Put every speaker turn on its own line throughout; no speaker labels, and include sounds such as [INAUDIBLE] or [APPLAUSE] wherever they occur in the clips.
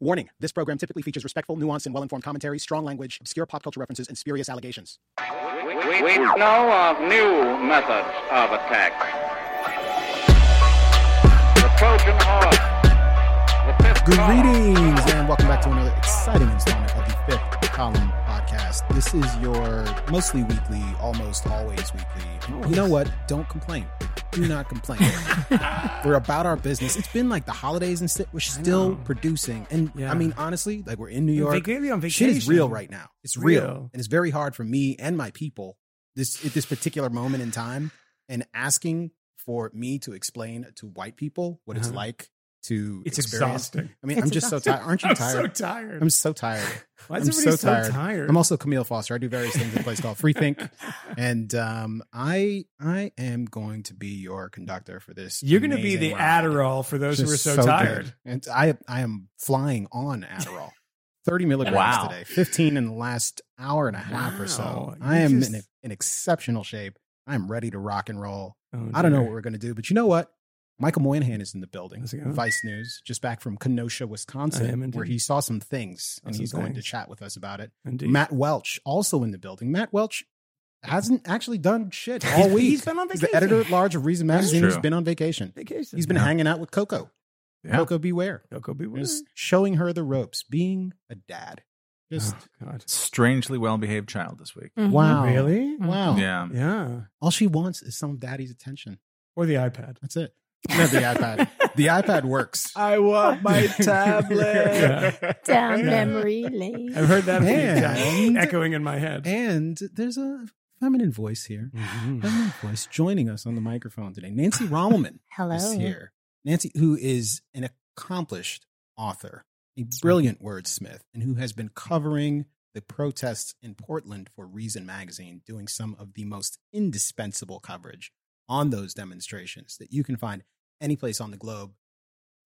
Warning this program typically features respectful, nuanced, and well informed commentary, strong language, obscure pop culture references, and spurious allegations.
We, we know of new methods of attack. The Trojan horse. The fifth column.
Greetings, and welcome back to another exciting installment of the Fifth Column Podcast. This is your mostly weekly, almost always weekly. You know what? Don't complain. Do not complain. [LAUGHS] we're about our business. It's been like the holidays and stuff. We're still producing. And
Yeah.
I mean, honestly, like we're in New York.
on
Shit is real right now. It's real.
Real.
And it's very hard for me and my people this at this particular moment in time and asking for me to explain to white people what it's
Uh-huh.
like to
It's
experience.
exhausting.
I mean,
It's
I'm just so tired. Aren't you [LAUGHS] tired?
I'm
tired?
so tired.
I'm so tired.
Why
I'm
is everybody
so
so
tired. I'm also Camille Foster. I do various things in a place called Free Think, [LAUGHS] and um, I I am going to be your conductor for this.
You're going to be the
ride.
Adderall for those who are
Just
so,
good.
tired.
And I I am flying on Adderall. 30 milligrams
Wow.
today, 15 in the last hour and a half or so. I
You
am
just-
in, in exceptional shape. I am ready to rock and roll.
Oh,
I don't know what we're going to do, but you know what? Michael Moynihan is in the building.
How's it going?
Vice News, just back from Kenosha, Wisconsin, where he saw some things, and
some
he's going to chat with us about it.
Indeed.
Matt Welch, also in the building. Matt Welch hasn't actually done shit all week.
he's been on
He's the editor at large of Reason Magazine. He's been on vacation.
vacation.
He's been
Yeah.
hanging out with Coco.
Yeah.
Coco Beware.
Coco Beware.
Just showing her the ropes, being a dad. Just
Oh, God.
Strangely well behaved child this week.
Mhm.
wow.
Really?
Wow.
Yeah.
Yeah.
All she wants is some of daddy's attention.
Or the iPad.
That's it. Not the iPad. The iPad works.
I want my [LAUGHS] tablet.
Down memory lane.
I've heard that a
And-
echoing in my head.
And there's a feminine voice here.
Mhm.
Feminine voice joining us on the microphone today. Nancy Rommelmann [SIGHS]
Hello.
is here. Nancy, who is an accomplished author, a brilliant wordsmith, and who has been covering the protests in Portland for Reason Magazine, doing some of the most indispensable coverage on those demonstrations that you can find any place on the globe.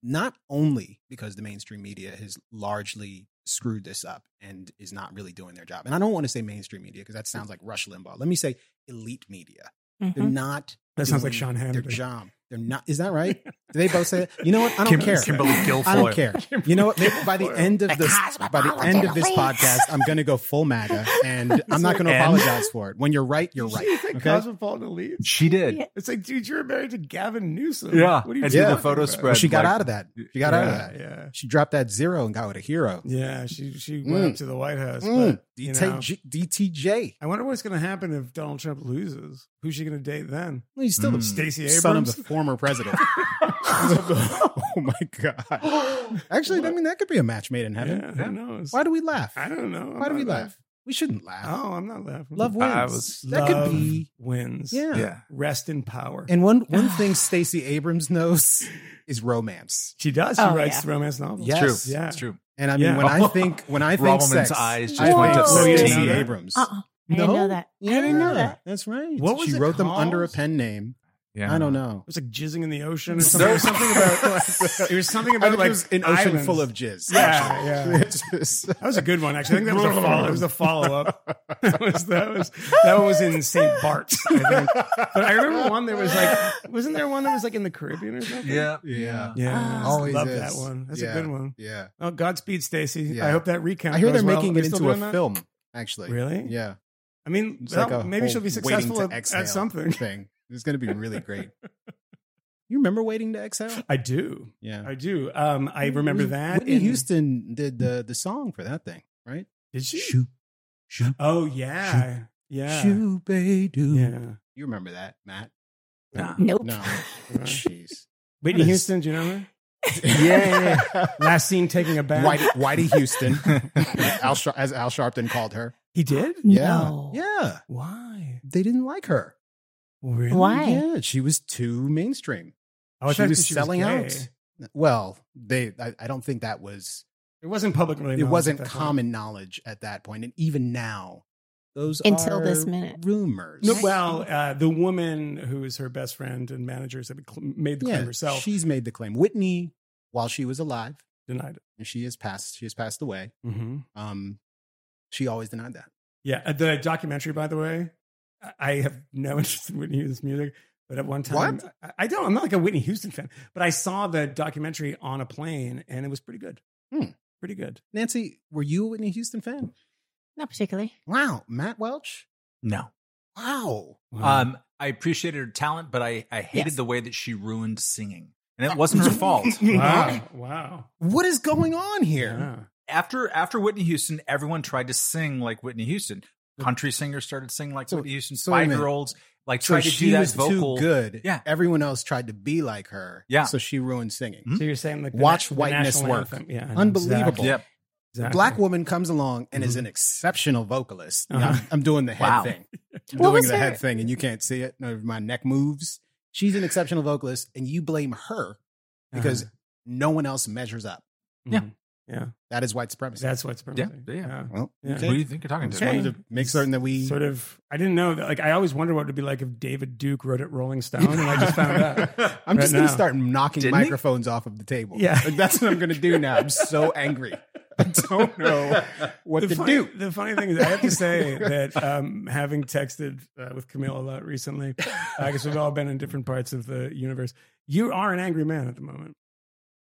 Not only because the mainstream media has largely screwed this up and is not really doing their job. And I don't want to say mainstream media because that sounds like Rush Limbaugh. Let me say elite media. They're
Mhm.
not
That sounds like
doing
Sean
their
Hannity.
job. They're not. Is that right? Do they both say it? You know what? I don't
Kim-
care.
Kimberly Guilfoyle.
I don't care. You know what? Maybe by the end of this, by the end of this podcast, I'm going to go full MAGA, and [LAUGHS] I'm not going to apologize for it. When you're right, you're
Did
right.
you say
Okay.
Cosmopolitan Elite?
She did.
Yeah.
It's like, dude, you're married to Gavin Newsom.
Yeah.
What are you
And
talking
did the photo spread.
Well, she got
like-
out of that. She got out of that.
Yeah.
She dropped that zero and got with a hero.
Yeah. She she
Mm.
went up to the White House.
Mm.
But, you know,
DTJ, DTJ.
I wonder what's going to happen if Donald Trump loses. Who's she going to date then?
Well, he's still the
Mm.
Stacey
son of
Abrams?
the former president. [LAUGHS] oh my god! Actually, I mean that could be a match made in heaven.
Yeah, who knows?
Why do we laugh?
I don't know.
Why
I'm
do we
not
laugh? We shouldn't laugh.
Oh, I'm not laughing.
Love wins.
I was-
that
Love
could be.
wins.
Yeah.
Yeah.
Rest in power.
And one one [SIGHS] thing Stacey Abrams knows is romance.
she does. She
Oh,
writes
yeah.
romance novels.
Yes.
True.
Yeah.
It's true.
And I mean,
Yeah.
when I [LAUGHS] think when I think
Rommelmann's
sex,
eyes just
I
went to
you didn't
Stacey? Abrams.
Uh-uh. I didn't know that. Yeah, I didn't know that.
That's right.
What was
she
it
wrote them under a pen name.
Yeah.
I don't know.
It was like jizzing in the ocean or something. There was something about. [LAUGHS] It was something
I
about
think
like
it was an ocean
islands.
full of jizz.
Yeah,
actually.
yeah. [LAUGHS] That was a good one, actually. I think that was a follow. It was a follow up. [LAUGHS] That was that was that one was in Saint Bart's, I think. But I remember one that was like, wasn't there one that was like in the Caribbean or something?
Yeah.
Yeah.
yeah.
Ah.
Always
love
is.
that one. That's
Yeah.
a good one.
Yeah.
Oh, Godspeed, Stacy.
Yeah.
I hope that recount.
I hear
goes
they're
well.
making it into a
that?
film. Actually.
Really?
Yeah.
I mean,
It's
well,
like
maybe she'll be successful
to
at,
exhale
at something. [LAUGHS]
thing. It's going to be really great. You remember waiting to exhale?
I do.
Yeah.
I do. Um, I remember that.
Whitney
in-
Houston did the the song for that thing, right?
Did she?
Shoot, shoot,
Oh yeah, yeah,
shoot, baby, do.
yeah.
You remember that, Matt?
Nah.
Nope.
No. [LAUGHS]
Right.
Jeez.
Whitney Houston, do you know her?
Yeah, yeah.
Last scene taking a bath.
Whitey, Whitey Houston, [LAUGHS] Al as Al Sharpton called her.
He did.
Yeah,
No.
yeah.
Why?
They didn't like her.
Really?
Why?
Yeah, she was too mainstream.
Oh, I
she was
she
selling
gay.
out. Well, they. I, I don't think that was.
It wasn't publicly.
It wasn't
at that
common knowledge at that point, and even now, those
Until
are
this minute.
rumors.
No, well, uh, the woman who is her best friend and manager said made the claim
yeah,
herself.
she's made the claim. Whitney, while she was alive,
denied it.
and she has passed. She has passed away.
Mm-hmm.
Um, she always denied that.
Yeah, uh, the documentary, by the way, I- I have no [LAUGHS] interest in Whitney Houston's music, but at one time,
What?
I, I don't. I'm not like a Whitney Houston fan, but I saw the documentary on a plane, and it was pretty good.
Hmm.
pretty good.
Nancy, were you a Whitney Houston fan?
Not particularly.
Wow, Matt Welch.
No.
Wow.
Um, I appreciated her talent, but I, I hated
Yes.
the way that she ruined singing. And it wasn't her fault. [LAUGHS]
wow, wow.
What is going on here?
Yeah.
After after Whitney Houston, everyone tried to sing like Whitney Houston. Country singers started singing like
So-
Whitney Houston.
so
Five year olds like
So
tried to
she
do that
was
vocal.
too good.
Yeah.
Everyone else tried to be like her.
Yeah.
So she ruined singing.
So you're saying like the
Watch
na-
whiteness
national
work.
anthem. Yeah,
Unbelievable.
Exactly.
Yep.
A
exactly.
black woman comes along and
Mm-hmm.
is an exceptional vocalist.
Uh-huh.
I'm, I'm doing the head
Wow.
thing. I'm
What
doing
was
the
her-
head thing, and you can't see it. No, My neck moves. She's an exceptional vocalist, and you blame her because
Uh-huh.
no one else measures up.
Yeah.
Mhm. yeah,
That is white supremacy.
that's what's
Yeah,
permitted.
yeah.
well,
Yeah.
okay.
Who do you think you're talking to?
Just wanted to make certain that we
sort of. I didn't know that. Like, I always wondered what it would be like if David Duke wrote it Rolling Stone, and I just found out. [LAUGHS]
I'm
Right
just going to start knocking
Didn't he?
microphones off of the table.
Yeah.
Like, that's what I'm going to do now. I'm so [LAUGHS] angry. I don't know what
the
to
funny,
do.
The funny thing is, I have to say [LAUGHS] that um, having texted uh, with Camille a lot recently, I guess we've all been in different parts of the universe. You are an angry man at the moment.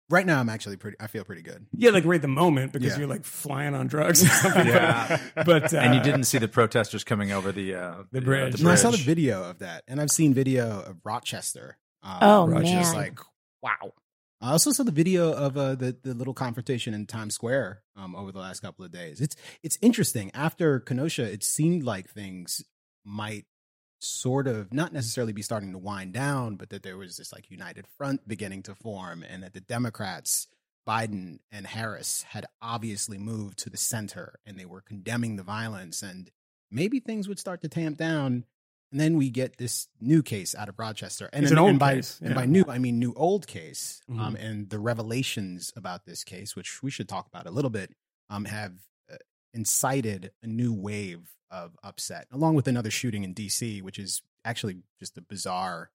Right now, I'm actually pretty. I feel pretty good.
Yeah, like right at the moment because
Yeah.
you're like flying on drugs.
Yeah. [LAUGHS]
but uh,
and you didn't see the protesters coming over the uh,
The bridge.
the
No, I saw the video of that, and I've seen video of Rochester. Um,
Oh,
which is
man.
like wow. I also saw the video of uh, the the little confrontation in Times Square um, over the last couple of days. It's it's interesting. After Kenosha, it seemed like things might sort of not necessarily be starting to wind down, but that there was this like united front beginning to form, and that the Democrats, Biden and Harris, had obviously moved to the center, and they were condemning the violence, and maybe things would start to tamp down. And then we get this new case out of Rochester, and,
It's an old
by
case,
and by new I mean new old case,
Mhm.
um, and the revelations about this case, which we should talk about a little bit, um, have uh, incited a new wave of upset, along with another shooting in D.C., which is actually just a bizarre,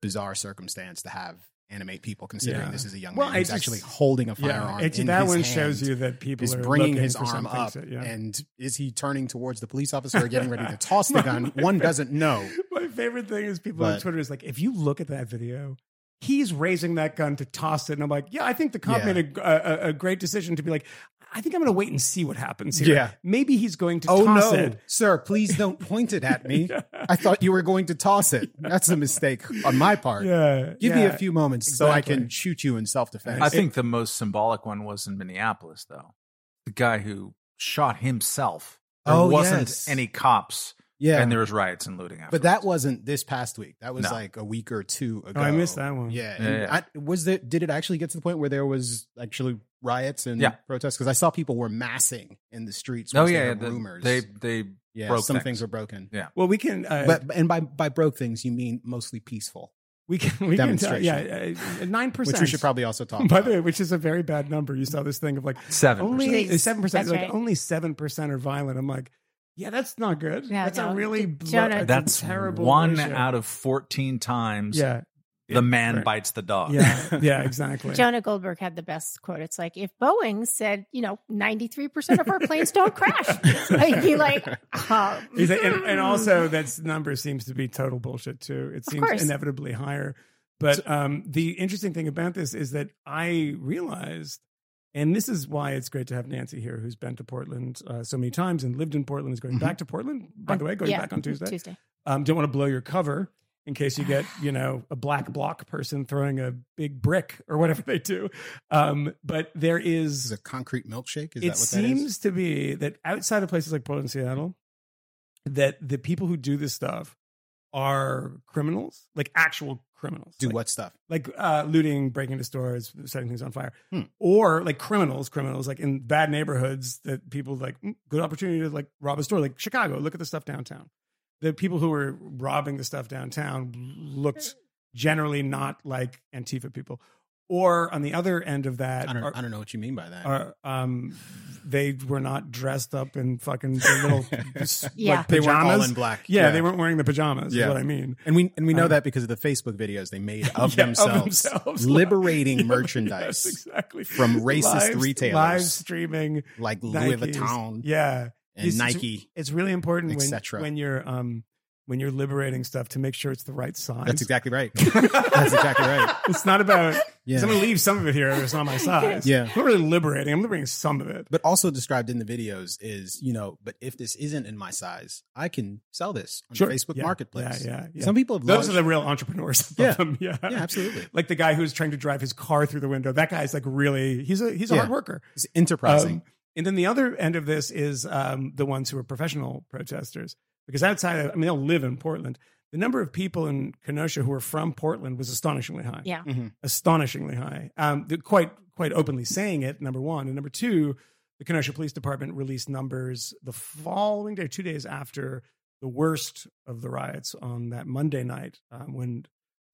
bizarre circumstance to have animate people, considering
Yeah.
this is a young
Well,
man
I
who's
just-
actually holding a
yeah,
firearm.
it's,
in
that
his
one
hand,
shows you that people
is
are
bringing
looking
his
for
arm
something
up,
to- yeah.
and is he turning towards the police [LAUGHS] officer or getting ready to toss the gun? One doesn't know.
My favorite thing is people on Twitter is like, if you look at that video, he's raising that gun to toss it, and I'm like, yeah, I think the cop
Yeah.
made a, a, a great decision to be like, I think I'm going to wait and see what happens here.
Yeah.
maybe he's going to
Oh
toss
no,
it.
sir! Please don't point it at me. [LAUGHS] I thought you were going to toss it. That's a mistake on my part.
Yeah,
Give me a few moments so I can shoot you in self defense.
I think the most symbolic one was in Minneapolis, though. The guy who shot himself. There
Oh,
wasn't
yes.
any cops,
yeah,
and there was riots and looting.
but that wasn't this past week. That was
No.
like a week or two ago.
Oh, I missed that one.
Yeah,
Yeah, yeah.
I, was there? Did it actually get to the point where there was actually riots and
Yeah.
protests? Because I saw people were massing in the streets.
Oh yeah, the-
rumors.
they they
yeah,
broke
some
things.
things. were broken.
Yeah.
Well, we can, uh,
But and by by broke things, you mean mostly peaceful,
we can, we can, tell,
demonstration.
yeah, uh, nine percent.
which we should probably also talk.
By
about.
the way, which is a very bad number. You saw this thing of like
seven.
only
Please.
seven percent. Like
right.
only seven percent are violent. I'm like, yeah, that's not good.
Yeah,
that's a really
D-
blo-
Jonah-
that's
That's
terrible.
one
ratio.
out of fourteen times.
yeah,
the man
right.
bites the dog.
yeah, [LAUGHS] yeah, exactly.
Jonah Goldberg had the best quote. It's like if Boeing said, you know, ninety three percent of our planes don't crash, I'd [LAUGHS] be like,
He's like- and, and also that number seems to be total bullshit too. It seems inevitably higher. But um, the interesting thing about this is that I realized, and this is why it's great to have Nancy here, who's been to Portland uh, so many times and lived in Portland, is going
Mhm.
back to Portland. By the way, going
yeah,
back on Tuesday.
Tuesday.
Um, don't want to blow your cover in case you get, you know, a black bloc person throwing a big brick or whatever they do. Um, but there
Is
is
a concrete milkshake? Is
it
that what that
seems
is?
to be that outside of places like Portland, Seattle, that the people who do this stuff are criminals, like actual criminals.
Do
like,
what stuff?
Like uh, looting, breaking into stores, setting things on fire,
Hmm.
or like criminals, criminals like in bad neighborhoods that people like "Mm, good opportunity to like rob a store, like Chicago. Look at the stuff downtown. The people who were robbing the stuff downtown looked generally not like Antifa people. Or on the other end of that,
I don't.
are-
I don't know what you mean by that.
are um they were not dressed up in fucking their little [LAUGHS]
Yeah.
like,
they weren't all in black.
Yeah, they weren't wearing the pajamas.
Yeah.
Is what I mean.
And we and we know
Um,
that because of the Facebook videos they made [LAUGHS] of
Yeah,
themselves,
themselves.
liberating [LAUGHS]
Yeah,
merchandise
yes, exactly
from racist
Live-
retailers.
live streaming
like Louis Vuitton
Yeah,
and
It's-
Nike.
It's really important when when you're um when you're liberating stuff to make sure it's the right size.
That's exactly right. [LAUGHS] That's exactly right.
it's not about.
Yeah.
I'm to leave some of it here. It's not my size.
Yeah.
I'm not really liberating. I'm liberating some of it.
But also described in the videos is, you know, but if this isn't in my size, I can sell this on
Sure.
Facebook
Yeah.
Marketplace.
Yeah, yeah, yeah.
Some people have
Those
launched-
are the real entrepreneurs.
Yeah.
Yeah, yeah,
Yeah, absolutely.
Like the guy who's trying to drive his car through the window. That guy's like really. He's a he's a hard worker.
He's enterprising.
Um, and then the other end of this is um, the ones who are professional protesters, because outside, of, I mean, they'll live in Portland. The number of people in Kenosha who are from Portland was astonishingly high.
Yeah.
astonishingly high. Um, quite quite openly saying it. Number one, and number two, the Kenosha Police Department released numbers the following day, two days after the worst of the riots on that Monday night um, when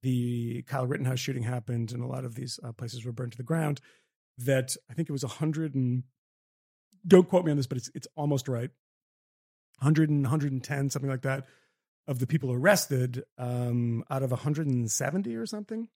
the Kyle Rittenhouse shooting happened and a lot of these uh, places were burned to the ground. That I think it was a hundred and don't quote me on this, but it's it's almost right. 100 and 110, something like that, of the people arrested um, out of 170 or something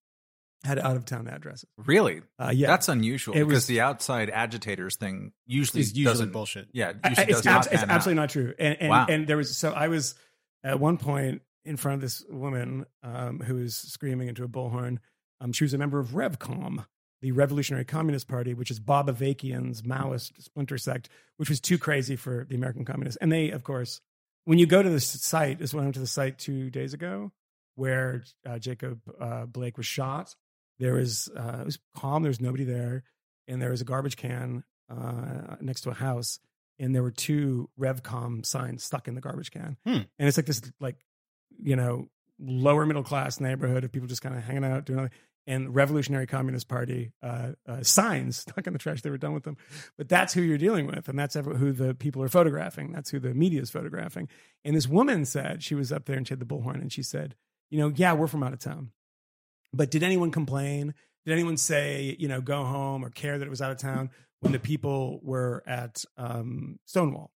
had out of town addresses.
Really?
Uh, yeah,
That's unusual
It
because
was-
the outside agitators thing usually
is usually
doesn't.
bullshit.
Yeah, usually
it's,
does not
it's
pan out.
absolutely not true. And and,
Wow.
and there was so I was at one point in front of this woman um, who was screaming into a bullhorn. Um, she was a member of RevCom, the Revolutionary Communist Party, which is Bob Avakian's Maoist splinter sect, which was too crazy for the American communists. And they, of course, when you go to the site, this went to the site two days ago where uh, Jacob uh, Blake was shot. There was uh, it was calm. There was nobody there, and there was a garbage can uh, next to a house, and there were two RevCom signs stuck in the garbage can.
Hmm.
And it's like this, like you know, lower middle class neighborhood of people just kind of hanging out, doing. Nothing. And Revolutionary Communist Party uh, uh, signs [LAUGHS] stuck in the trash. They were done with them, but that's who you're dealing with, and that's who the people are photographing. That's who the media is photographing. And this woman said she was up there and she had the bullhorn, and she said, "You know, yeah, we're from out of town, but did anyone complain? Did anyone say, you know, go home or care that it was out of town when the people were at um, Stonewall?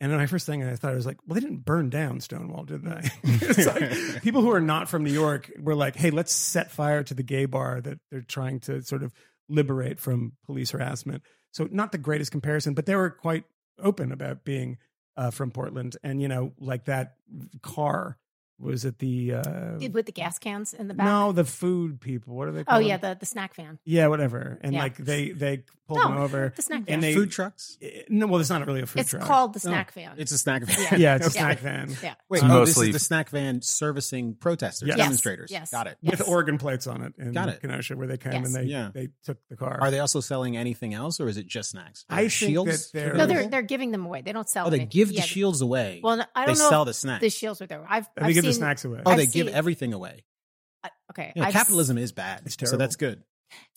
And then my first thing I thought I was like, well, they didn't burn down Stonewall, did they? [LAUGHS] [LAUGHS] it's like people who are not from New York were like, hey, let's set fire to the gay bar that they're trying to sort of liberate from police harassment. So not the greatest comparison, but they were quite open about being uh, from Portland. And, you know, like that car was it the uh,
With the gas cans in the back.
no, the food people. What are they called?
Oh yeah, the, the snack van.
yeah, whatever. And
Yeah.
like they they pulled
No,
them over.
The snack van.
And they-
Food trucks?
Eh, No, well, it's not really a food
it's
truck.
It's called the
No,
snack van.
It's a snack van.
Yeah.
yeah, it's a
Yeah.
snack van
yeah.
Wait,
It's
oh, this
mostly-
is the snack van servicing protesters,
Yes.
demonstrators.
Yes.
Got it.
with
Yes.
Oregon plates on it in
Got it.
Kenosha, where they came
Yes.
and they
Yeah.
they took the car.
Are they also selling anything else, or is it just snacks? Are
I
there
think
shields.
that they're-
No, they're they're giving them away. They don't sell.
Oh, they give the shields away.
Well, I don't know.
sell the snacks.
The shields are there. I've,
they
I've
give
seen,
the snacks away.
oh,
I've
they give
seen-
everything away.
I- okay,
Yeah,
I've
capitalism is bad,
It's
so
terrible.
that's good.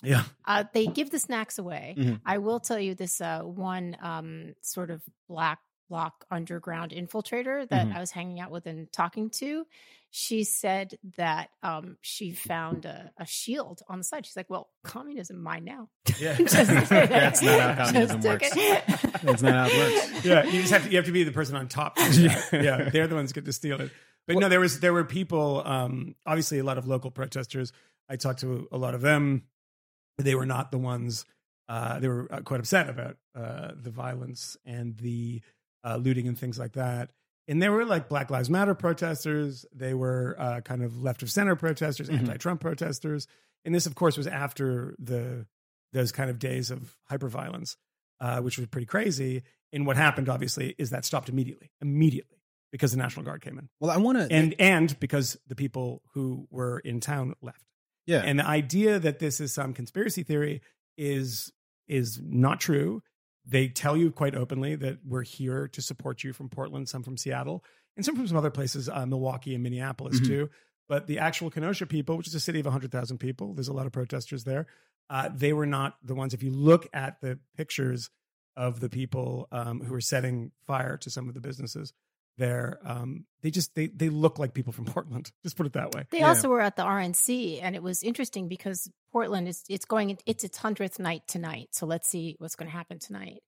yeah,
Uh, they give the snacks away.
Mhm.
I will tell you this uh, one um, sort of black bloc underground infiltrator that
Mhm.
I was hanging out with and talking to. She said that um, she found a, a shield on the side. She's like, "Well, communism, mine now."
yeah. [LAUGHS]
Just- [LAUGHS]
That's not how [LAUGHS] communism
took
works.
it.
That's not how it works.
yeah, you just have to you have to be the person on top. to do that. yeah, they're the ones who get to steal it. But no, there was there were people. Um, obviously, a lot of local protesters. I talked to a lot of them. They were not the ones. Uh, they were uh, quite upset about uh, the violence and the uh, looting and things like that. And they were like Black Lives Matter protesters. They were uh, kind of left of center protesters,
Mhm.
anti-Trump protesters. And this, of course, was after the those kind of days of hyperviolence, uh, which was pretty crazy. And what happened, obviously, is that stopped immediately, immediately, because the National Guard came in,
Well, I want to.
and and because the people who were in town left.
yeah,
And the idea that this is some conspiracy theory is is not true. They tell you quite openly that we're here to support you from Portland, some from Seattle, and some from some other places, uh, Milwaukee and Minneapolis
Mhm.
too. But the actual Kenosha people, which is a city of 100,000 people, there's a lot of protesters there. Uh, they were not the ones. If you look at the pictures of the people um, who were setting fire to some of the businesses there, um, they just they they look like people from [LAUGHS] Portland. Just put it that way.
They
Yeah.
also were at the RNC, and it was interesting because Portland is it's going it's its hundredth night tonight. So let's see what's going to happen tonight.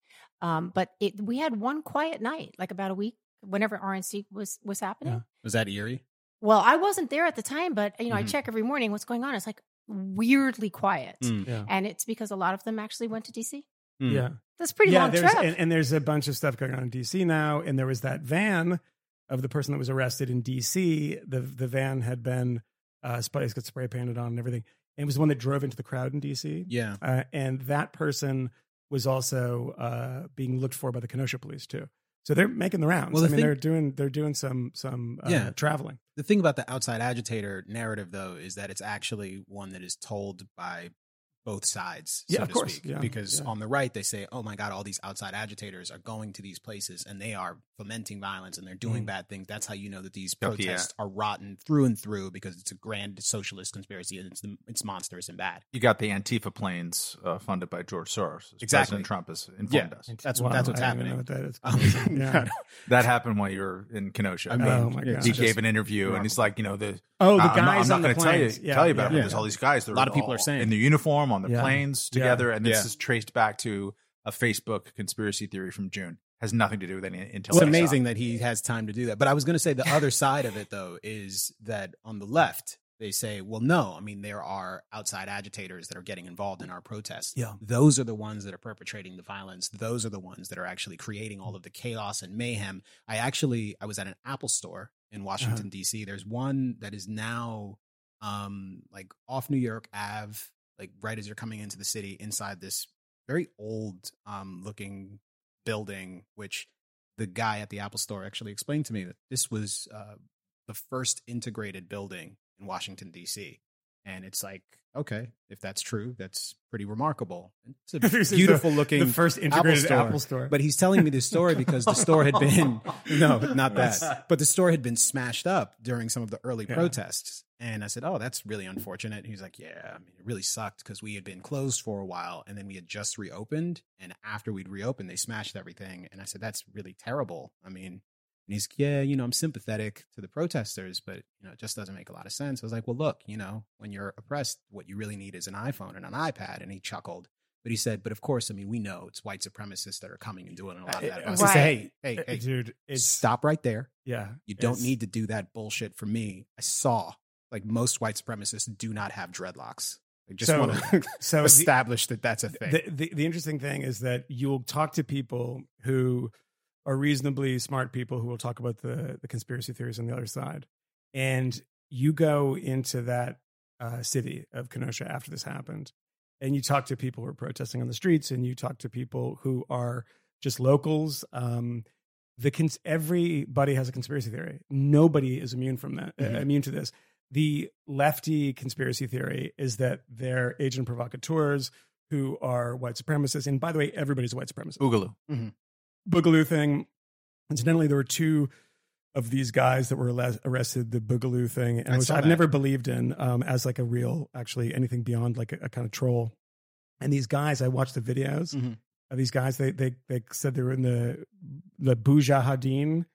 Um, but it, we had one quiet night, like about a week, whenever RNC was was happening.
Yeah.
was that eerie?
Well, I wasn't there at the time, but you know, I
Mhm.
check every morning what's going on. It's like weirdly quiet,
Mm.
Yeah.
and it's because a lot of them actually went to DC.
Mm.
Yeah.
That's a pretty
yeah,
long
there's
trip.
and, and there's a bunch of stuff going on in DC now, and there was that van of the person that was arrested in D.C. The the van had been uh, spice got spray painted on and everything. And it was the one that drove into the crowd in D.C.
Yeah.
Uh, and that person was also uh, being looked for by the Kenosha police too. So they're making the rounds.
Well,
I mean,
thing-
they're doing they're doing some some uh,
Yeah.
traveling.
The thing about the outside agitator narrative, though, is that it's actually one that is told by both sides. So
Yeah, of
to
course.
Speak.
Yeah,
because
yeah.
on the right, they say, "Oh my God, all these outside agitators are going to these places and they are fomenting violence and they're doing
Mhm.
bad things." That's how you know that these
Oh, yeah.
protests are rotten through and through because it's a grand socialist conspiracy and it's it's monstrous and bad.
You got the Antifa planes uh, funded by George Soros.
Exactly.
President Trump has informed
Yeah.
us.
That's what- that's what's
I don't even
happening.
know what that is. [LAUGHS]
Um. [LAUGHS]
That happened while you were in Kenosha.
I mean,
oh my god.
he
it's
gave an interview and he's like, you know, the
Oh, the
I- I'm not-
guys
I'm not, going to tell you.
Yeah,
tell you about it.
yeah.
There's all these guys.
A lot of people are saying.
in the uniform on the
Yeah.
planes
Yeah.
together, and this
Yeah.
is traced back to a Facebook conspiracy theory from June. Has nothing to do with any intel.
It's amazing that he has time to do that. But I was going to say the other [LAUGHS] side of it, though, is that on the left, they say, well, no, I mean, there are outside agitators that are getting involved in our protests.
Yeah.
Those are the ones that are perpetrating the violence. Those are the ones that are actually creating all of the chaos and mayhem. I actually, I was at an Apple store in Washington, D.C. There's one that is now um, like off New York Ave, like right as you're coming into the city inside this very old um, looking building, which the guy at the Apple store actually explained to me that this was uh, the first integrated building in Washington D.C. And it's like, okay, if that's true, that's pretty remarkable. It's a [LAUGHS] beautiful
the
looking.
first integrated
store.
Apple store.
But he's telling me this story because the store had been [LAUGHS] [LAUGHS] no, not that. But the store had been smashed up during some of the early
Yeah.
protests. And I said, "Oh, that's really unfortunate." He's like, "Yeah, I mean, it really sucked because we had been closed for a while, and then we had just reopened. And after we'd reopened, they smashed everything." And I said, "That's really terrible." I mean, and he's, "Yeah, you know, I'm sympathetic to the protesters, but you know, it just doesn't make a lot of sense." I was like, "Well, look, you know, when you're oppressed, what you really need is an iPhone and an iPad." And he chuckled. But he said, "But of course, I mean, we know it's white supremacists that are coming and doing a lot of that." I was like,
Right.
"Hey, hey,
Uh,
hey,
dude, it's
stop right there.
yeah.
You don't need to do that bullshit for me. I saw like most white supremacists do not have dreadlocks. I just
So-
want to [LAUGHS]
so the-
establish that that's a thing.
the, the the interesting thing is that you'll talk to people who are reasonably smart people who will talk about the the conspiracy theories on the other side, and you go into that uh, city of Kenosha after this happened, and you talk to people who are protesting on the streets, and you talk to people who are just locals. Um, the cons- everybody has a conspiracy theory. Nobody is immune from that. uh,
Mhm.
immune to this. The lefty conspiracy theory is that they're agent provocateurs who are white supremacists. And by the way, everybody's a white supremacist.
Boogaloo.
Boogaloo thing. Incidentally, there were two of these guys that were arrested. The Boogaloo thing, and which I've
that.
never believed in um, as like a real, actually anything beyond like a, a kind of troll. And these guys, I watched the videos
Mhm.
of these guys. They they they said they were in the the Bujahideen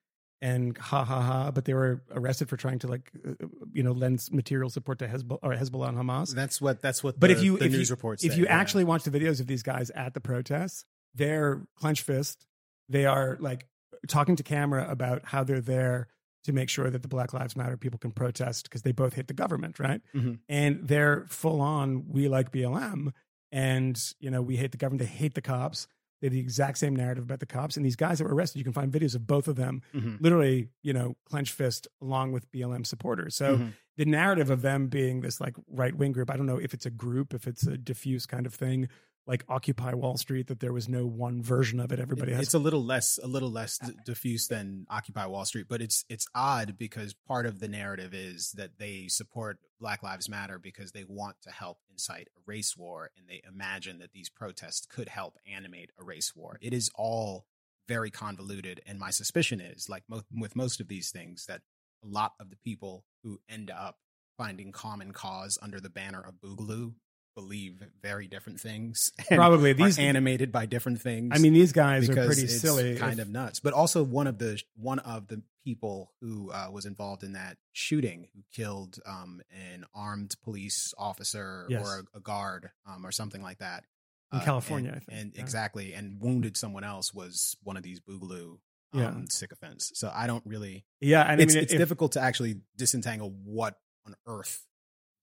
and ha ha ha, but they were arrested for trying to like uh, you know lend material support to Hezbollah or Hezbollah and Hamas.
that's what that's what.
But
the,
if you
the
if
news
you,
reports,
if
say,
you
yeah.
actually watch the videos of these guys at the protests, they're clenched fist. They are like talking to camera about how they're there to make sure that the Black Lives Matter people can protest because they both hate the government, right?
Mhm.
And they're full on. We like BLM, and you know we hate the government. They hate the cops. They have the exact same narrative about the cops. And these guys that were arrested, you can find videos of both of them,
Mhm.
literally, you know, clenched fist along with BLM supporters. So
Mhm.
the narrative of them being this like right wing group, I don't know if it's a group, if it's a diffuse kind of thing, like Occupy Wall Street, that there was no one version of it. Everybody has
it's a little less a little less d- diffuse than Occupy Wall Street, but it's it's odd because part of the narrative is that they support Black Lives Matter because they want to help incite a race war and they imagine that these protests could help animate a race war. It is all very convoluted and my suspicion is like mo- with most of these things that a lot of the people who end up finding common cause under the banner of Boogaloo believe very different things [LAUGHS] and
probably
are
these.
animated by different things
I mean, these guys are pretty silly.
kind
If-
of nuts. But also one of the one of the people who uh, was involved in that shooting, who killed um, an armed police officer
Yes.
or a, a guard um, or something like that
In
Uh,
California,
and,
I think,
and
yeah.
exactly, and wounded someone else was one of these boogaloo. Um,
Yeah.
sycophants. So I don't really.
yeah, and
it's
I mean,
it's
if-
difficult to actually disentangle what on earth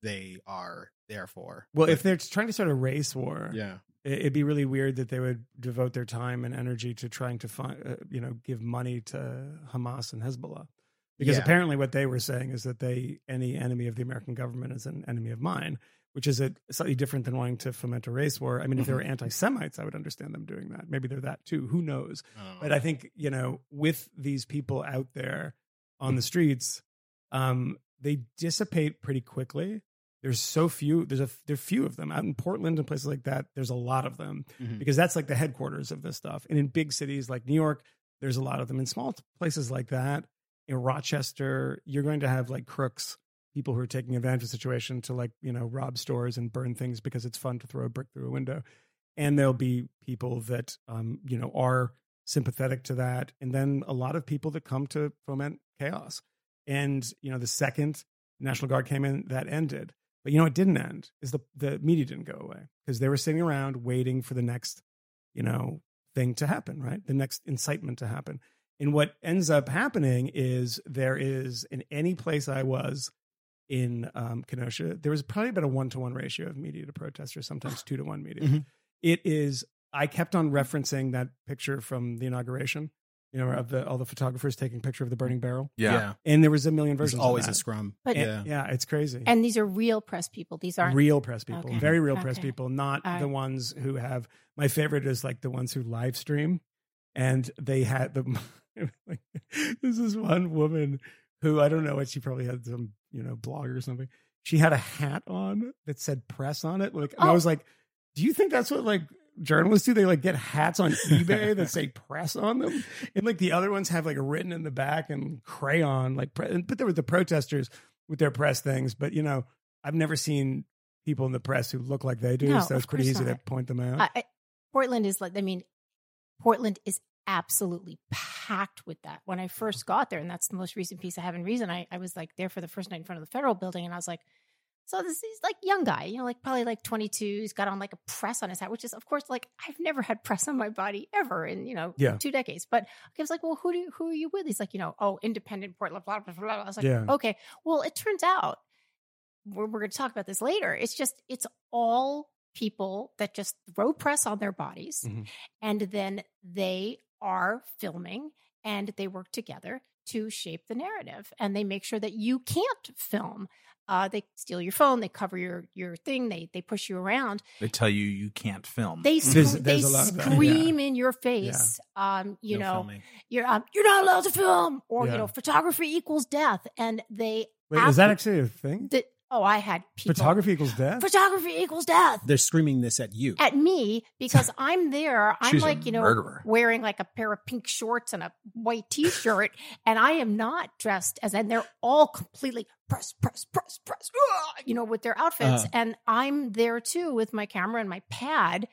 they are there for.
Well,
But-
if they're trying to start a race war,
yeah,
it- it'd be really weird that they would devote their time and energy to trying to find, uh, you know, give money to Hamas and Hezbollah. because
Yeah.
apparently what they were saying is that they any enemy of the American government is an enemy of mine, which is a slightly different than wanting to foment a race war. I mean, if they were
Mm-hmm.
anti-Semites, I would understand them doing that. Maybe they're that too. Who knows?
Oh.
But I think you know, with these people out there on the streets, um, they dissipate pretty quickly. There's so few. There's a there are few of them out in Portland and places like that. There's a lot of them
Mhm.
because that's like the headquarters of this stuff. And in big cities like New York, there's a lot of them. In small places like that, in Rochester, you're going to have like crooks, people who are taking advantage of the situation to like you know rob stores and burn things because it's fun to throw a brick through a window. And there'll be people that um you know are sympathetic to that, and then a lot of people that come to foment chaos. And you know the second National Guard came in, that ended. But you know it didn't end. Is the the media didn't go away because they were sitting around waiting for the next you know thing to happen, right? The next incitement to happen. And what ends up happening is there is in any place I was in um, Kenosha, there was probably about a one to one ratio of media to protesters, sometimes [SIGHS] two to one media.
Mhm.
It is. I kept on referencing that picture from the inauguration, you know, of the all the photographers taking a picture of the burning barrel,
Yeah. yeah.
and there was a million
There's
versions.
always
of
a scrum.
But-
And-
yeah.
yeah, it's crazy.
And these are real press people. These aren't.
real press people,
Okay.
very real press people, not
All
the ones who have. My favorite is like the ones who live stream, and they had the. [LAUGHS] like, this is one woman who I don't know what she probably had some you know blog or something. She had a hat on that said press on it. Like and I
Oh.
was like, do you think that's what like journalists do? They like get hats on [LAUGHS] eBay that say press on them, and like the other ones have like written in the back and crayon like. Pre- but there were the protesters with their press things. But you know, I've never seen people in the press who look like they do,
No,
so it's pretty easy to point them out.
I, I, Portland is like, I mean, Portland is absolutely packed with that. When I first got there, and that's the most recent piece I have in Reason, I, I was like there for the first night in front of the federal building, and I was like, so this is like young guy, you know, like probably like 22. He's got on like a press on his hat, which is, of course, like I've never had press on my body ever in, you know,
Yeah.
two decades. But I was like, well, who do you, who are you with? He's like, you know, oh, independent Portland, blah, blah, blah. blah. I was like,
Yeah.
okay. Well, it turns out we're, we're going to talk about this later. It's just, it's all people that just throw press on their bodies
Mhm.
and then they are filming and they work together to shape the narrative and they make sure that you can't film. Uh, they steal your phone, they cover your your thing, they they push you around.
They tell you you can't film.
They sc-
there's
they
a lot of that,
scream in your face. Um, you
No
know,
filming.
you're um, you're not allowed to film, or
Yeah.
you know, photography equals death, and they
Wait, is that actually a thing?
the, oh, I had people
Photography equals death.
photography equals death
They're screaming this at you.
at me because [LAUGHS] I'm there. I'm
She's a
like, you know,
murderer.
wearing like a pair of pink shorts and a white t-shirt, [LAUGHS] and I am not dressed as, and they're all completely press, press, press, press, you know, with their outfits,
Uh-huh.
and I'm there too with my camera and my pad.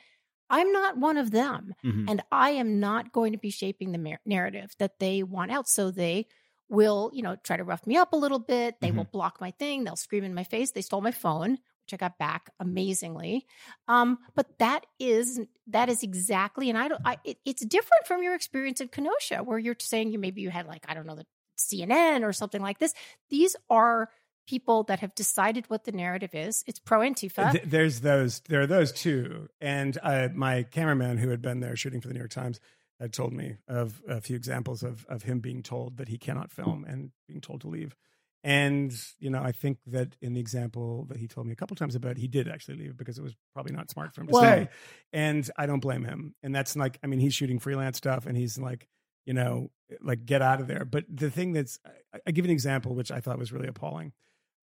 I'm not one of them,
Mhm.
and I am not going to be shaping the mar- narrative that they want out. So they will, you know, try to rough me up a little bit. They will block my thing. They'll scream in my face. They stole my phone, which I got back amazingly. Um, but that is that is exactly, and I don't. I, it, it's different from your experience in Kenosha, where you're saying you maybe you had like I don't know the CNN or something like this. These are people that have decided what the narrative is. It's pro Antifa.
Th- there's those. There are those too. And uh, my cameraman, who had been there shooting for the New York Times, had told me of a few examples of of him being told that he cannot film and being told to leave. And you know, I think that in the example that he told me a couple times about, he did actually leave because it was probably not smart for him to
Well-
stay. And I don't blame him. And that's like, I mean, he's shooting freelance stuff, and he's like, you know, like get out of there. But the thing that's, I, I give an example which I thought was really appalling.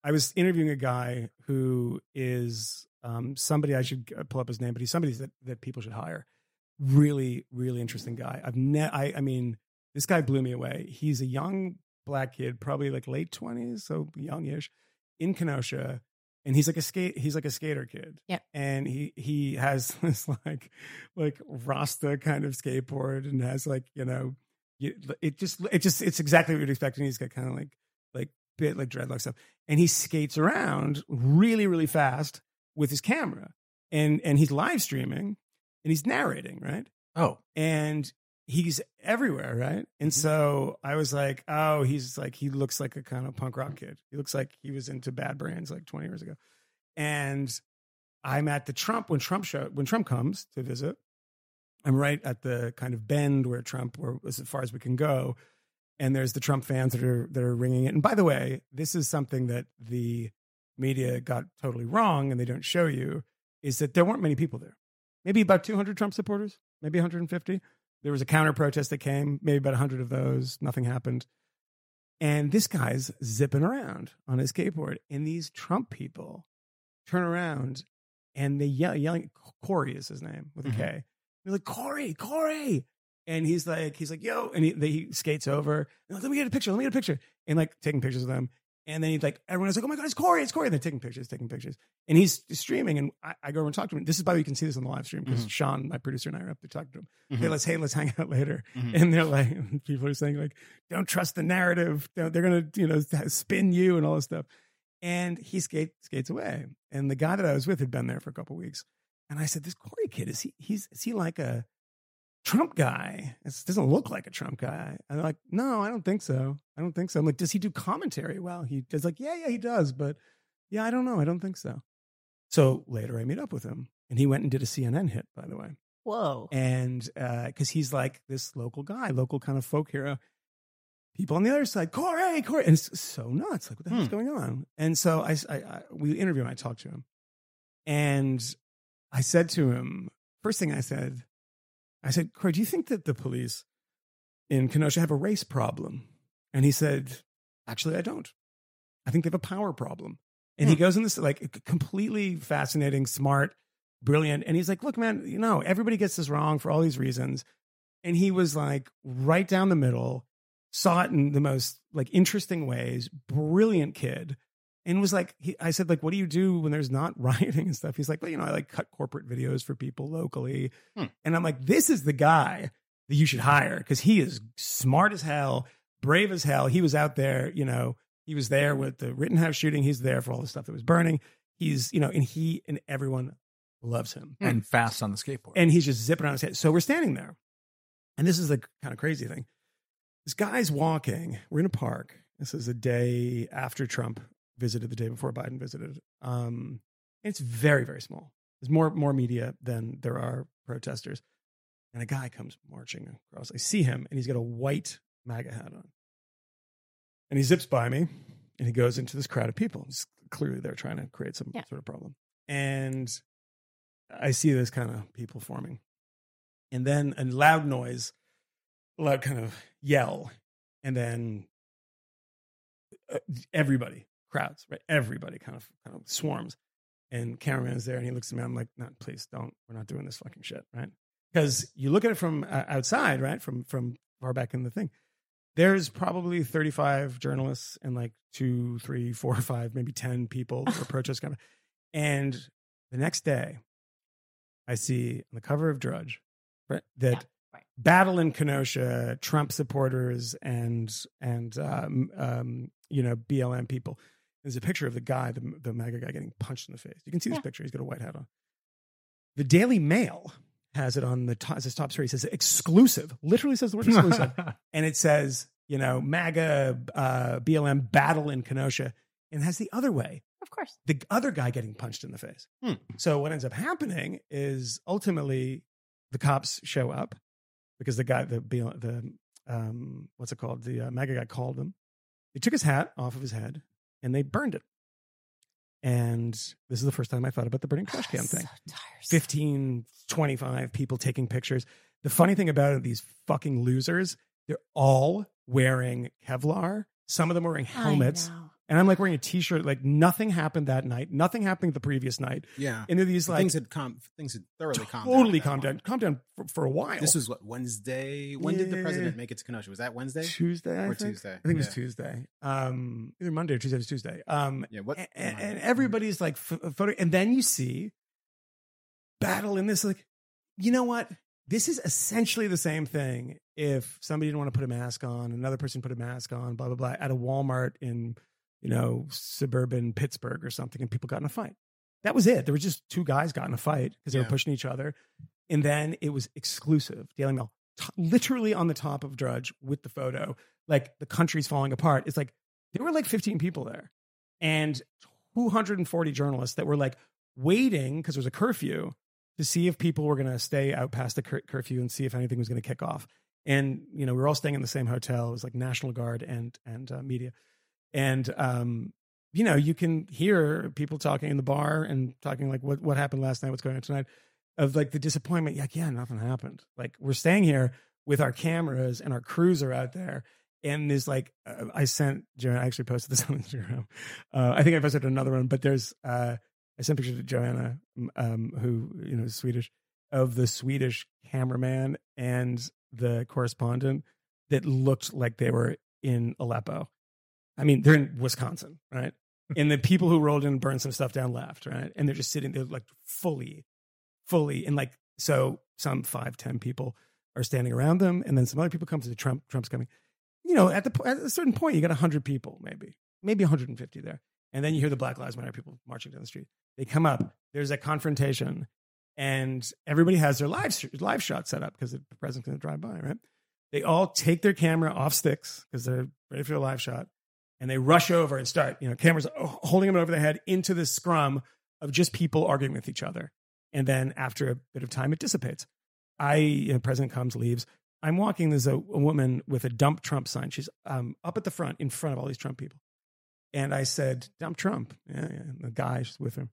I was interviewing a guy who is um, somebody I should uh, pull up his name, but he's somebody that that people should hire. Really, really interesting guy. I've ne- I, I mean, this guy blew me away. He's a young black kid, probably like late twenties, so youngish, in Kenosha, and he's like a skate. He's like a skater kid.
Yeah,
and he he has [LAUGHS] this like like Rasta kind of skateboard, and has like you know, it just it just it's exactly what you'd expect. And he's got kind of like like bit like dreadlock stuff, and he skates around really really fast with his camera, and and he's live streaming, and he's narrating right
oh,
and he's everywhere, right? And mm-hmm. so I was like, oh, he's like he looks like a kind of punk rock kid. He looks like he was into Bad Brains like 20 years ago. And I'm at the Trump when Trump show when Trump comes to visit. I'm right at the kind of bend where Trump, or as far as we can go. and there's the Trump fans that are that are ringing it. And by the way, this is something that the media got totally wrong, and they don't show you is that there weren't many people there. Maybe about 200 Trump supporters, maybe 150. There was a counter protest that came, maybe about 100 of those. Nothing happened. And this guy's zipping around on his skateboard, and these Trump people turn around and they yell, yelling. Corey is his name with a K.
Mhm.
They're like Corey, Corey, and he's like, he's like, yo, and he, they, he skates over. "No, Let me get a picture. Let me get a picture, and like taking pictures of them. And then he's like, everyone's like, oh my god, it's Corey, it's Corey. And they're taking pictures, taking pictures, and he's streaming. And I, I go over and talk to him. This is why you can see this on the live stream because
Mhm.
Sean, my producer, and I are up there talking to him.
Mhm.
Hey, let's hey, let's hang out later.
Mhm.
And they're like, [LAUGHS] people are saying like, don't trust the narrative. They're, they're gonna, you know, spin you and all this stuff. And he skate, skates away. And the guy that I was with had been there for a couple weeks. And I said, this Corey kid is he? He's is he like a Trump guy? It doesn't look like a Trump guy. And they're like, no, I don't think so. I don't think so. I'm like, does he do commentary? Well, he does. Like, yeah, yeah, he does. But yeah, I don't know. I don't think so. So later, I meet up with him, and he went and did a CNN hit, by the way
Whoa.
and because he's like this local guy, local kind of folk hero. People on the other side, Corey, Corey, and it's so nuts. Like, what the hell's
Hmm.
going on? And so I, I, I we interview him. I talked to him, and I said to him, first thing I said, I said, Corey, do you think that the police in Kenosha have a race problem? And he said, actually, I don't. I think they have a power problem. And he
Hmm.
goes in this like completely fascinating, smart, brilliant. And he's like, look, man, you know, everybody gets this wrong for all these reasons. And he was like right down the middle, saw it in the most like interesting ways, brilliant kid. And was like, he, I said, like, what do you do when there's not [LAUGHS] rioting and stuff? He's like, well, you know, I like cut corporate videos for people locally.
Hmm.
And I'm like, this is the guy that you should hire because he is smart as hell, brave as hell. He was out there, you know, he was there with the Rittenhouse shooting. He's there for all the stuff that was burning. He's, you know, and he and everyone loves him.
and fast on the skateboard.
And he's just zipping on his head. So we're standing there. And this is the kind of crazy thing. This guy's walking. We're in a park. This is a day after Trump visited, the day before Biden visited. Um, it's very, very small. There's more more media than there are protesters. And a guy comes marching across. I see him, and he's got a white MAGA hat on. And he zips by me, and he goes into this crowd of people. It's clearly they're trying to create some
Yeah.
sort of problem. And I see this kind of people forming. And then a loud noise, a loud kind of yell. And then uh, everybody, crowds, right? Everybody kind of kind of swarms. And cameraman is there and he looks at me. I'm like, no, please don't. We're not doing this fucking shit, right? Because you look at it from uh, outside, right? From from far back in the thing. There's probably 35 journalists and like two, three, four, [LAUGHS] five, maybe 10 people or protest kind. And the next day, I see on the cover of Drudge right, that
Yeah, right.
battle in Kenosha, Trump supporters and and um, um, you know BLM people. There's a picture of the guy, the, the MAGA guy, getting punched in the face. You can see this
Yeah.
picture. He's got a white hat on. The Daily Mail has it on the top, as top story. It says exclusive. Literally says the word exclusive [LAUGHS] and it says, you know, MAGA, uh, BLM battle in Kenosha, and it has the other way,
Of course.
the other guy getting punched in the face.
Hmm.
So what ends up happening is ultimately the cops show up because the guy, the the um, what's it called, the uh, MAGA guy called them. He took his hat off of his head and they burned it. And this is the first time I thought about the burning trash can
So
thing.
tiresome.
15, 25 people taking pictures. The funny thing about it, these fucking losers, they're all wearing Kevlar. Some of them wearing helmets. And I'm like wearing a t-shirt. Like nothing happened that night. Nothing happened the previous night.
Yeah.
And these like
things had calm, things had thoroughly calmed down.
totally
at that
calmed down. Calmed down for, for a while.
This was what Wednesday. When did the president make it to Kenosha? Was that Wednesday?
Tuesday,
or
think.
Tuesday?
I think it was Tuesday. Um, either Monday or Tuesday. It was Tuesday. Um,
Yeah. What?
and, and everybody's like photo and then you see battle in this like you know what this is essentially the same thing if somebody didn't want to put a mask on another person put a mask on blah blah blah at a walmart in you know suburban pittsburgh or something and people got in a fight. That was it. There were just two guys got in a fight because they were pushing each other and then it was exclusive daily mail t- literally on the top of drudge with the photo. Like the country's falling apart. It's like there were like 15 people there and 240 journalists that were like waiting because there was a curfew to see if people were going to stay out past the cur- curfew and see if anything was going to kick off. and you know we were all staying in the same hotel. It was like National Guard and and uh, media, and um, you know you can hear people talking in the bar and talking like what what happened last night, what's going on tonight, of like the disappointment. Like yeah, nothing happened. Like we're staying here with our cameras and our crews are out there. And there's like, uh, I sent Joanna, I actually posted this [LAUGHS] on Instagram. Uh, I think I posted another one, but there's, uh, I sent pictures to Joanna, um, who, you know, is Swedish, of the Swedish cameraman and the correspondent that looked like they were in Aleppo. I mean, they're in Wisconsin, right? and the people who rolled in and burned some stuff down left, right? And they're just sitting there like fully, fully, and like, so some five, ten people are standing around them, and then some other people come to the Trump. Trump's coming. You know, at the at a certain point, you got hundred people, maybe, maybe 150 there, and then you hear the Black Lives Matter people marching down the street. They come up. There's a confrontation, and everybody has their live live shot set up because the president's going to drive by, right? They all take their camera off sticks because they're ready for a live shot, and they rush over and start, you know, cameras holding them over their head into this scrum of just people arguing with each other. And then after a bit of time, it dissipates. I, you know, president comes, leaves. I'm walking. There's a, a woman with a dump Trump sign. She's um, up at the front in front of all these Trump people. And I said, dump Trump. Yeah, yeah. And the guy's with him.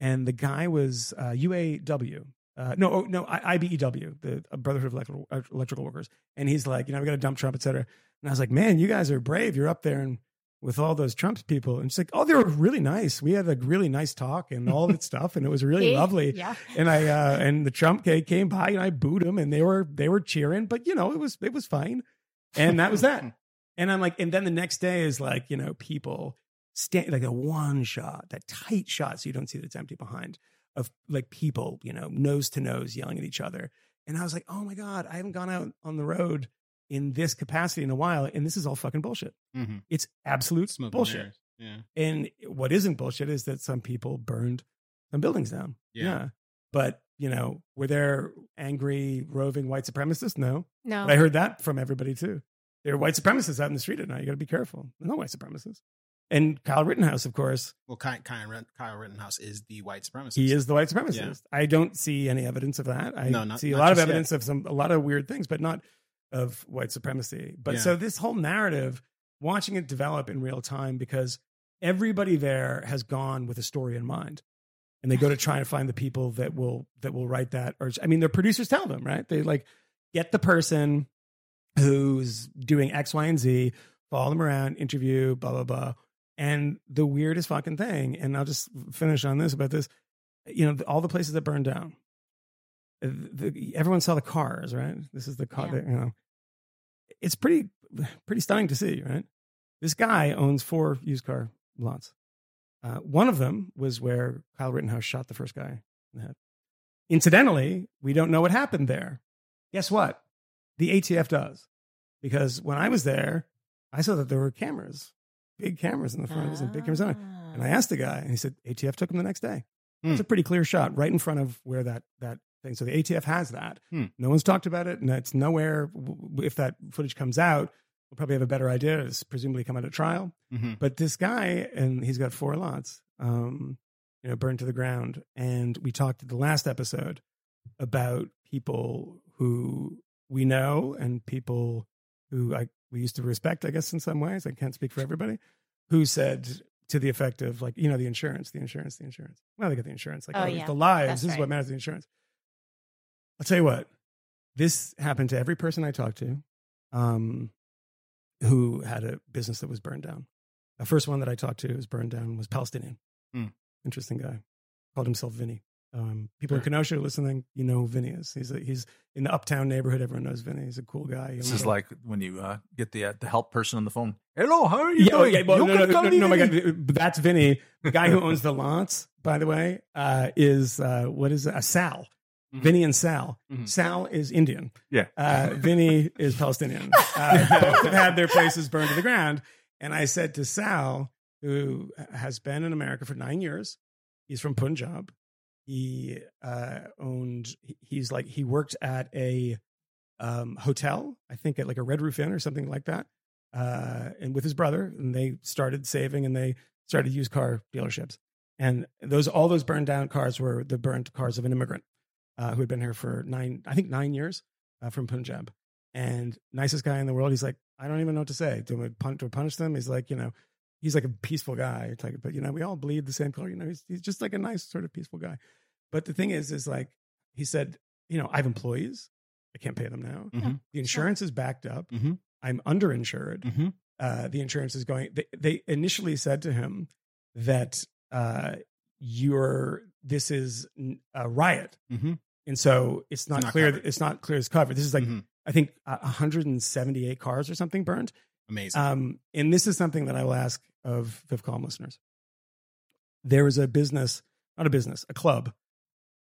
And the guy was uh, UAW. Uh, no, oh, no, IBEW, the Brotherhood of Electrical, uh, Electrical Workers. And he's like, you know, we got to dump Trump, et cetera. And I was like, man, you guys are brave. You're up there and with all those Trump people. And she's like, oh, they were really nice. We had a really nice talk and all that [LAUGHS] stuff. And it was really
Yeah,
lovely.
Yeah.
And I, uh, and the Trump guy came by and I booed him and they were, they were cheering, but you know, it was, it was fine. And that was that. [LAUGHS] And I'm like, and then the next day is like, you know, people stand like a one shot, that tight shot. So you don't see that it's empty behind of like people, you know, nose to nose yelling at each other. And I was like, oh my God, I haven't gone out on the road in this capacity in a while. And this is all fucking bullshit.
Mm-hmm.
It's absolute
Smoke
bullshit.
mirrors. Yeah.
And what isn't bullshit is that some people burned some buildings down.
Yeah.
But, you know, were there angry, roving white supremacists? No.
No.
But I heard that from everybody too. There are white supremacists out in the street at night. You got to be careful. No white supremacists. And Kyle Rittenhouse, of course,
Well, Kyle, Kyle, Kyle Rittenhouse is the white supremacist.
he is the white supremacist. I don't see any evidence of that. I
No, not-
see a lot of
just yet.
evidence of some a lot of weird things, but not of white supremacy. But
Yeah.
so this whole narrative, watching it develop in real time, because everybody there has gone with a story in mind, and they go to try and find the people that will that will write that. Or I mean, their producers tell them right. They like get the person who's doing X, Y, and Z, follow them around, interview, blah blah blah. And the weirdest fucking thing, and I'll just finish on this about this. You know, all the places that burned down. The, everyone saw the cars, right? This is the car.
Yeah.
that, you know, it's pretty pretty stunning to see, right? This guy owns four used car lots. Uh, one of them was where Kyle Rittenhouse shot the first guy in the head. Incidentally, we don't know what happened there. Guess what? The ATF does. Because when I was there, I saw that there were cameras, big cameras in the front and big cameras on it. And I asked the guy, and he said ATF took him the next day. It's
Hmm.
a pretty clear shot right in front of where that that thing. So the ATF has that.
Hmm.
No one's talked about it, and it's nowhere. If that footage comes out, we'll probably have a better idea. It's presumably come out at trial.
Mhm.
But this guy, and he's got four lots, um, you know, burned to the ground. And we talked at the last episode about people who we know and people who I we used to respect, I guess, in some ways. I can't speak for everybody. Who said to the effect of like, you know, the insurance, the insurance, the insurance. Well, they get the insurance. Like,
Oh,
oh,
yeah.
the lives.
That's
this is what matters. The insurance. I'll tell you what. This happened to every person I talked to, um, who had a business that was burned down. The first one that I talked to was burned down was Palestinian.
Hmm.
Interesting guy. Called himself Vinny. Um, people in Kenosha listening, you know who Vinny is. He's a, he's in the uptown neighborhood. Everyone knows Vinny. He's a cool guy.
This is like when you uh, get the uh, the help person on the phone. Hello, how are you
yeah, oh,
doing?
yeah, well,
You
no, no, no, no, my God, that's Vinny. The guy who [LAUGHS] owns the lots, by the way, uh, is uh, what is it? Uh, Sal.
Mhm.
Vinny and Sal.
Mhm.
Sal is Indian.
Yeah.
Uh, Vinny is Palestinian. [LAUGHS] Uh, both have had their places burned to the ground. And I said to Sal, who has been in America for nine years, he's from Punjab. He uh, owned, he's like, he worked at a um, hotel, I think at like a Red Roof Inn or something like that, uh, and with his brother. And they started saving and they started used car dealerships. And those, all those burned down cars were the burnt cars of an immigrant uh, who had been here for nine, I think nine years uh, from Punjab. and nicest guy in the world. He's like, I don't even know what to say. Do I punish, do I punish them? He's like, you know, he's like a peaceful guy. Like, but you know, we all bleed the same color. You know, he's, he's just like a nice sort of peaceful guy. But the thing is, is like he said, you know, I have employees. I can't pay them now.
Mhm.
The insurance is backed up.
Mhm.
I'm underinsured.
Mhm.
Uh, the insurance is going. They, they initially said to him that uh, you're this is a riot,
Mhm.
and so it's not,
not
clear.
covered.
It's not clear as covered. This is like
Mhm.
I think uh, 178 cars or something burned.
Amazing.
Um, and this is something that I will ask of Fifth Column listeners. There was a business, not a business, a club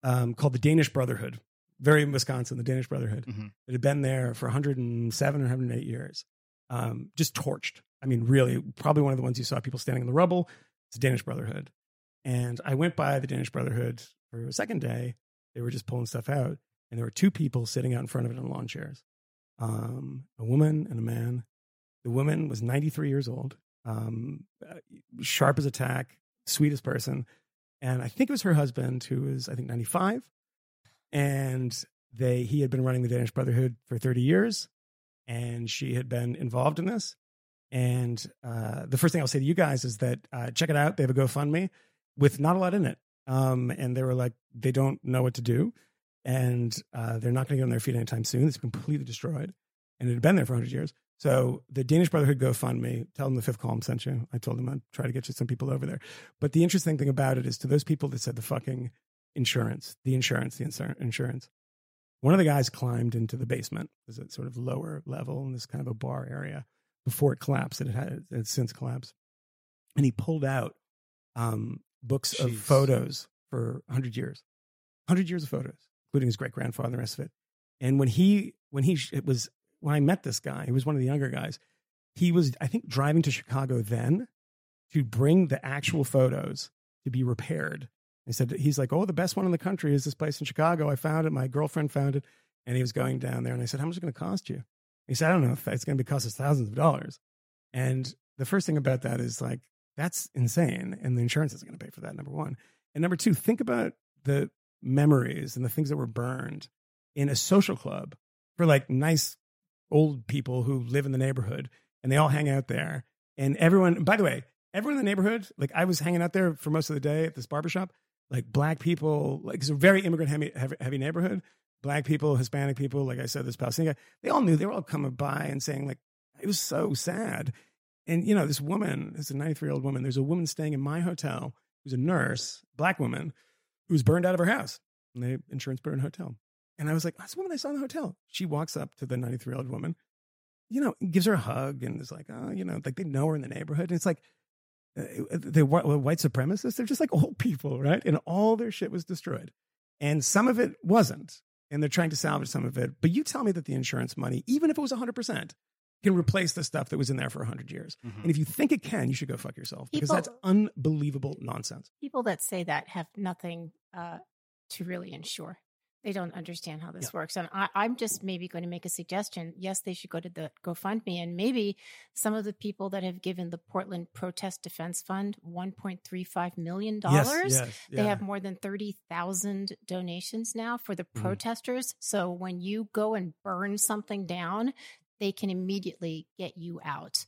um, called the Danish Brotherhood, very in Wisconsin, the Danish Brotherhood,
Mhm.
that had been there for 107 or 108 years, um, just torched. I mean, really, probably one of the ones you saw people standing in the rubble. It's the Danish Brotherhood. And I went by the Danish Brotherhood for a second day. They were just pulling stuff out. And there were two people sitting out in front of it in lawn chairs um, a woman and a man. The woman was 93 years old, um, uh, sharp as a tack, sweetest person. And I think it was her husband who was, I think, 95. And they he had been running the Danish Brotherhood for 30 years. And she had been involved in this. And uh, the first thing I'll say to you guys is that uh, check it out. They have a GoFundMe with not a lot in it. Um, and they were like, they don't know what to do. And uh, they're not going to get on their feet anytime soon. It's completely destroyed. And it had been there for 100 years. So the Danish Brotherhood GoFundMe, tell them the fifth column sent you. I told them I'd try to get you some people over there. But the interesting thing about it is to those people that said the fucking insurance, the insurance, the insur- insurance. One of the guys climbed into the basement. There's a sort of lower level in this kind of a bar area before it collapsed. It it had since collapsed. And he pulled out um, books of photos for 100 years, 100 years of photos, including his great grandfather and the rest of it. And when he, when he, it was, when I met this guy, he was one of the younger guys. He was, I think, driving to Chicago then to bring the actual photos to be repaired. He said, he's like, oh, the best one in the country is this place in Chicago. I found it. My girlfriend found it. And he was going down there. And I said, how much is it going to cost you? He said, I don't know if it's going to be cost us thousands of dollars. And the first thing about that is like, that's insane. And the insurance isn't going to pay for that, number one. And number two, think about the memories and the things that were burned in a social club for like nice old people who live in the neighborhood and they all hang out there. And everyone, by the way, everyone in the neighborhood, like I was hanging out there for most of the day at this barbershop, like black people, like it's a very immigrant heavy, heavy, neighborhood. Black people, Hispanic people, like I said, this Palestinian guy, they all knew, they were all coming by and saying, like, it was so sad. And, you know, this woman, is a 93 year old woman, there's a woman staying in my hotel who's a nurse, black woman, who was burned out of her house. And they insurance put her in a hotel. And I was like, that's the woman I saw in the hotel. She walks up to the 93 year old woman, you know, gives her a hug and is like, oh, you know, like they know her in the neighborhood. And it's like, uh, the whi- white supremacists, they're just like old [LAUGHS] people, right? And all their shit was destroyed. And some of it wasn't. And they're trying to salvage some of it. But you tell me that the insurance money, even if it was 100%, can replace the stuff that was in there for 100 years.
Mhm.
And if you think it can, you should go fuck yourself because that's unbelievable nonsense.
People that say that have nothing uh, to really ensure. They don't understand how this works. And I, I'm just maybe going to make a suggestion. Yes, they should go to the GoFundMe. And maybe some of the people that have given the Portland Protest Defense Fund $1.35 million,
yes,
they have more than 30,000 donations now for the
Mhm.
protesters. So when you go and burn something down, they can immediately get you out.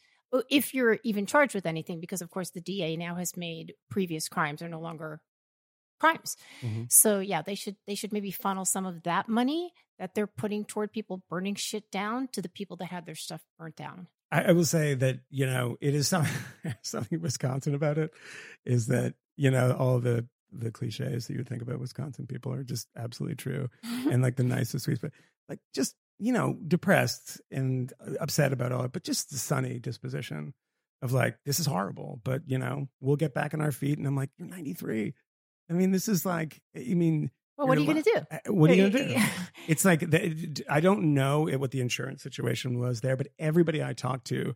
If you're even charged with anything, because of course the DA now has made previous crimes are no longer crimes.
Mhm.
So yeah, they should they should maybe funnel some of that money that they're putting toward people burning shit down to the people that had their stuff burnt down.
I, I will say that you know it is some, [LAUGHS] something Wisconsin about it is that you know all the the cliches that you would think about Wisconsin people are just absolutely true [LAUGHS] and like the nicest sweet but like just you know depressed and upset about all it but just the sunny disposition of like this is horrible but you know we'll get back on our feet and I'm like you're 93 I mean this is like I mean
well, what are you going to do?
uh, what are you gonna do it's like the, I don't know what the insurance situation was there, but everybody I talked to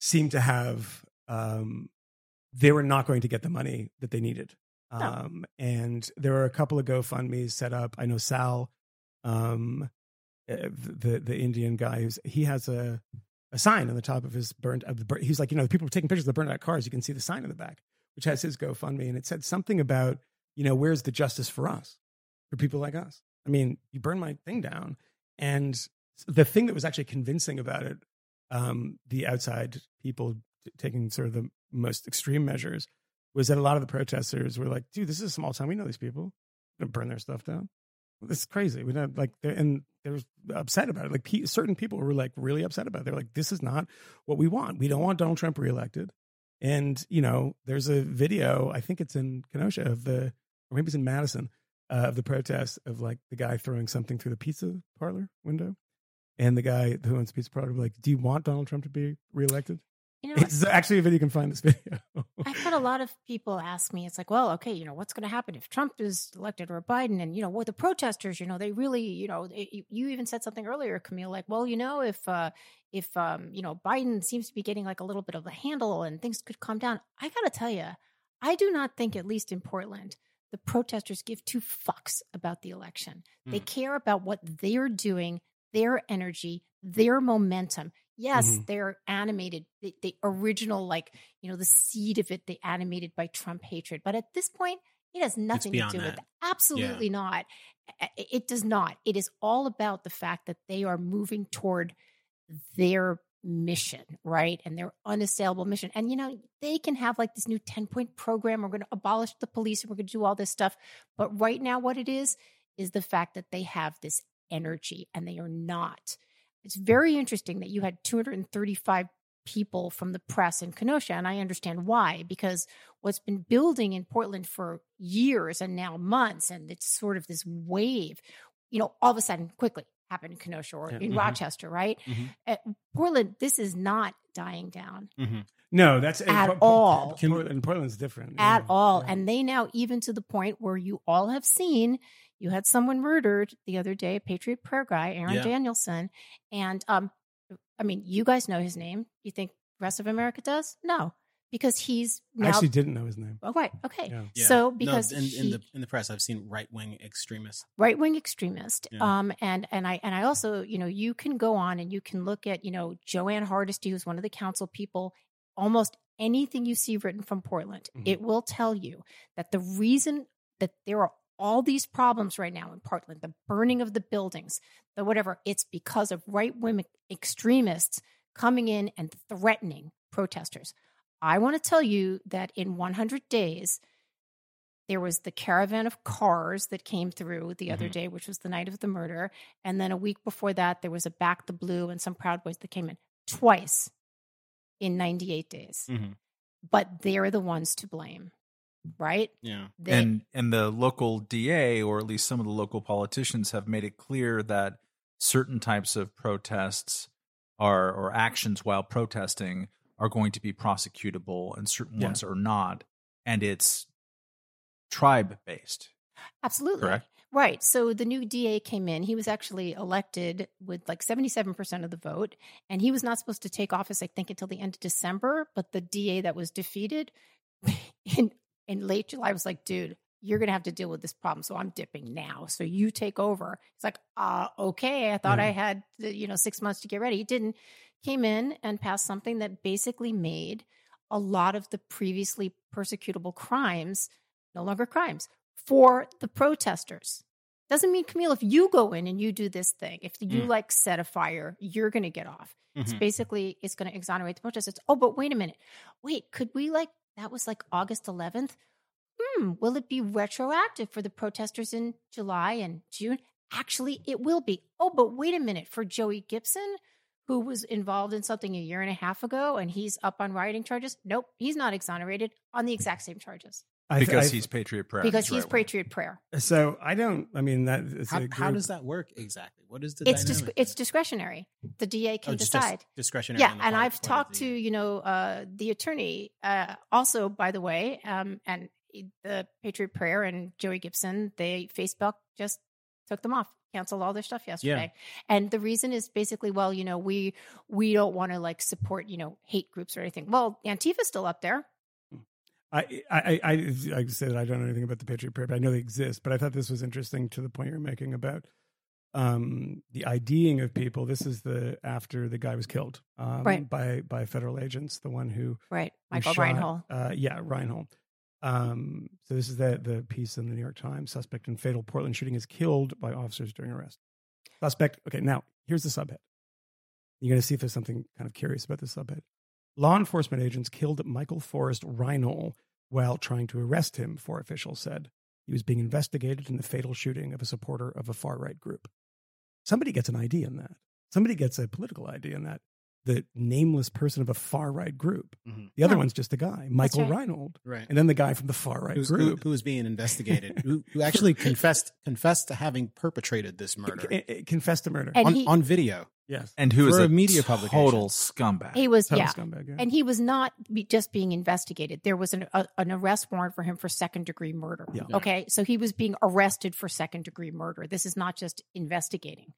seemed to have um, they were not going to get the money that they needed. Um, and there were a couple of GoFundmes set up. I know Sal, um, uh, the the Indian guy who's he has a a sign on the top of his burned. Of the, he's like, you know, the people taking pictures of the burned out cars. You can see the sign in the back, which has his GoFundMe, and it said something about, you know, where's the justice for us, for people like us. I mean, you burn my thing down, and the thing that was actually convincing about it, um, the outside people t- taking sort of the most extreme measures, was that a lot of the protesters were like, "Dude, this is a small town. We know these people. Burn their stuff down. This is crazy. We don't like." they're- And they were upset about it. Like certain people were like really upset about it. They're like, "This is not what we want. We don't want Donald Trump reelected." And you know, there's a video. I think it's in Kenosha of the, or maybe it's in Madison, uh, of the protest of like the guy throwing something through the pizza parlor window, and the guy who owns the pizza parlor like, "Do you want Donald Trump to be reelected?"
You know,
It's actually a video. You can find this video.
I've had [LAUGHS] a lot of people ask me, it's like, well, okay, you know, what's going to happen if Trump is elected or Biden? And, you know, what the protesters, you know, they really, you know, they, you- even said something earlier, Camille, like, well, you know, if, uh, if, um, you know, Biden seems to be getting like a little bit of a handle and things could calm down. I got to tell you, I do not think, at least in Portland, the protesters give two fucks about the election. They
Mm.
care about what they're doing, their energy, their momentum. Yes,
Mhm.
they're animated. The, the original, like, you know, the seed of it, they animated by Trump hatred. But at this point, it has nothing to do with
that.
that. Absolutely not. I- I- It does not. It is all about the fact that they are moving toward their mission, right? And their unassailable mission. And, you know, they can have like this new 10 point program. We're going to abolish the police and we're going to do all this stuff. But right now, what it is, is the fact that they have this energy and they are not. It's very interesting that you had 235 people from the press in Kenosha. And I understand why, because what's been building in Portland for years and now months, and it's sort of this wave, you know, all of a sudden quickly happened in Kenosha or in
Mhm.
Rochester, right?
Mhm.
At Portland, this is not dying down
Mm-hmm.
no, that's
At
Port-
all.
Portland, and Portland's different
at
yeah.
all.
Yeah.
And they now, even to the point where you all have seen, you had someone murdered the other day, a Patriot Prayer guy, Aaron
Yeah.
Danielson. And um, I mean, you guys know his name. You think the rest of America does? No, because he's
I actually didn't know his name.
oh, right. Okay.
Yeah.
Yeah.
So
No,
because
in,
he,
in the in the press, I've seen right wing extremists.
right wing extremist.
Yeah.
Um, and and I and I also, you know, you can go on and you can look at, you know, Jo Ann Hardesty, who's one of the council people. Almost anything you see written from Portland,
Mhm.
it will tell you that the reason that there are all these problems right now in Portland, the burning of the buildings, the whatever, it's because of right wing extremists coming in and threatening protesters. I want to tell you that in 100 days, there was the caravan of cars that came through the other
Mhm.
day, which was the night of the murder. And then a week before that, there was a Back the Blue and some Proud Boys that came in twice in 98 days.
Mm-hmm.
But they're the ones to blame, right?
Yeah.
They,
and and the local DA or at least some of the local politicians have made it clear that certain types of protests are or actions while protesting are going to be prosecutable and certain
Yeah.
ones are not and it's tribe based
absolutely.
correct
Right. So the new DA came in. He was actually elected with like 77% of the vote. And he was not supposed to take office, I think, until the end of December. But the DA that was defeated [LAUGHS] in, in late July I was like, dude, you're going to have to deal with this problem. So I'm dipping now. So you take over. It's like, uh, okay. I thought. I had, the, you know, six months to get ready. He didn't. Came in and passed something that basically made a lot of the previously persecutable crimes no longer crimes for the protesters. Doesn't mean, Camille, if you go in and you do this thing, if you
Mm.
like set a fire, you're going to get off. It's
Mhm.
basically, it's going to exonerate the protesters. Oh, but wait a minute. Wait, could we like, that was like August 11th? Hmm, will it be retroactive for the protesters in July and June? Actually, it will be. Oh, but wait a minute. For Joey Gibson, who was involved in something a year and a half ago and he's up on rioting charges, nope, he's not exonerated on the exact same charges
because
I-
he's Patriot Prayer.
because he's
right-wing.
Patriot Prayer.
So I don't. I mean that. It's
How,
a
how does that work exactly? What is the
It's dis- it's discretionary. The DA can
Oh, just
decide.
discretionary.
Yeah, and I've talked to you know uh, the attorney. Uh, also, by the way, um, and the Patriot Prayer and Joey Gibson, they Facebook just took them off, canceled all their stuff yesterday. And the reason is basically, well, you know, we we don't want to like support you know hate groups or anything. Well, Antifa's still up there.
I, I, I, I say that I don't know anything about the Patriot Prayer, but I know they exist. But I thought this was interesting to the point you're making about um, the IDing of people. This is the after the guy was killed um,
Right.
by by federal agents, the one who
Right, Michael Reinoehl.
Uh, yeah, Reinoehl. Um, so this is the the piece in the New York Times. Suspect in fatal Portland shooting is killed by officers during arrest. Suspect. Okay, now here's the subhead. You're going to see if there's something kind of curious about the subhead. Law enforcement agents killed Michael Forest Reinoehl while trying to arrest him, four officials said. He was being investigated in the fatal shooting of a supporter of a far right group. Somebody gets an idea in that. Somebody gets a political idea in that. The nameless person of a far right group.
Mhm.
The other
Yeah.
one's just a guy, Michael
right.
Reinoehl.
Right.
And then the guy from the far right
Who's, who,
group.
who was being investigated, [LAUGHS] who, who actually confessed confessed to having perpetrated this murder
C- c- confessed to murder.
On,
he-
on video.
yes.
And who is
For
a,
a media publication.
total scumbag.
He was,
Total
yeah.
scumbag, yeah.
And he was not be, just being investigated. There was an, a, an arrest warrant for him for second degree murder.
Yeah.
Okay. So he was being arrested for second degree murder. This is not just investigating.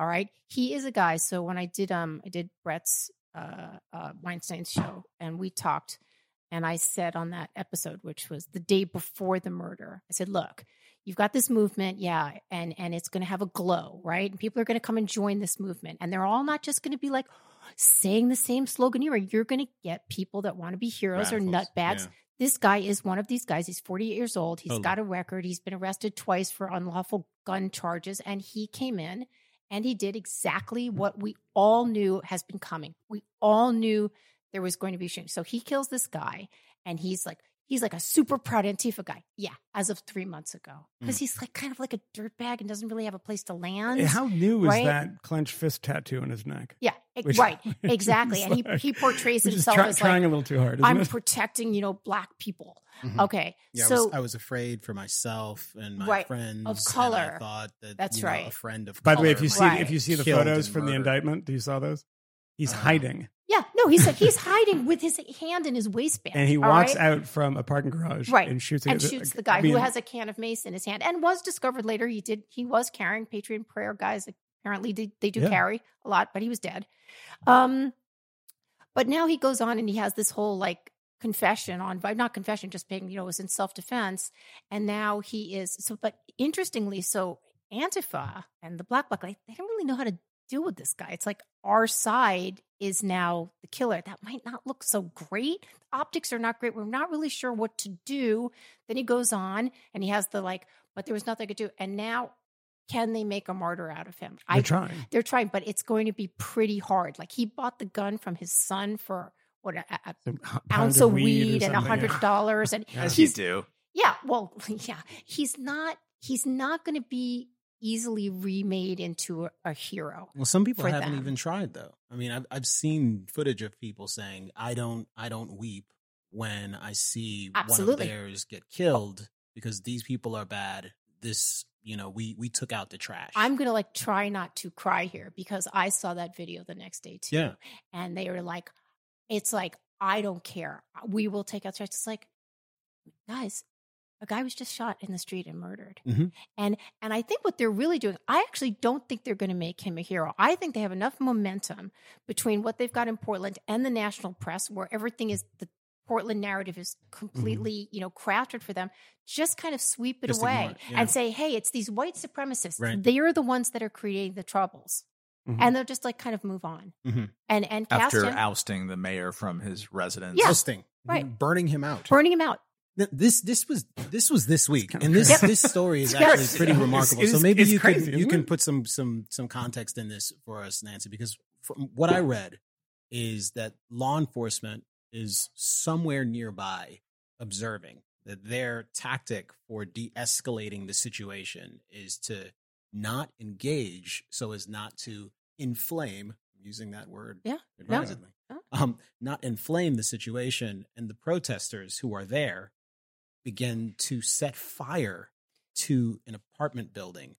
All right. He is a guy. So when I did, um, I did Brett's, uh, uh, Weinstein's show and we talked and I said on that episode, which was the day before the murder, I said, look, you've got this movement, yeah, and and it's going to have a glow, right? And people are going to come and join this movement, and they're all not just going to be like saying the same slogan here. You're going to get people that want to be heroes or nutbags.
yeah.
This guy is one of these guys. He's 48 years old. He's
Totally.
got a record. He's been arrested twice for unlawful gun charges, and he came in and he did exactly what we all knew has been coming. We all knew there was going to be shooting. So he kills this guy, and he's like, he's like a super proud Antifa guy. Yeah, as of three months ago, because he's like kind of like a dirtbag and doesn't really have a place to land.
How new is that clenched fist tattoo on his neck?
yeah,
Which-
right, [LAUGHS]
which
exactly. And he
like-
he portrays himself
try-
as
trying
like
a little too hard.
I'm
it?
protecting, you know, black people.
Mhm.
Okay,
Yeah, I,
so
was, I was afraid for myself and my
Right,
friends.
of
and
color.
I thought that
That's
you know,
right.
A friend of
By the way, if you see
Right.
if you see the photos
and
from the indictment, do you saw those? He's
Uh,
hiding,
yeah, no, he's he's [LAUGHS] hiding with his hand in his waistband,
and he
all
walks
right?
out from a parking garage,
Right.
and shoots
and shoots the
I
guy
mean,
who has a can of mace in his hand and was discovered later. He did he was carrying patriot prayer guys. Apparently they, they do
Yeah.
carry a lot but he was dead. Um but now he goes on and he has this whole like confession on but not confession just being you know it was in self-defense. And now he is so but interestingly so antifa and the black bloc like, they don't really know how to deal with this guy it's like our side is now the killer that might not look so great optics are not great we're not really sure what to do then he goes on and he has the like but there was nothing I could do and now can they make a martyr out of him
They're trying.
they're trying, but it's going to be pretty hard. Like he bought the gun from his son for what a, a
Some h- pound
ounce of weed,
or
and a
something,
hundred
yeah.
dollars, and
Yeah.
As you
he's
do.
yeah, well, [LAUGHS] yeah, he's not he's not going to be easily remade into a, a hero.
Well, some people haven't
them.
even tried though. I mean, I've I've seen footage of people saying, "I don't, I don't weep when I see
Absolutely.
one of theirs get killed because these people are bad. This, you know, we we took out the trash."
I'm going to like try not to cry here because I saw that video the next day too,
yeah,
and they were like, it's like I don't care, we will take out trash. It's like, guys, a guy was just shot in the street and murdered.
Mhm.
And and I think what they're really doing, I actually don't think they're going to make him a hero. I think they have enough momentum between what they've got in Portland and the national press, where everything is the Portland narrative is completely, you know, crafted for them. Just kind of sweep it
Just
away
it, yeah.
and say, "Hey, it's these white supremacists.
Right.
They're the ones that are creating the troubles."
Mhm.
And they'll just like kind of move on
Mhm.
and and cast
After
him,
ousting the mayor from his residence.
Yeah.
Ousting,
right.
burning him out.
burning him out.
Th- This this was this was this week, and this
crazy.
this story is actually pretty remarkable.
it's-
so maybe you
crazy,
can you
isn't
can put some some some context in this for us, Nancy, because from what I read is that law enforcement is somewhere nearby observing that their tactic for de-escalating the situation is to not engage so as not to inflame I'm using that word
Yeah.
advisedly um, not inflame the situation and the protesters who are there begin to set fire to an apartment building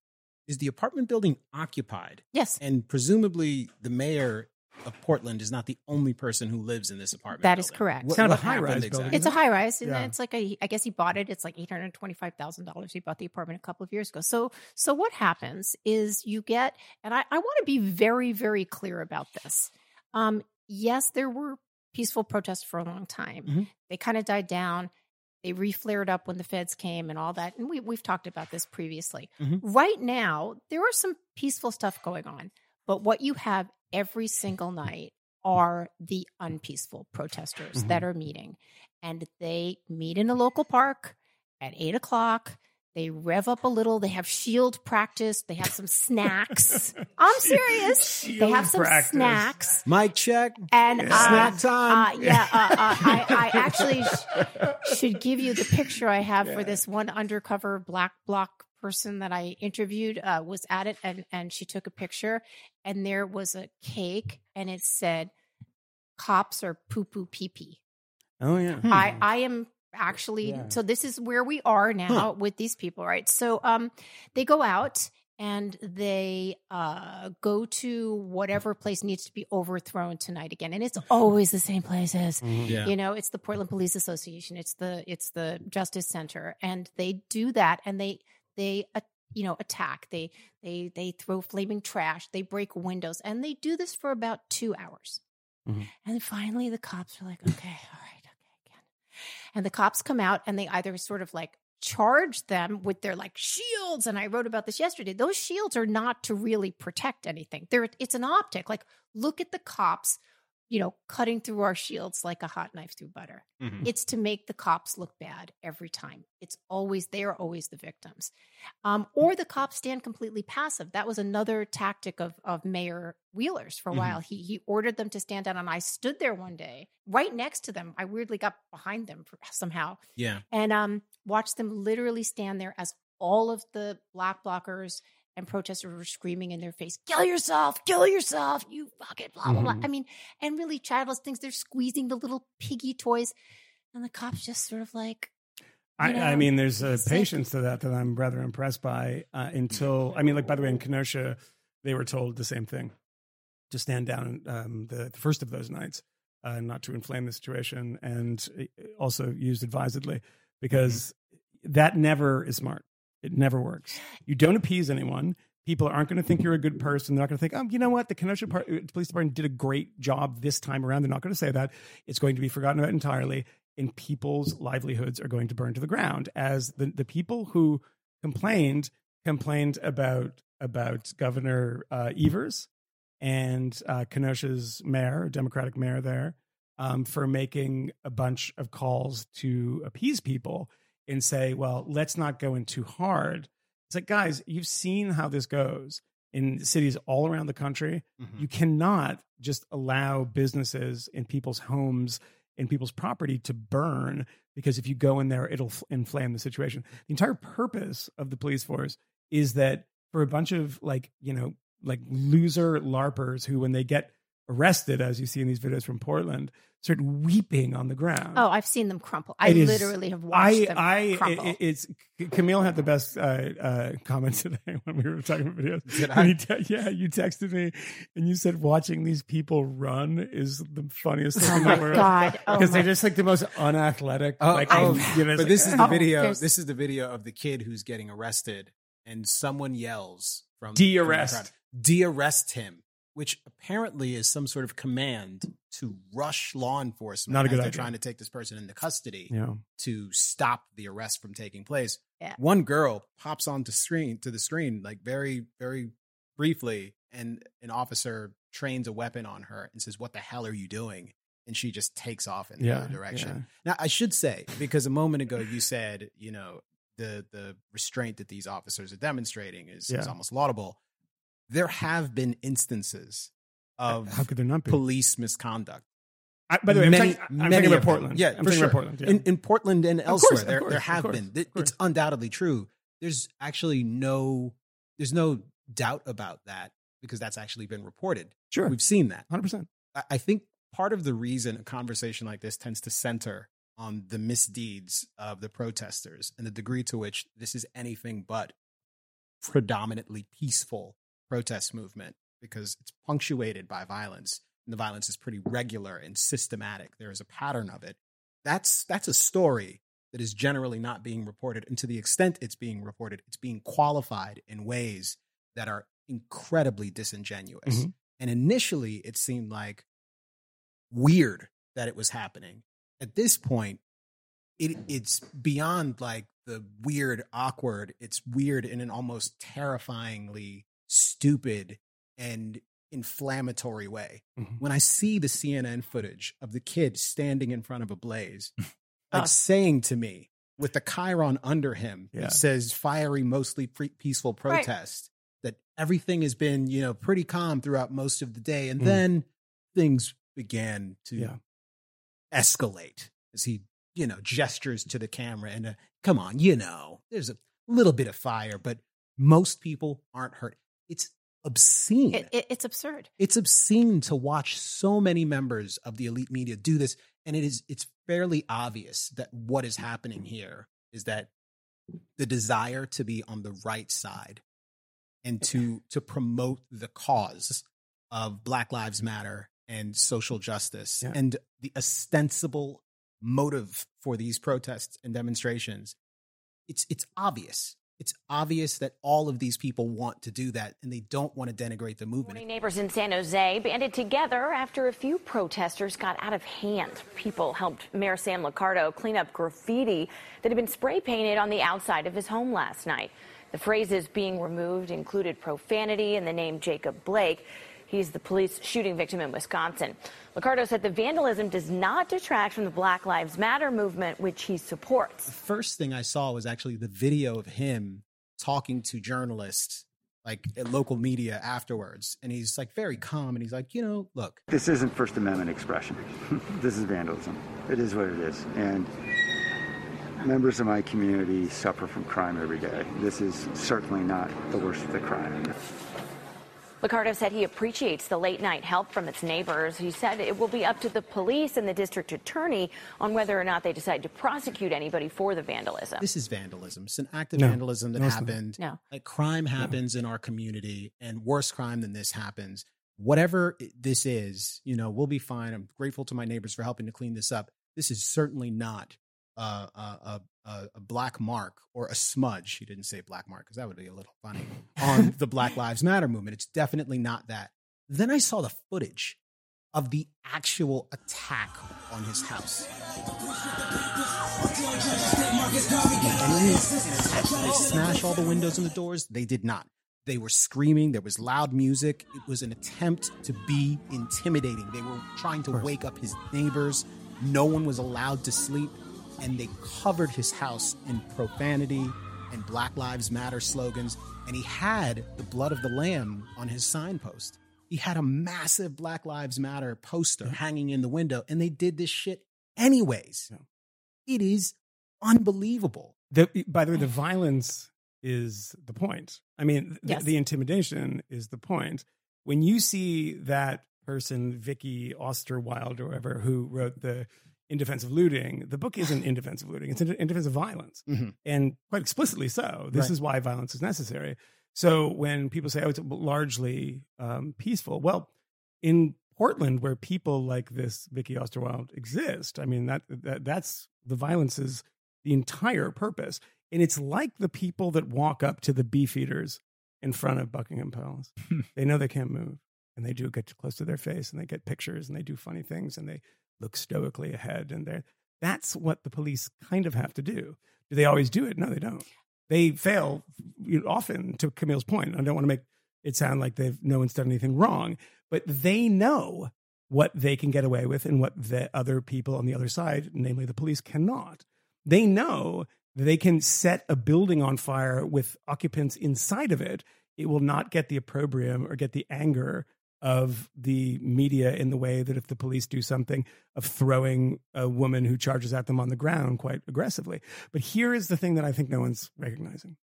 is the apartment building occupied
Yes.
and presumably the mayor of portland is not the only person who lives in this apartment
That is
building.
correct.
What-
It's kind of a high-rise
exactly?
It's a high rise, and
Yeah.
it's like a. I guess he bought it. It's like eight hundred twenty-five thousand dollars. He bought the apartment a couple of years ago. So, so what happens is you get, and I, I want to be very, very clear about this. Um, yes, there were peaceful protests for a long time.
Mhm.
They kind of died down. They reflared up when the feds came and all that. And we we've talked about this previously.
Mhm.
Right now, there are some peaceful stuff going on, but what you have every single night are the unpeaceful protesters
Mhm.
that are meeting and they meet in a local park at eight o'clock. They rev up a little. They have shield practice. They have some snacks. [LAUGHS] I'm serious. they have some
practice.
snacks.
Mic check.
And
Yeah.
uh,
Snack time.
uh, yeah, uh, uh, I, I [LAUGHS] actually sh- should give you the picture I have for this one undercover black bloc person that I interviewed uh, was at it, and and she took a picture, and there was a cake, and it said, "Cops are poo poo pee pee."
Oh yeah.
Hmm.
I I am actually
Yeah.
so this is where we are now
Huh.
with these people, right? So um they go out and they uh go to whatever place needs to be overthrown tonight again. And it's always the same places.
Mhm.
Yeah.
You know, it's the Portland Police Association, it's the it's the Justice Center and they do that and they they uh, you know attack. They they they throw flaming trash, they break windows and they do this for about 2 hours.
Mhm.
And finally the cops are like, "Okay, all right, okay, again." And the cops come out and they either sort of like charge them with their like shields and I wrote about this yesterday. Those shields are not to really protect anything. They're it's an optic. Like look at the cops, you know, cutting through our shields like a hot knife through butter.
Mhm.
It's to make the cops look bad every time. It's always they are always the victims, um, or the cops stand completely passive. That was another tactic of of Mayor Wheeler's for a
Mhm.
while. He he ordered them to stand down, and I stood there one day right next to them. I weirdly got behind them for, somehow
Yeah.
and um, watched them literally stand there as all of the black blockers and protesters were screaming in their face, "Kill yourself! Kill yourself! You fucking blah blah blah!"
Mhm.
I mean, and really childless things. They're squeezing the little piggy toys, and the cops just sort of like,
I, I mean, there's a [LAUGHS] patience to that that I'm rather impressed by. Uh, until I mean, like by the way, in Kenosha, they were told the same thing to stand down um, the, the first of those nights, uh, not to inflame the situation, and uh, also used advisedly because that never is smart. It never works. You don't appease anyone. People aren't going to think you're a good person. They're not going to think, oh, you know what? The Kenosha uh, Police Department did a great job this time around. They're not going to say that. It's going to be forgotten about entirely, and people's livelihoods are going to burn to the ground. As the, the people who complained complained about about Governor uh, Evers and uh, Kenosha's mayor, Democratic mayor there, um, for making a bunch of calls to appease people and say, well, let's not go in too hard. It's like, guys, you've seen how this goes in cities all around the country.
Mhm.
You cannot just allow businesses in people's homes and people's property to burn because if you go in there, it'll inflame the situation. The entire purpose of the police force is that for a bunch of like, you know, like loser LARPers who, when they get arrested, as you see in these videos from Portland, start weeping on the ground.
"Oh, I've seen them crumple. I
It is-
literally have watched
I,
them
I,
crumple."
it- it's Camille had the best uh, uh, comment [LAUGHS] today when we were talking about videos.
Did I?
te- yeah, you texted me and you said watching these people run is the funniest thing
oh
in the world.
god! Oh
Because
my
they're just like the most unathletic.
Oh,
like,
oh,
you know,
but
like,
this is the
Oh,
video.
there's-
This is the video of the kid who's getting arrested, and someone yells from
De-arrest.
from the crowd, De-arrest him, which apparently is some sort of command to rush law enforcement.
Not a
as
good
they're
idea.
Trying to take this person into custody
you know,
to stop the arrest from taking place.
Yeah.
One girl pops onto screen to the screen like very very briefly, and an officer trains a weapon on her and says, "What the hell are you doing?" And she just takes off in the
yeah,
other direction.
yeah.
Now, I should say because a moment ago you said, you know, the the restraint that these officers are demonstrating is, is almost laudable. There have been instances of
How could there not be?
police misconduct.
I, by the way, I'm,
Many-
talking, I'm
many
talking
of
about
them.
Portland.
Yeah,
I'm
for
talking
sure.
about Portland. Yeah.
In in Portland and elsewhere,
course,
there
course,
there have
course,
been. It's undoubtedly true. There's actually no there's no doubt about that because that's actually been reported.
sure,
We've seen that.
100%.
I- I think part of the reason a conversation like this tends to center on the misdeeds of the protesters and the degree to which this is anything but predominantly peaceful protest movement because it's punctuated by violence and the violence is pretty regular and systematic. There is a pattern of it. That's that's a story that is generally not being reported and to the extent it's being reported it's being qualified in ways that are incredibly disingenuous.
Mhm.
and initially it seemed like weird that it was happening. At this point it it's beyond like the weird awkward. It's weird in an almost terrifyingly stupid and inflammatory way
Mhm.
when i see the cnn footage of the kid standing in front of a blaze [LAUGHS]
Ah.
like saying to me with the chyron under him.
Yeah.
It says fiery, mostly pre- peaceful
Right.
protest. That everything has been, you know, pretty calm throughout most of the day. And
Mm.
then things began to
Yeah.
escalate as he, you know, gestures to the camera and uh, come on, you know, there's a little bit of fire, but most people aren't hurt. It's obscene.
It, it, it's absurd.
it's obscene to watch so many members of the elite media do this and it is it's fairly obvious that what is happening here is that the desire to be on the right side and to to promote the cause of black lives matter and social justice
Yeah.
and the ostensible motive for these protests and demonstrations it's it's obvious it's obvious that all of these people want to do that and they don't want to denigrate the movement
Morning neighbors in San Jose banded together after a few protesters got out of hand. People helped Mayor Sam Liccardo clean up graffiti that had been spray painted on the outside of his home last night. The phrases being removed included profanity and the name Jacob Blake. He's the police shooting victim in Wisconsin. Liccardo said the vandalism does not detract from the Black Lives Matter movement, which he supports.
the first thing I saw was actually the video of him talking to journalists, like at local media afterwards. And he's like very calm and he's like, you know, look,
This isn't First Amendment expression. [LAUGHS] this is vandalism. It is what it is. And members of my community suffer from crime every day. This is certainly not the worst of the crime.
Liccardo said he appreciates the late night help from its neighbors. He said it will be up to the police and the district attorney on whether or not they decide to prosecute anybody for the vandalism.
this is vandalism. It's an act of
No.
vandalism that
No,
happened.
No.
Like crime happens in our community and worse crime than this happens. Whatever this is, you know, we'll be fine. I'm grateful to my neighbors for helping to clean this up. This is certainly not uh, a, a, a, black mark or a smudge. He didn't say black mark because that would be a little funny on the Black Lives Matter movement. It's definitely not that. Then I saw the footage of the actual attack on his house. And in this- did they smash all the windows and the doors? They did not. They were screaming. There was loud music. It was an attempt to be intimidating. They were trying to wake up his neighbors. No one was allowed to sleep. And they covered his house in profanity and Black Lives Matter slogans. And he had the blood of the lamb on his signpost. He had a massive Black Lives Matter poster hanging in the window. And they did this shit anyways.
Yeah.
It is unbelievable.
The, by the way, the violence is the point. I mean, the,
Yes.
the intimidation is the point. When you see that person, Vicky Osterweil or whoever, who wrote the In Defense of Looting, the book isn't In Defense of Looting, it's In, in Defense of Violence.
Mhm.
And quite explicitly so. This
Right.
is why violence is necessary. So when people say, oh, it's largely um, peaceful, well, in Portland, where people like this Vicky Osterweil exist, I mean, that, that that's the violence is the entire purpose. And it's like the people that walk up to the beefeaters in front of Buckingham Palace. [LAUGHS] they know they can't move and they do get close to their face and they get pictures and they do funny things and they look stoically ahead. And they're, that's what the police kind of have to do. Do they always do it? No, they don't. They fail often, to Camille's point. I don't want to make it sound like they've no one's done anything wrong, but they know what they can get away with and what the other people on the other side, namely the police, cannot. They know they can set a building on fire with occupants inside of it. It will not get the opprobrium or get the anger of the media in the way that if the police do something of throwing a woman who charges at them on the ground quite aggressively. But here is the thing that I think no one's recognizing.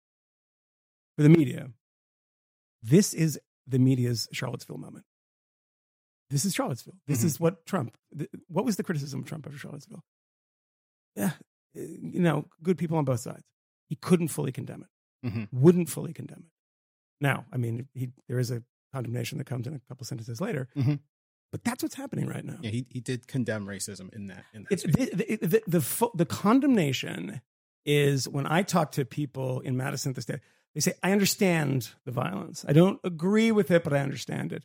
For the media, this is the media's Charlottesville moment. This is Charlottesville. This is what Trump, th- what was the criticism of Trump after Charlottesville? Yeah, uh, you know, good people on both sides. He couldn't fully condemn it,
Mhm.
wouldn't fully condemn it. Now, I mean, he, there is a condemnation that comes in a couple sentences later,
Mhm.
but that's what's happening right now.
Yeah, he, he did condemn racism in that. In that
It's the, the, the, the, the condemnation is when I talk to people in Madison this day, they say, I understand the violence. I don't agree with it, but I understand it.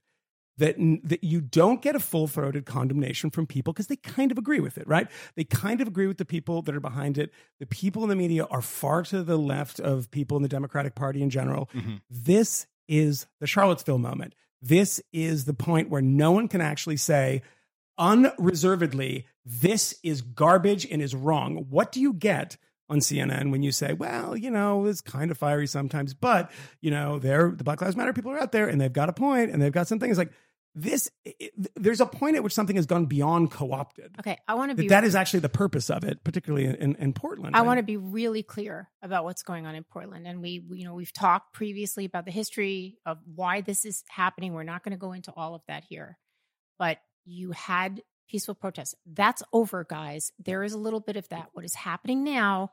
That, that you don't get a full throated condemnation from people because they kind of agree with it, right? They kind of agree with the people that are behind it. The people in the media are far to the left of people in the Democratic Party in general.
Mhm.
This is the Charlottesville moment. This is the point where no one can actually say, unreservedly, this is garbage and is wrong. What do you get on CNN when you say, well, you know, it's kind of fiery sometimes, but you know, they're the Black Lives Matter people are out there and they've got a point and they've got some things like this. It, there's a point at which something has gone beyond co-opted.
Okay, I want to
That,
be
that is actually the purpose of it, particularly in, in, in Portland.
I want to be really clear about what's going on in Portland. And we, we, you know, we've talked previously about the history of why this is happening. We're not going to go into all of that here. But you had peaceful protests. That's over, guys. There is a little bit of that. What is happening now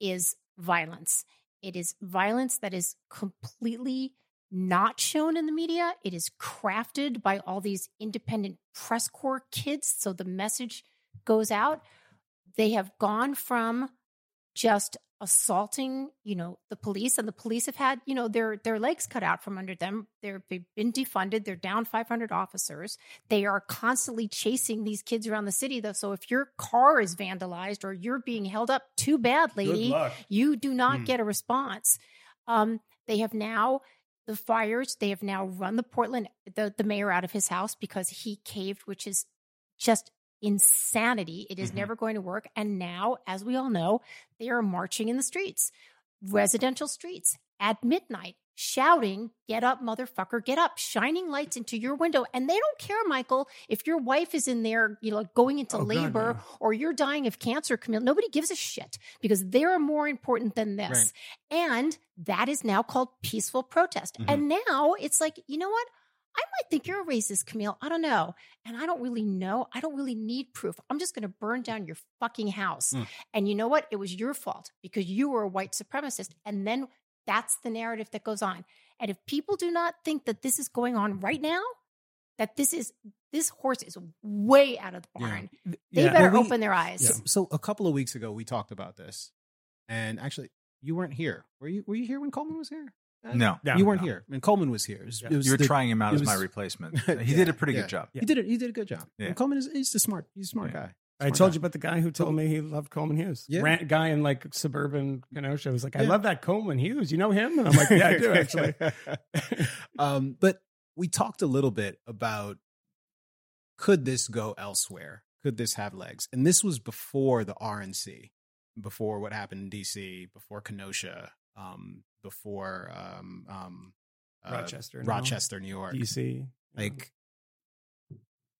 is violence. It is violence that is completely not shown in the media. It is crafted by all these independent press corps kids. So the message goes out. They have gone from just assaulting, you know, the police, and the police have had, you know, their their legs cut out from under them. They're they've been defunded. They're down 500 officers. They are constantly chasing these kids around the city. Though, so if your car is vandalized or you're being held up, too bad, lady. You do not
Hmm.
get a response. Um, they have now the fires. They have now run the Portland the the mayor out of his house because he caved, which is just insanity. It is
Mhm.
never going to work. And now, as we all know, they are marching in the streets, residential streets at midnight, shouting, Get up, motherfucker, get up, shining lights into your window. And they don't care, Michael, if your wife is in there, you know, going into
Oh, God,
labor
no.
or you're dying of cancer, Camille. Nobody gives a shit because they're more important than this. And that is now called peaceful protest.
Mhm.
And now it's like, you know what? I might think you're a racist, Camille. I don't know. And I don't really know. I don't really need proof. I'm just going to burn down your fucking house.
Mm.
And you know what? It was your fault because you were a white supremacist. And then that's the narrative that goes on. And if people do not think that this is going on right now, that this is this horse is way out of the
Yeah.
barn. They
Yeah.
better
Well, we-
open their eyes.
Yeah.
So, so a couple of weeks ago, we talked about this, and actually, you weren't here. Were you? Were you here when Coleman was here? Uh,
No.
You weren't
No.
here. And Coleman was here. It was,
Yeah.
it was
You were
the-
trying him out
it
as my replacement. [LAUGHS] He
Yeah,
did a pretty
yeah.
good job.
He did it. He did a good job.
Yeah.
Coleman is he's a smart. He's a smart
Yeah.
guy.
I told
guy.
you about the guy who told me he loved Coleman Hughes.
Yeah.
Rant guy in like suburban Kenosha was like, I
Yeah.
love that Coleman Hughes. You know him? And I'm like, yeah, I do actually. [LAUGHS]
um, but we talked a little bit about could this go elsewhere? Could this have legs? And this was before the RNC, before what happened in DC, before Kenosha, um, before um, um, uh,
Rochester.
Rochester, New York.
DC.
Like,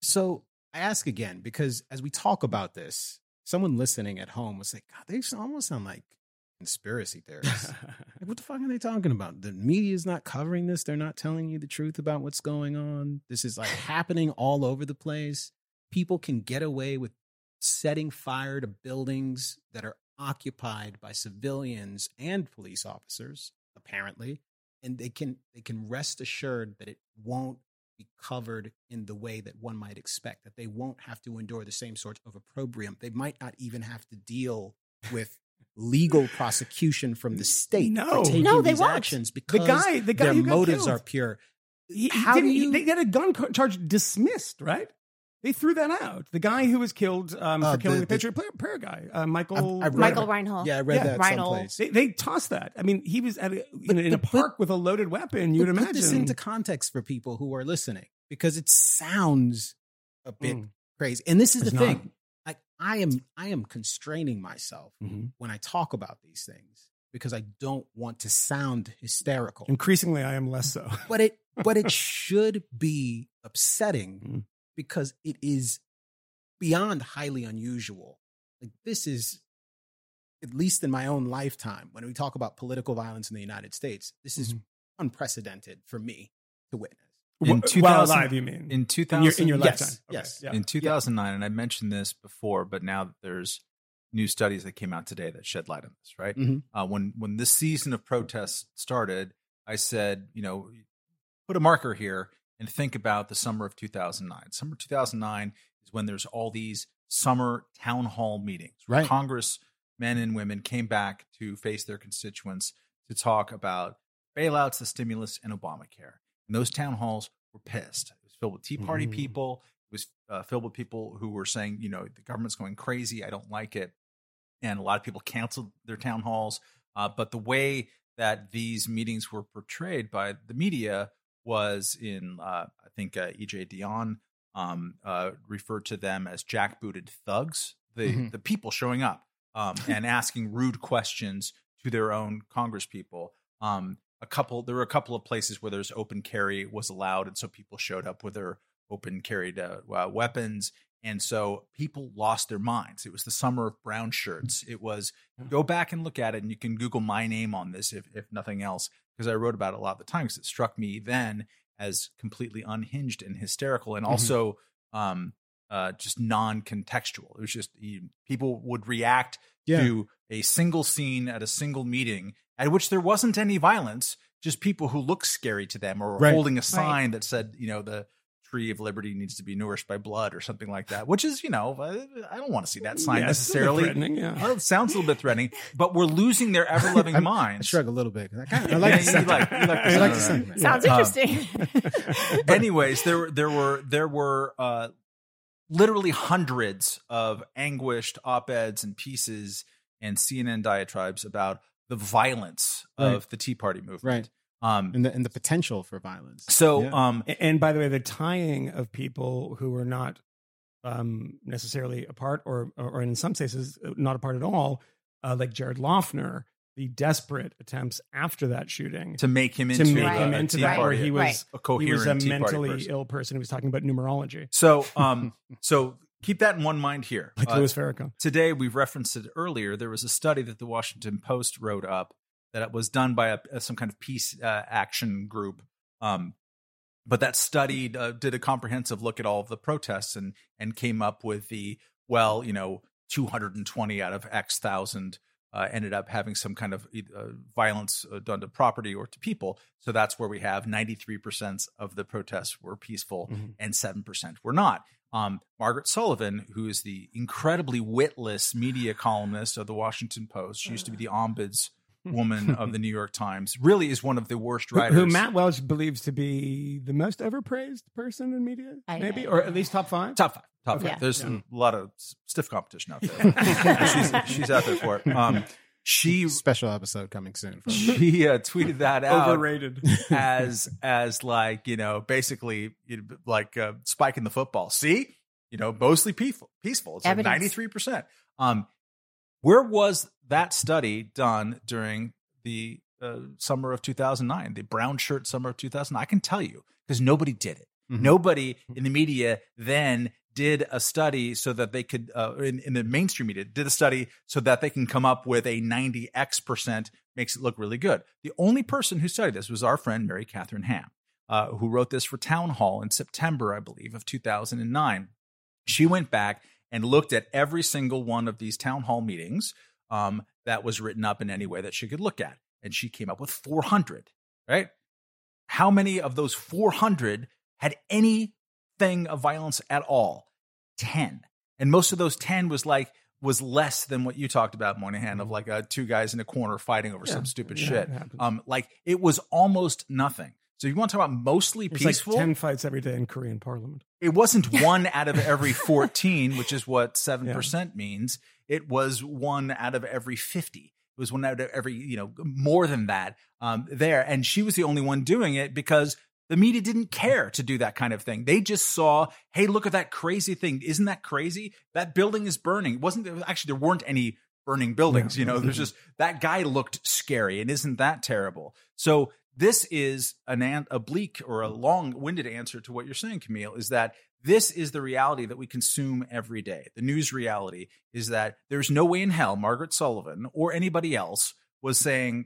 so I ask again because as we talk about this, someone listening at home was like, God, they almost sound like conspiracy theorists. Like, what the fuck are they talking about? The media is not covering this. They're not telling you the truth about what's going on. This is like happening all over the place. People can get away with setting fire to buildings that are occupied by civilians and police officers, apparently, and they can they can rest assured that it won't be covered in the way that one might expect. That they won't have to endure the same sort of opprobrium. They might not even have to deal with legal prosecution from the state
No.
for taking
No, they
these
won't.
actions
The
because
guy, the guy
their motives
killed.
are pure.
He, he
How do you-
they got a gun charge dismissed, right? They threw that out. The guy who was killed um,
Uh,
for killing
the-
the,
the-
Patriot player, prayer guy, uh, Michael.
I've- I've
Michael
about-
Reinoehl.
Yeah, I read
Yeah,
that
Reinoehl.
someplace.
They, they tossed that. I mean, he was at a,
But-
in, a- in a
but- but-
park with a loaded weapon. You'd
But
imagine.
Put this into context for people who are listening because it sounds a bit
Mm.
crazy. And this is
It's
the
not.
thing. I, I am I am constraining myself
Mhm.
when I talk about these things because I don't want to sound hysterical.
Increasingly, I am less so.
But it but it [LAUGHS] should be upsetting
Mhm.
Because it is beyond highly unusual. Like this is at least in my own lifetime when we talk about political violence in the United States, this is
Mhm.
unprecedented for me to witness.
In 2000
while alive, you mean?
In
in your,
2000,
in your
Yes,
lifetime. Okay,
yes.
yeah.
in 2009, and I mentioned this before, but now that there's new studies that came out today that shed light on this. Right
Mhm.
uh, when when this season of protests started, I said, you know, put a marker here and think about the summer of 2009. Summer 2009 is when there's all these summer town hall meetings
Right.
Congress men and women came back to face their constituents to talk about bailouts, the stimulus, and Obamacare. And those town halls were pissed. It was filled with Tea Party
Mm.
people. It was uh, filled with people who were saying, you know, the government's going crazy. I don't like it. And a lot of people canceled their town halls. Uh, but the way that these meetings were portrayed by the media was in, uh, I think, uh, EJ Dionne um, uh, referred to them as jackbooted thugs. The
Mhm.
the people showing up um, and asking rude questions to their own congresspeople. Um, a couple, there were a couple of places where there's open carry was allowed, and so people showed up with their open carried uh, uh, weapons, and so people lost their minds. It was the summer of brown shirts. It was go back and look at it, and you can Google my name on this if if nothing else, because I wrote about it a lot of the time because it struck me then as completely unhinged and hysterical, and
Mhm.
also um, uh, just non-contextual. It was just you, people would react
Yeah.
to a single scene at a single meeting at which there wasn't any violence, just people who looked scary to them or
Right.
holding a sign that said, you know, the tree of liberty needs to be nourished by blood or something like that, which is, you know, I I don't want to see that sign
Yeah, it's a little
necessarily.
threatening, yeah.
Well, it sounds a little bit threatening, but we're losing their ever loving [LAUGHS]
I
minds.
shrug a little bit. 'cause I, kinda, I like
Yeah,
the
you
sentiment.
like- like
like the
sentiment.
sentiment.
Sounds
Um,
interesting. [LAUGHS]
anyways there were there were there were uh literally hundreds of anguished op-eds and pieces and cnn diatribes about the violence of the tea party movement
Right.
Um
and the and the potential for violence.
so
Yeah.
um
A- And by the way, the tying of people who were not um, necessarily a part, or, or in some cases uh, not a part at all, uh, like Jared Loughner, the desperate attempts after that shooting
to make him
to
into
make
Right.
him into
Tea
that, where he was
Right.
a coherent he
was a mentally
person.
ill person who was talking about numerology,
so [LAUGHS] um so keep that in one mind here
like
Uh,
Louis Farrakhan.
today we've referenced it earlier there was a study that the washington post wrote up that it was done by a, some kind of peace uh, action group um, but that studied uh, did a comprehensive look at all of the protests and and came up with the well you know 220 out of x thousand uh, ended up having some kind of uh, violence uh, done to property or to people. So that's where we have 93% of the protests were peaceful
Mhm.
and 7% were not. Um, Margaret Sullivan, who is the incredibly witless media columnist of the Washington Post, she used to be the ombuds woman of the [LAUGHS] New York Times, really is one of the worst writers.
who Matt Welch believes to be the most overpraised person in media,
I-
maybe,
I-
or at least top five.
Top five. Top
Okay.
five. There's
Yeah.
a lot of stiff competition out there. [LAUGHS] she's, she's out there for it. Um, she
special episode coming soon. folks.
she uh, tweeted that out
Overrated.
as as like you know basically you know, like uh, spiking the football. See, you know, mostly peaceful. Peaceful. It's like ninety three percent. Um, where was that study done during the uh, summer of two thousand nine? The brown shirt summer of two thousand. I can tell you because nobody did it.
Mhm.
Nobody in the media then did a study so that they could, uh, in, in the mainstream media, did a study so that they can come up with a 90x percent makes it look really good. The only person who studied this was our friend Mary Catherine Ham, uh, who wrote this for Townhall in September, I believe, of 2009. She went back and looked at every single one of these town hall meetings um, that was written up in any way that she could look at. And she came up with 400, right? How many of those 400 had anything of violence at all? 10. And most of those 10 was like, was less than what you talked about, Moynihan, of like uh, two guys in a corner fighting over
Yeah.
some stupid
Yeah,
shit. Um, like it was almost nothing. So you want to talk about mostly
It's
peaceful?
like ten fights every day in Korean Parliament.
it wasn't [LAUGHS] one out of every 14, which is what 7% means. It was one out of every 50. It was one out of every, you know, more than that um, there. And she was the only one doing it because the media didn't care to do that kind of thing. They just saw, hey, look at that crazy thing. Isn't that crazy? That building is burning. It wasn't actually, there weren't any burning buildings. You know, there's just that guy looked scary. And isn't that terrible? So this is an an- a bleak or a long-winded answer to what you're saying, Camille, is that this is the reality that we consume every day. The news reality is that there's no way in hell Margaret Sullivan or anybody else was saying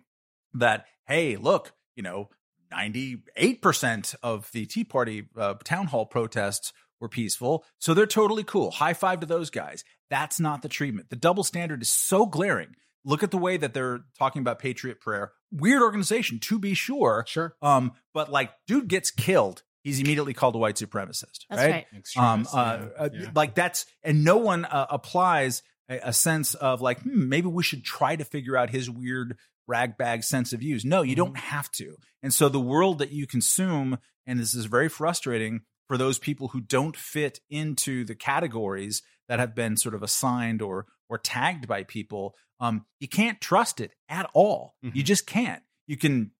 that, hey, look, you know, 98% of the Tea Party uh, town hall protests were peaceful. So they're totally cool. High five to those guys. That's not the treatment. The double standard is so glaring. Look at the way that they're talking about Patriot Prayer. Weird organization, to be sure.
Sure.
Um, but like, dude gets killed. He's immediately called a white supremacist.
That's
right?
right.
um, uh,
yeah,
uh,
yeah.
like that's and no one uh, applies a, a sense of like hmm, maybe we should try to figure out his weird ragbag sense of views no you don't have to and so the world that you consume and this is very frustrating for those people who don't fit into the categories that have been sort of assigned or or tagged by people um you can't trust it at all. You
Mhm.
just can't. You can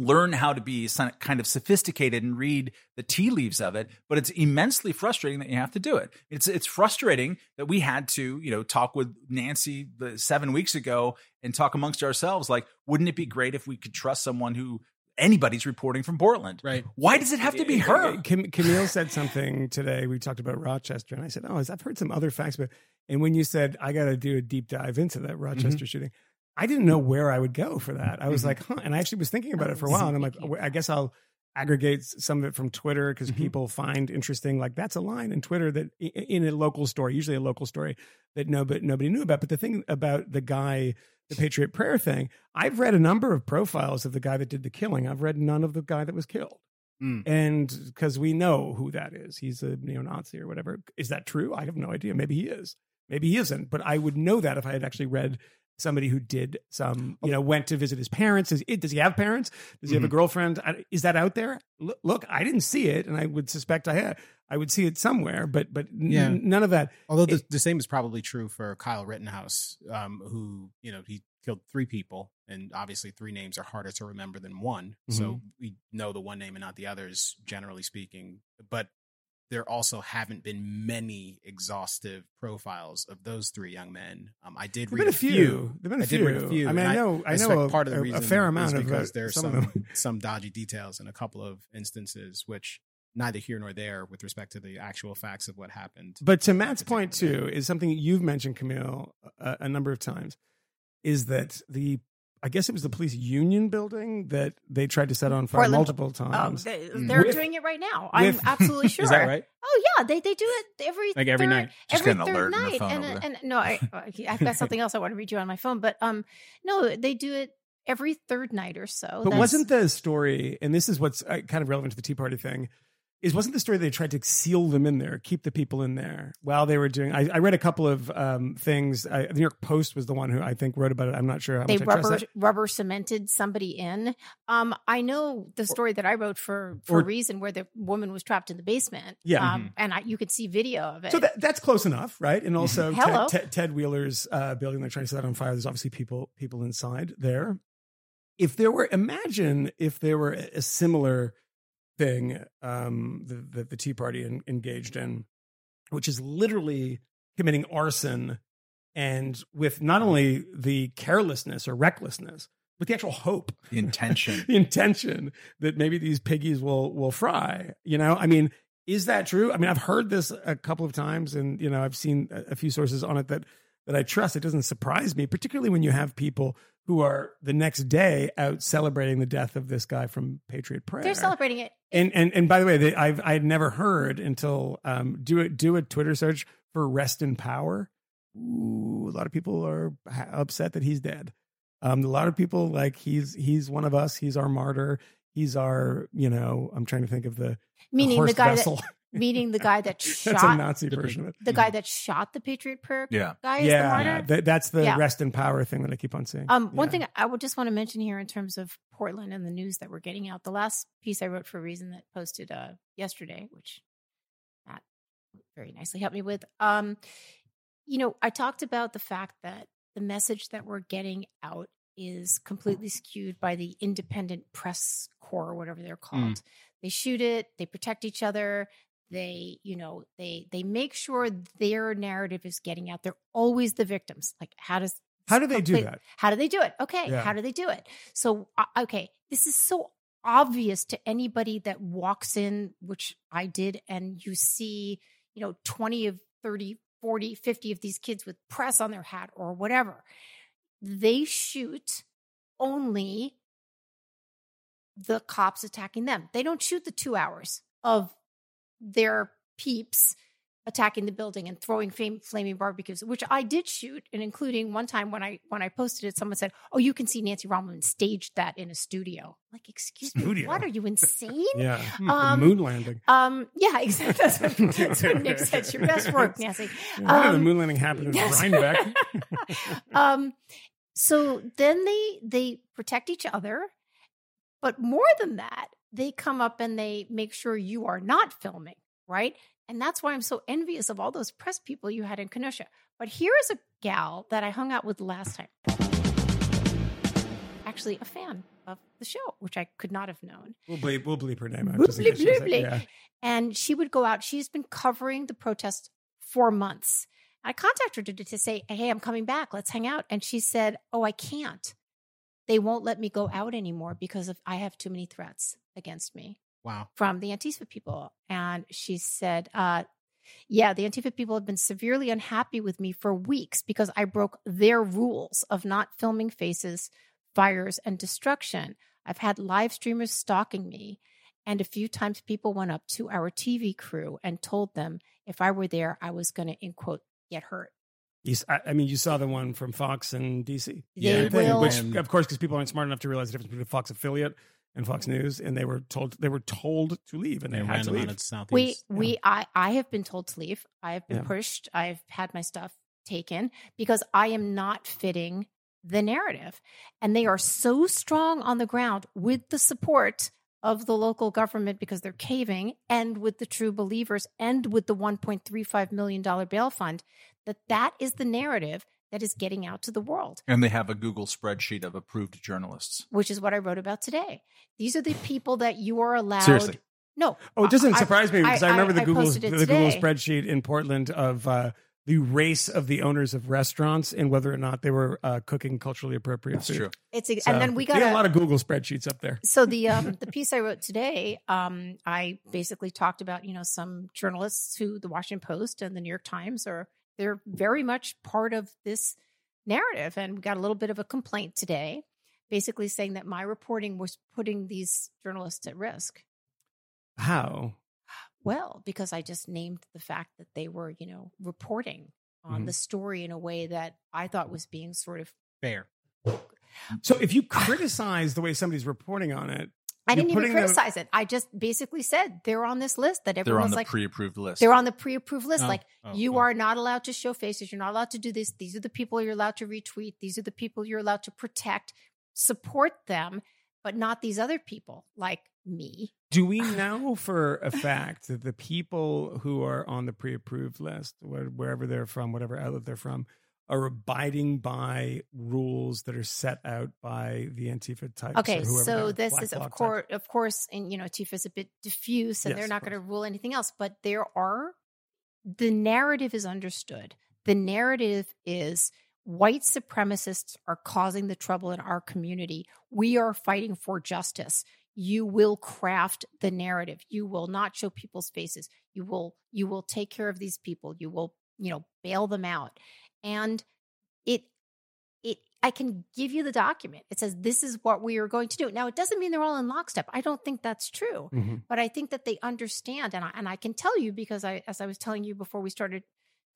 learn how to be kind of sophisticated and read the tea leaves of it but it's immensely frustrating that you have to do it. It's it's frustrating that we had to you know talk with Nancy the 7 weeks ago and talk amongst ourselves like wouldn't it be great if we could trust someone who anybody's reporting from Portland
Right.
why does it have to be her
Cam- Camille said something today. We talked about Rochester, and I said, "Oh, I've heard some other facts." But and when you said I got to do a deep dive into that Rochester mm-hmm. shooting, I didn't know where I would go for that. I was mm-hmm. like, "Huh," and I actually was thinking about it for a while, and I'm like, [LAUGHS] "Oh, I guess I'll aggregate some of it from Twitter because people find interesting. Like that's a line in Twitter that in a local story, usually a local story that nobody nobody knew about. But the thing about the guy, the Patriot Prayer thing, I've read a number of profiles of the guy that did the killing. I've read none of the guy that was killed.
Mm.
And because we know who that is, he's a neo-Nazi or whatever. Is that true? I have no idea. Maybe he is. Maybe he isn't. But I would know that if I had actually read somebody who did some, you know, went to visit his parents. Is, does he have parents? Does he have a girlfriend? Is that out there? Look, look, I didn't see it, and I would suspect I had. I would see it somewhere, but but n-
Yeah.
none of that.
Although the, the same is probably true for Kyle Rittenhouse, um, who you know he killed three people, and obviously three names are harder to remember than one. So we know the one name and not the others, generally speaking. But there also haven't been many exhaustive profiles of those three young men. Um, I did
There've
read
a few. There've been a
I did read a
few.
few.
I mean, I know. I, know a,
part of the reason
a fair
is
amount of
because
uh,
there's
some,
some some dodgy details in a couple of instances, which neither here nor there with respect to the actual facts of what happened.
But to Matt's point too is something you've mentioned, Camille, a, a number of times, is that the I guess it was the police union building that they tried to set on fire
Portland.
multiple
Oh,
times.
they,
Mm.
they're
With-
doing it right now. I'm
with-
absolutely [LAUGHS] sure.
Is that right?
Oh yeah, they they do it every
Like every
third-
night?
Just
every
get an
third
alert
night.
phone
and and no, I I've got something else I want to read you on my phone, but um no, they do it every third night or so.
But
That's-
wasn't the story, and this is what's uh, kind of relevant to the Tea Party thing, is wasn't the story they tried to seal them in there, keep the people in there while they were doing? I, I read a couple of um, things. I, the New York Post was the one who I think wrote about it. I'm not sure how
they
much I trust
rubber
that.
rubber cemented somebody in. Um, I know the story that I wrote for for
or-
a reason where the woman was trapped in the basement.
Yeah. Mm-hmm.
um, and I, you could see video of it.
So that, that's close enough, right? And also
Hello.
Ted, Ted, Ted Wheeler's uh, building they're trying to set on fire. There's obviously people people inside there. If there were, imagine if there were a a similar thing um, that the, the Tea Party en- engaged in, which is literally committing arson, and with not only the carelessness or recklessness, but the actual hope
the intention [LAUGHS]
the intention that maybe these piggies will will fry. You know, I mean, is that true? I mean, I've heard this a couple of times, and you know, I've seen a a few sources on it that that I trust. It doesn't surprise me, particularly when you have people who are the next day out celebrating the death of this guy from Patriot Prayer.
They're celebrating it.
And and and by the way, they, I've I had never heard until um do it do a Twitter search for rest in power. Ooh, a lot of people are upset that he's dead. Um, a lot of people like he's he's one of us. He's our martyr. He's our you know. I'm trying to think of the, the
Meaning the
horse
guy
vessel.
that [LAUGHS] meaning the guy that [LAUGHS]
That's a
shot
Nazi version of it.
the guy that shot the Patriot Prayer
yeah
guy is the
Yeah,
martyr.
that, that's the
Yeah.
rest in power thing that I keep on saying.
Um, one
Yeah.
thing I would just want to mention here in terms of Portland and the news that we're getting out. The last piece I wrote for Reason that posted uh, yesterday, which Matt very nicely helped me with. Um, you know, I talked about the fact that the message that we're getting out is completely skewed by the independent press corps, or whatever they're called. They shoot it, they protect each other, they you know they they make sure their narrative is getting out. They're always the victims. Like how does
How do they do that?
how do they do it? Okay
Yeah.
how do they do it? So uh, okay this is so obvious to anybody that walks in which i did and you see you know 20 of 30 40 50 of these kids with press on their hat or whatever. They shoot only the cops attacking them. They don't shoot the two hours of their peeps attacking the building and throwing fam- flaming barbecues, which I did shoot, and including one time when I when I posted it, someone said, "Oh, you can see Nancy Rommelmann staged that in a studio." Like, excuse me, what are you insane?
Yeah,
Um,
moon landing.
Um, yeah, [LAUGHS] exactly. That's what, [LAUGHS] that's what Nick said. It's your best [LAUGHS] work, Nancy.
Yeah, the
um,
moon landing happened in
yes.
Rhinebeck.
um, so then they they protect each other, but more than that, they come up and they make sure you are not filming, right? And that's why I'm so envious of all those press people you had in Kenosha. But here is a gal that I hung out with last time. Actually, a fan of the show, which I could not have known.
We'll bleep, we'll bleep her name out.
Bleep,
just in case
bleep,
she's
bleep, bleep.
yeah.
And she would go out. She's been covering the protest for months. I contacted her to, to say, Hey, I'm coming back. Let's hang out. And she said, Oh, I can't. They won't let me go out anymore because of I have too many threats against me
Wow.
from the Antifa people. And she said, uh, yeah, the Antifa people have been severely unhappy with me for weeks because I broke their rules of not filming faces, fires, and destruction. I've had live streamers stalking me. And a few times people went up to our TV crew and told them if I were there, I was going to, in quote, get hurt.
You s- I I mean, you saw the one from Fox and DC.
Yeah,
They will.
which of course, because people aren't smart enough to realize the difference between a Fox affiliate and Fox News, and they were told they were told to leave, and they,
They
had
ran
to
them
leave.
out of Southeast.
we we I I have been told to leave. I have been
Yeah.
pushed. I've had my stuff taken because I am not fitting the narrative. And they are so strong on the ground with the support of the local government because they're caving and with the true believers and with the 1.35 million dollar bail fund that that is the narrative that is getting out to the world
And they have a Google spreadsheet of approved journalists.
which is what I wrote about today. These are the people that you are allowed
Seriously.
No.
Oh, it doesn't
I-
surprise me because I, remember the
I
Google the Google spreadsheet in Portland of uh, the race of the owners of restaurants and whether or not they were uh, cooking culturally appropriate
That's
food.
true.
It's ex-
So,
and then we
they
got
a lot of Google spreadsheets up there.
so the um [LAUGHS] the piece I wrote today, um, I basically talked about you know some journalists who the Washington Post and the New York Times are they're very much part of this narrative, and we got a little bit of a complaint today, basically saying that my reporting was putting these journalists at risk.
How?
Well, because I just named the fact that they were you know reporting on
Mhm.
the story in a way that I thought was being sort of
Fair.
So if you [SIGHS] criticize the way somebody's reporting on it,
I didn't even
putting them-
criticize it. I just basically said they're on this list that
They're
everyone's
on the
like
pre-approved list.
They're on the pre-approved list.
Oh,
like
oh,
you
oh.
are not allowed to show faces. You're not allowed to do this. These are the people you're allowed to retweet. These are the people you're allowed to protect, support them, but not these other people like me.
Do we know for a fact that the people who are on the pre-approved list, wherever they're from, whatever outlet they're from, are abiding by rules that are set out by the Antifa types?
Okay, so this
Black
is of
types?
course, of course, and you know, Tifa is a bit diffuse, and
Yes,
they're not going to rule anything else. But there are the narrative is understood. The narrative is white supremacists are causing the trouble in our community. We are fighting for justice. You will craft the narrative. You will not show people's faces. You will you will take care of these people. You will, you know, bail them out. And it it I can give you the document. It says this is what we are going to do. Now it doesn't mean they're all in lockstep. I don't think that's true
Mhm.
but I think that they understand, and I, and I can tell you because I, as I was telling you before we started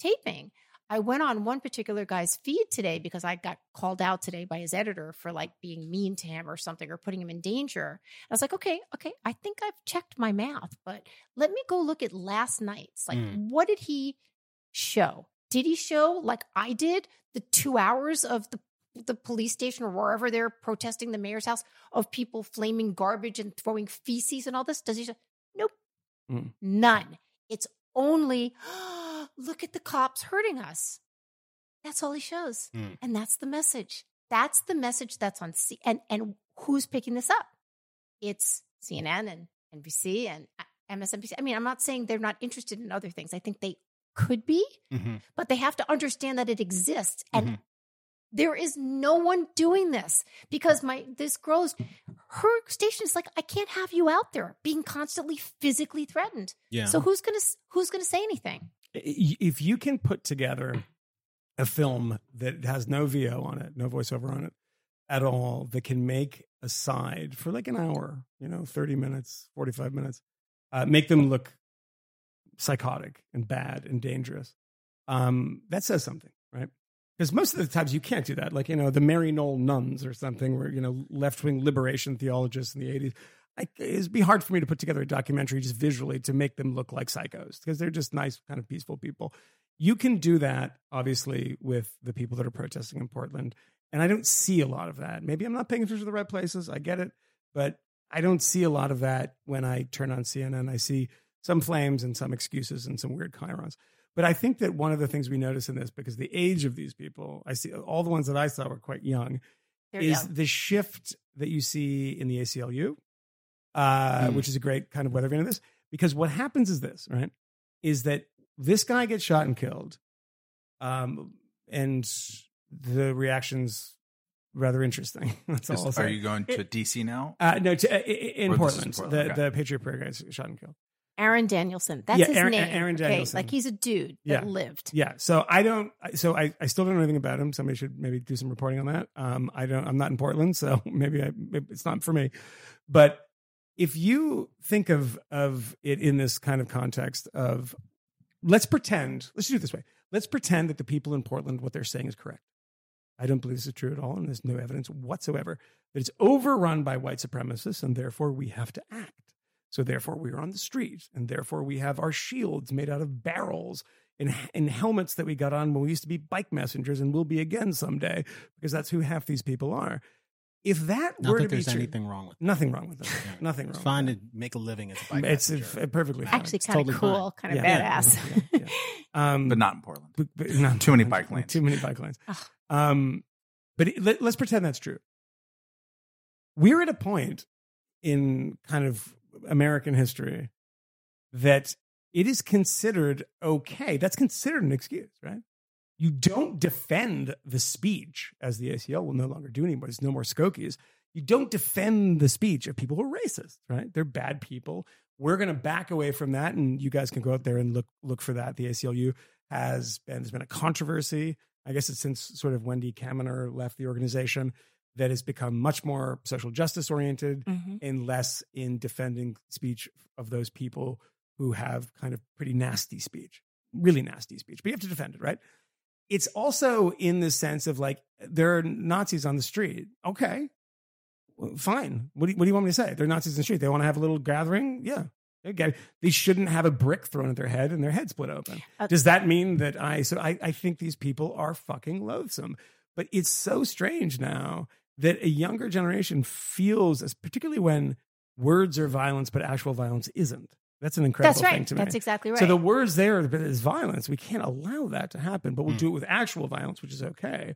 taping, I went on one particular guy's feed today because I got called out today by his editor for like being mean to him or something or putting him in danger. I was like, okay, okay, I think I've checked my math, but let me go look at last night's. Like,
Mm.
what did he show? Did he show like I did the two hours of the the police station or wherever they're protesting the mayor's house of people flaming garbage and throwing feces and all this? Does he show? Nope.
Mm.
None. It's only look at the cops hurting us. That's all he shows.
Mm.
And that's the message. That's the message that's on C and and who's picking this up? It's CNN and NBC and uh, MSNBC. I mean, I'm not saying they're not interested in other things. I think they could be,
Mhm.
but they have to understand that it exists and
Mhm.
there is no one doing this because my this girl is her station is like I can't have you out there being constantly physically threatened.
Yeah.
So who's gonna who's gonna say anything?
If you can put together a film that has no VO on it, no voiceover on it at all, that can make a side for like an hour, you know, 30 minutes, 45 minutes, uh, make them look psychotic and bad and dangerous, um, that says something, right? Because most of the times you can't do that. Like, you know, the Maryknoll nuns or something, where, you know, left wing liberation theologists in the 80s. I, it'd be hard for me to put together a documentary just visually to make them look like psychos because they're just nice, kind of peaceful people. You can do that, obviously, with the people that are protesting in Portland. And I don't see a lot of that. Maybe I'm not paying attention to the right places. I get it. But I don't see a lot of that when I turn on CNN. I see some flames and some excuses and some weird chyrons. But I think that one of the things we notice in this, because the age of these people, I see all the ones that I saw were quite young,
There you
is
go.
the shift that you see in the ACLU, uh,
Hmm.
which is a great kind of weather vane of this. Because what happens is this, right? Is that this guy gets shot and killed, um, and the reactions rather interesting. [LAUGHS] That's all I'll
Is-
say.
are you going to DC now?
uh, no, to, uh, i- i- in
Or
Portland,
Portland,
the
okay.
the Patriot Prayer guys shot and killed.
Aaron Danielson. That's
Yeah,
his
Aaron-
name.
Aaron
okay?
Danielson.
Like he's a dude
Yeah.
that lived.
Yeah. So I don't. So I, I still don't know anything about him. Somebody should maybe do some reporting on that. Um, I don't. I'm not in Portland, so [LAUGHS] maybe, I, maybe it's not for me. But if you think of of it in this kind of context of, let's pretend. Let's do it this way. Let's pretend that the people in Portland, what they're saying is correct. I don't believe this is true at all, and there's no evidence whatsoever that it's overrun by white supremacists, and therefore we have to act. So therefore we are on the street, and therefore we have our shields made out of barrels and, and helmets that we got on when we used to be bike messengers and will be again someday, because that's who half these people are. If that
Not
were
that
to be
there's
true,
anything wrong with it.
nothing wrong with it.
Yeah. [LAUGHS]
Nothing wrong.
It's
with
fine
that.
to make a living as a bike
It's
messenger.
uh, perfectly fine.
Actually,
It's
kind of
totally
cool,
fine.
kind of
Yeah.
badass.
Yeah, yeah. [LAUGHS] Um,
But not in Portland.
but- but not- [LAUGHS]
Too many bike lanes.
Too many bike lanes.
Ugh.
Um, but it, let, let's pretend that's true. We're at a point in kind of American history that it is considered okay. That's considered an excuse, right? You don't defend the speech, as the ACL will no longer do anymore. There's no more Skokies. You don't defend the speech of people who are racist, right? They're bad people. We're going to back away from that, and you guys can go out there and look look for that. The ACLU has been there's been a controversy. I guess it's since sort of Wendy Kaminer left the organization that has become much more social justice oriented
Mhm.
and less in defending speech of those people who have kind of pretty nasty speech, really nasty speech. But you have to defend it, right? It's also in the sense of like there are Nazis on the street. Okay, well, fine. What do, you, what do you want me to say? They're Nazis in the street. They want to have a little gathering. Yeah. Okay. They shouldn't have a brick thrown at their head and their head split open.
Uh,
Does that mean that I, so I, I think these people are fucking loathsome, but it's so strange now that a younger generation feels, as particularly when words are violence, but actual violence isn't. That's an incredible
That's
thing
right.
to me.
That's exactly right.
So the words there there is violence. We can't allow that to happen, but we'll
Hmm.
do it with actual violence, which is okay.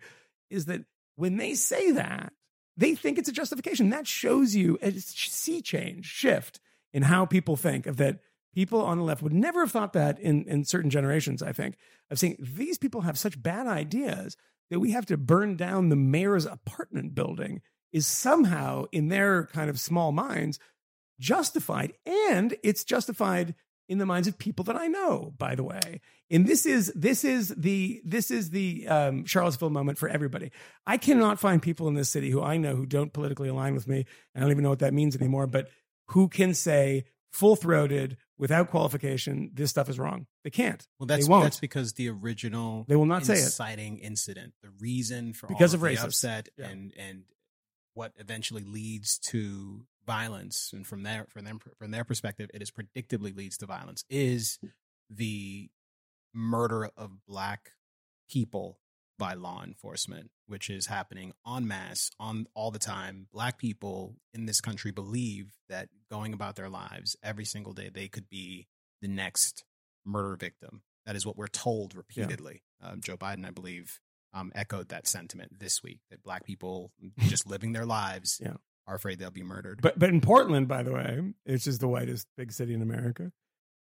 Is that when they say that, they think it's a justification. That shows you a sea change, shift in how people think of that. People on the left would never have thought that in, in certain generations, I think, of saying these people have such bad ideas that we have to burn down the mayor's apartment building is somehow in their kind of small minds justified and it's justified in the minds of people that I know by the way and this is this is the this is the um, Charlottesville moment for everybody I cannot find people in this city who I know who don't politically align with me I don't even know what that means anymore but who can say full-throated without qualification this stuff is wrong they can't
Well, that's that's because the original
They will not say it.
inciting incident, the reason for
Because
all
of
of the
racism.
upset
Yeah.
and and what eventually leads to violence, and from their from them from their perspective, it is predictably leads to violence. Is the murder of black people by law enforcement, which is happening en masse on all the time. Black people in this country believe that going about their lives every single day, they could be the next murder victim. That is what we're told repeatedly. Um, Joe Biden, I believe, um, echoed that sentiment this week that black people just living their lives
Yeah.
Are afraid they'll be murdered.
But but in Portland, by the way, it's just the whitest big city in America.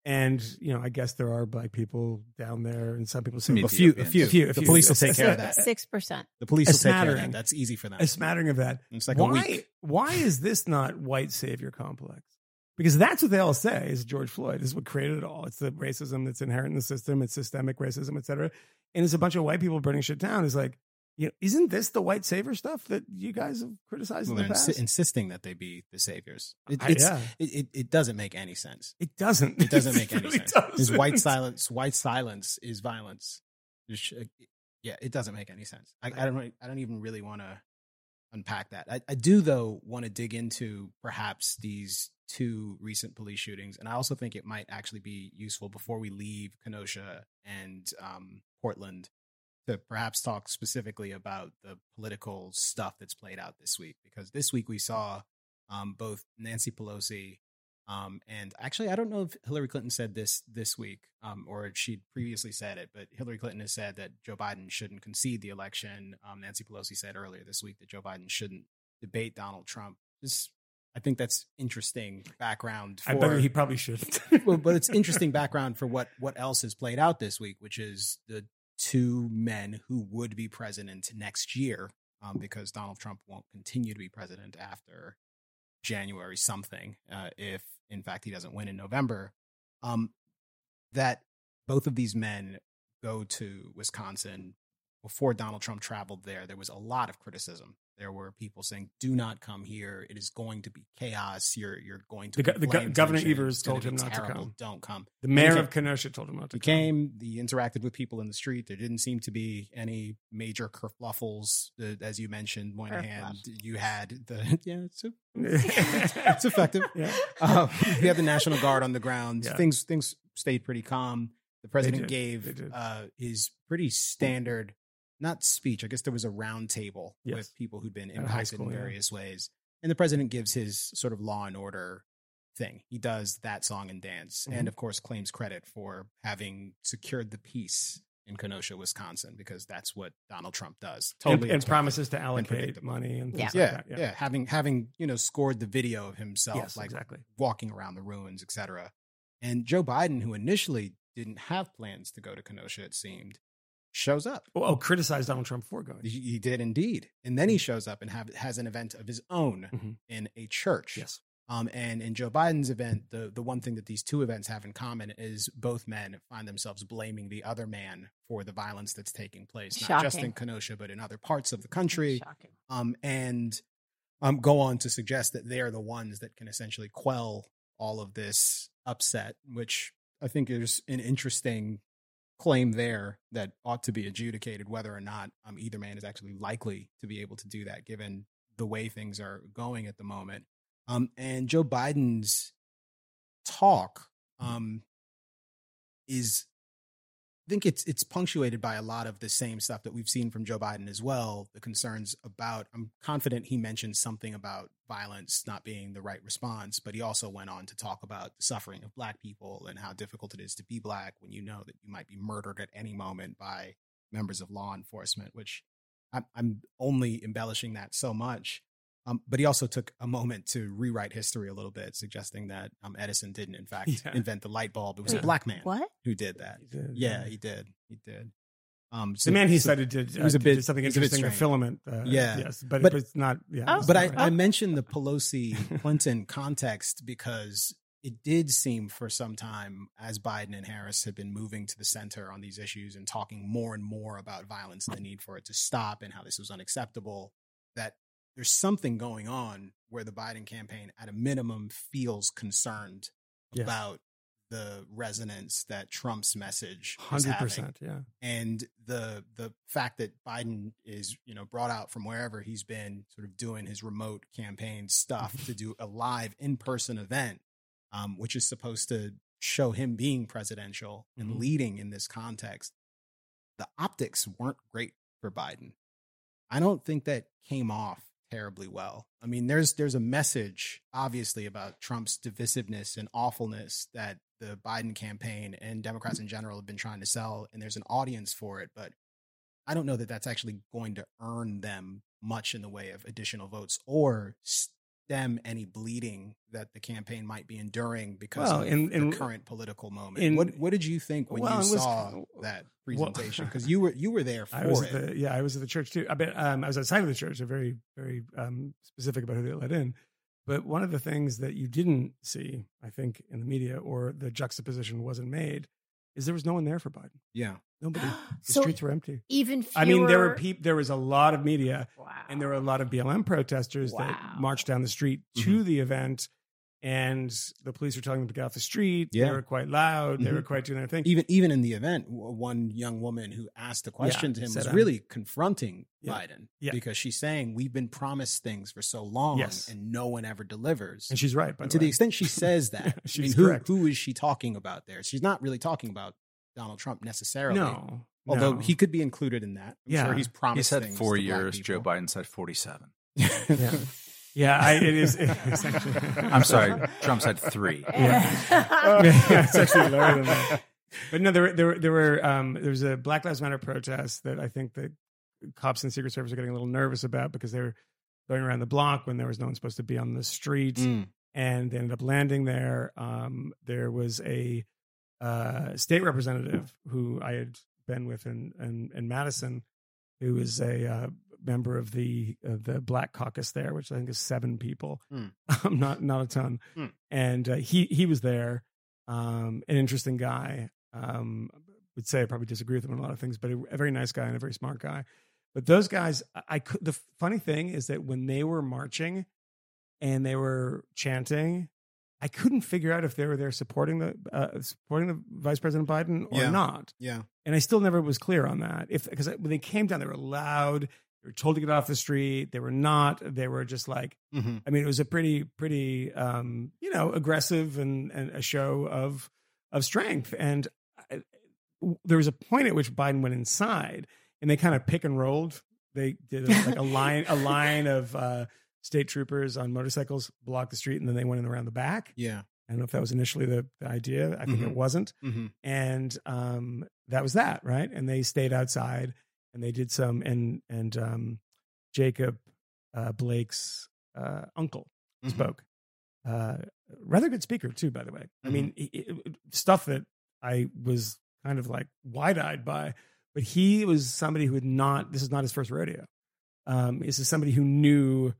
And you know, I guess there are black people down there, and some people say
Me
a few, a few,
A few, a
The
few.
police will take care of [LAUGHS] that.
Six percent.
The police will take care of that. That's easy for them.
a smattering of that.
It's like a
why?
week.
Why is this not white savior complex? Because that's what they all say is George Floyd. This is what created it all. It's the racism that's inherent in the system. It's systemic racism, et cetera. And it's a bunch of white people burning shit down. It's like, you know, isn't this the white savior stuff that you guys have criticized
Well,
in
they're
the past?
insisting that they be the saviors. It,
I- yeah.
it, it, it doesn't make any sense.
It doesn't.
It doesn't [LAUGHS] make any sense. Is white
doesn't.
silence? White silence is violence. Uh, yeah, it doesn't make any sense. I, I don't. really- I don't even really want to unpack that. I, I do though want to dig into perhaps these two recent police shootings, and I also think it might actually be useful before we leave Kenosha and um, Portland to perhaps talk specifically about the political stuff that's played out this week because this week we saw um, both Nancy Pelosi Um, and actually, I don't know if Hillary Clinton said this this week, um, or if she'd previously said it, but Hillary Clinton has said that Joe Biden shouldn't concede the election. Um, Nancy Pelosi said earlier this week that Joe Biden shouldn't debate Donald Trump. This, I think that's interesting background. For,
I bet he probably shouldn't. [LAUGHS]
well, but it's [LAUGHS] interesting background for what what else has played out this week, which is the two men who would be president next year, um, because Donald Trump won't continue to be president after January something, uh, if in fact he doesn't win in November. Um, that both of these men go to Wisconsin before Donald Trump traveled there. There was a lot of criticism. There were people saying, "Do not come here. It is going to be chaos. You're you're going to."
The go- the go- Governor. Evers told him
be
not to come.
Don't come.
the mayor of Kenosha told him not to
He
come.
came. He interacted with people in the street. There didn't seem to be any major kerfluffles, uh, as you mentioned, Moynihan.
Kerfluffs.
You had the [LAUGHS] yeah, it's, [LAUGHS] it's effective.
Yeah.
Um, we had the National Guard on the ground.
Yeah.
Things things stayed pretty calm. The president gave uh, his pretty standard, not speech. I guess there was a round table
Yes.
with people who'd been
At a high
impacted
school,
in
yeah.
various ways, and the president gives his sort of law and order thing. He does that song and dance,
Mhm.
and of course claims credit for having secured the peace in Kenosha, Wisconsin, because that's what Donald Trump does.
and, and promises to allocate
predictable.
money and
Yeah.
things
Yeah,
like that.
yeah, having having you know scored the video of himself,
Yes,
like
exactly.
walking around the ruins, etc. And Joe Biden, who initially didn't have plans to go to Kenosha, it seemed, shows up.
Oh, oh, criticize Donald Trump for going.
He, he did indeed, and then he shows up and have has an event of his own
Mhm.
in a church.
Yes.
Um, and in Joe Biden's event, the the one thing that these two events have in common is both men find themselves blaming the other man for the violence that's taking place, not just in Kenosha, but in other parts of the country
Shocking.
um, and um, go on to suggest that they're the ones that can essentially quell all of this upset, which I think is an interesting claim there that ought to be adjudicated whether or not um, either man is actually likely to be able to do that given the way things are going at the moment. Um, and Joe Biden's talk um, is I think it's it's punctuated by a lot of the same stuff that we've seen from Joe Biden as well. The concerns about I'm confident he mentioned something about violence not being the right response, but he also went on to talk about the suffering of black people and how difficult it is to be black when you know that you might be murdered at any moment by members of law enforcement, which I'm, I'm only embellishing that so much. Um, but he also took a moment to rewrite history a little bit, suggesting that um, Edison didn't, in fact, [LAUGHS]
Yeah.
invent the light bulb. It was a black man
What?
who did that.
He did,
Yeah,
yeah.
he did. He did. Um,
The man he
so-
cited did,
it was
uh,
a bit-
did something
it was a
interesting. The filament, uh,
Yeah.
yes, but,
But-
but it's not. Yeah,
Oh.
but I,
right.
I mentioned the Pelosi [LAUGHS] Clinton context because it did seem for some time as Biden and Harris had been moving to the center on these issues and talking more and more about violence and the need for it to stop and how this was unacceptable, that there's something going on where the Biden campaign, at a minimum, feels concerned
Yes.
about the resonance that Trump's message
hundred percent. Yeah,
and the the fact that Biden is you know brought out from wherever he's been sort of doing his remote campaign stuff to do a live in person event, um, which is supposed to show him being presidential and
Mhm.
leading in this context. The optics weren't great for Biden. I don't think that came off terribly well. I mean, there's there's a message obviously about Trump's divisiveness and awfulness that the Biden campaign and Democrats in general have been trying to sell, and there's an audience for it. But I don't know that that's actually going to earn them much in the way of additional votes or stem any bleeding that the campaign might be enduring because
Well,
of the current political moment. what what did you think when
Well,
you
was-
saw that
well-
presentation? Because [LAUGHS] you were you were there for
I was
it.
the, yeah, I was at the church too. I bet um, I was outside of the church. They're very, very um, specific about who they let in. But one of the things that you didn't see, I think, in the media or the juxtaposition wasn't made, is there was no one there for Biden.
yeah.
Nobody. [GASPS] The
So
streets were empty.
even fewer.
I mean, there were peop- There was a lot of media,
Wow.
and there were a lot of BLM protesters
Wow.
that marched down the street to mm-hmm. the event. And the police were telling them to get off the street.
Yeah.
They were quite loud. They
Mhm.
were quite doing their thing.
even even in the event, one young woman who asked a question to him
said,
was
um,
really confronting
yeah,
Biden
yeah.
because she's saying we've been promised things for so long
Yes.
and no one ever delivers.
And she's right. By
And
the
to the extent she [LAUGHS] says that, I mean,
She's
who
correct.
who is she talking about there? She's not really talking about Donald Trump necessarily.
no,
Although
no.
he could be included in that. I'm
Yeah.
sure he's promised.
He
promised
said
things
four
to
years. Joe. Biden said 47.
Yeah. [LAUGHS] Yeah, I, it is. It's actually,
I'm sorry, Trump's had three. [LAUGHS]
yeah, it's actually lower than that. [LAUGHS] But no, there were there were, there were um, there was a Black Lives Matter protest that I think the cops and Secret Service are getting a little nervous about because they were going around the block when there was no one supposed to be on the street,
Mm.
and they ended up landing there. Um, there was a uh, state representative who I had been with in in, in Madison, who was a uh, member of the of the Black Caucus there, which I think is seven people, [LAUGHS] um, not not a ton.
Hmm.
And uh, he he was there, um, an interesting guy. Um, would say I probably disagree with him on a lot of things, but a, a very nice guy and a very smart guy. But those guys, I, I could. The funny thing is that when they were marching and they were chanting, I couldn't figure out if they were there supporting the uh, supporting the Vice President Biden or
Yeah.
not.
Yeah.
And I still never was clear on that. If because when they came down, they were loud. They were told to get off the street. They were not. They were just like.
hmm
I mean, it was a pretty, pretty, um, you know, aggressive and and a show of of strength. And I, there was a point at which Biden went inside, and they kind of pick and rolled. They did a, like a line, a line of uh, state troopers on motorcycles blocked the street, and then they went in around the back.
Yeah.
I don't know if that was initially the, the idea. I think
Mhm.
it wasn't
hmm
and um, that was that, right? And they stayed outside, and they did some, and and um, Jacob uh, Blake's uh, uncle
Mhm.
spoke. Uh, rather good speaker too, by the way. I mean, he- he- stuff that I was kind of like wide eyed by, but he was somebody who had not. This is not his first rodeo. Um, this is somebody who knew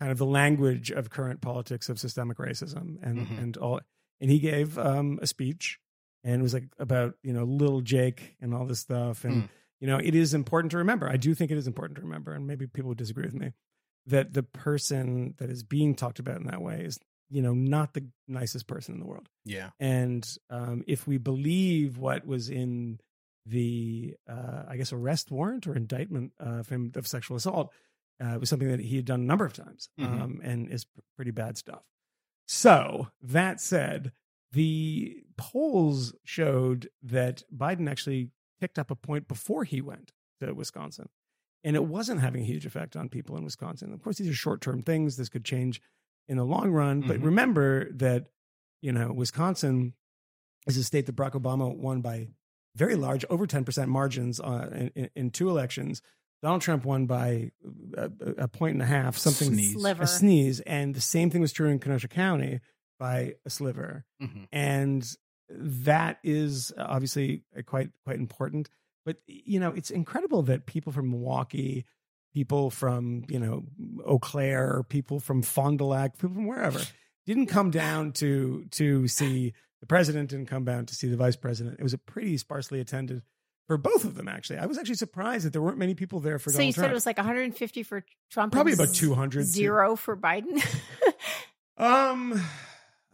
kind of the language of current politics of systemic racism and
Mhm.
and all. And he gave um, a speech and it was like about you know little Jake and all this stuff. And
Mm.
You know, it is important to remember. I do think it is important to remember, and maybe people would disagree with me that the person that is being talked about in that way is you know not the nicest person in the world.
Yeah.
And um, if we believe what was in the, uh, I guess, arrest warrant or indictment uh, of him of sexual assault, uh, it was something that he had done a number of times
Mhm.
um, and is pretty bad stuff. So that said, the polls showed that Biden actually picked up a point before he went to Wisconsin. And it wasn't having a huge effect on people in Wisconsin. Of course, these are short term things. This could change in the long run. But
Mhm.
remember that, you know, Wisconsin is a state that Barack Obama won by very large, over 10% margins uh, in, in, in two elections. Donald Trump won by a, a point and a half, something
Sneeze.
Sliver.
a sneeze. And the same thing was true in Kenosha County by a sliver.
hmm
And that is obviously quite quite important. But you know, it's incredible that people from Milwaukee, people from you know Eau Claire, people from Fond du Lac, people from wherever didn't come down to to see the president. Didn't come down to see the vice president. It was a pretty sparsely attended for both of them. Actually, I was actually surprised that there weren't many people there for
so
Donald
you
Trump.
said it was like 150 for Trump,
Probably about 200 too.
zero for Biden. [LAUGHS]
Um, uh,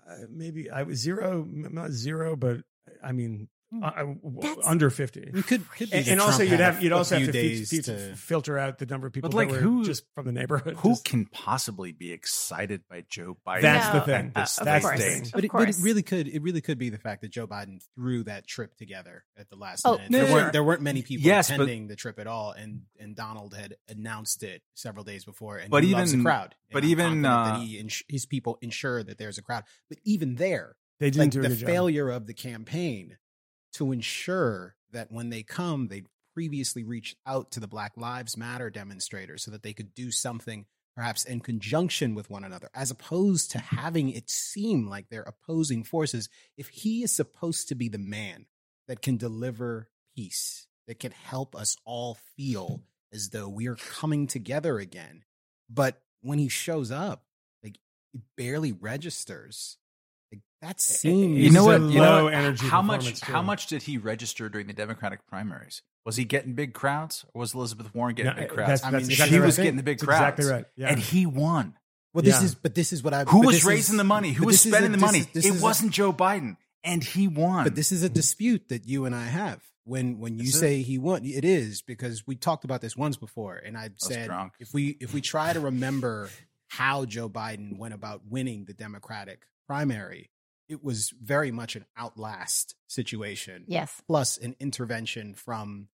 Uh, maybe I was zero, not zero, but I mean, I, I- w-
That's-
under fifty.
You could, could
And, and also, you'd have you'd also have to,
days
fi- fi-
to
filter out the number of people
But, like,
that were
who-
just from the neighborhood.
Who
Just-
can possibly be excited by Joe Biden?
That's the thing.
at this
of
That's the
course.
thing.
But it, but it really could it really could be the fact that Joe Biden threw that trip together at the last
Oh,
minute.
no,
There
no,
weren't there weren't many people
Yes, but-
attending the trip at all, and and Donald had announced it several days before. And
But
he loves
even-
a crowd.
But
I'm
even, uh,
that he ins- his people ensure that there's a crowd. But even there,
they didn't
like
do a
the
good job.
failure of the campaign to ensure that when they come, they'd previously reached out to the Black Lives Matter demonstrators so that they could do something perhaps in conjunction with one another, as opposed to having it seem like they're opposing forces. If he is supposed to be the man that can deliver peace, that can help us all feel as though we are coming together again, but when he shows up, like he barely registers. Like that seems
You know
This
what?
is a
You know what?
energy
how much?
performance,
How much did he register during the Democratic primaries? Was he getting big crowds, or was Elizabeth Warren getting
No,
big
uh,
crowds?
that's-
I
that's
mean,
exactly
she
right.
was getting the big
That's
crowds,
Exactly right. Yeah.
and he won.
Well, this
Yeah.
is, but this is what I.
Who was raising
is-
the money? Who was
this is a-
spending the money?
is- this
it
is
wasn't Joe Biden, and he won.
But this is a dispute that you and I have. When when you
Is it?
say he won, it is because we talked about this once before, and I said
drunk.
if we if we try to remember how Joe Biden went about winning the Democratic primary, it was very much an outlast situation.
yes.
plus an intervention from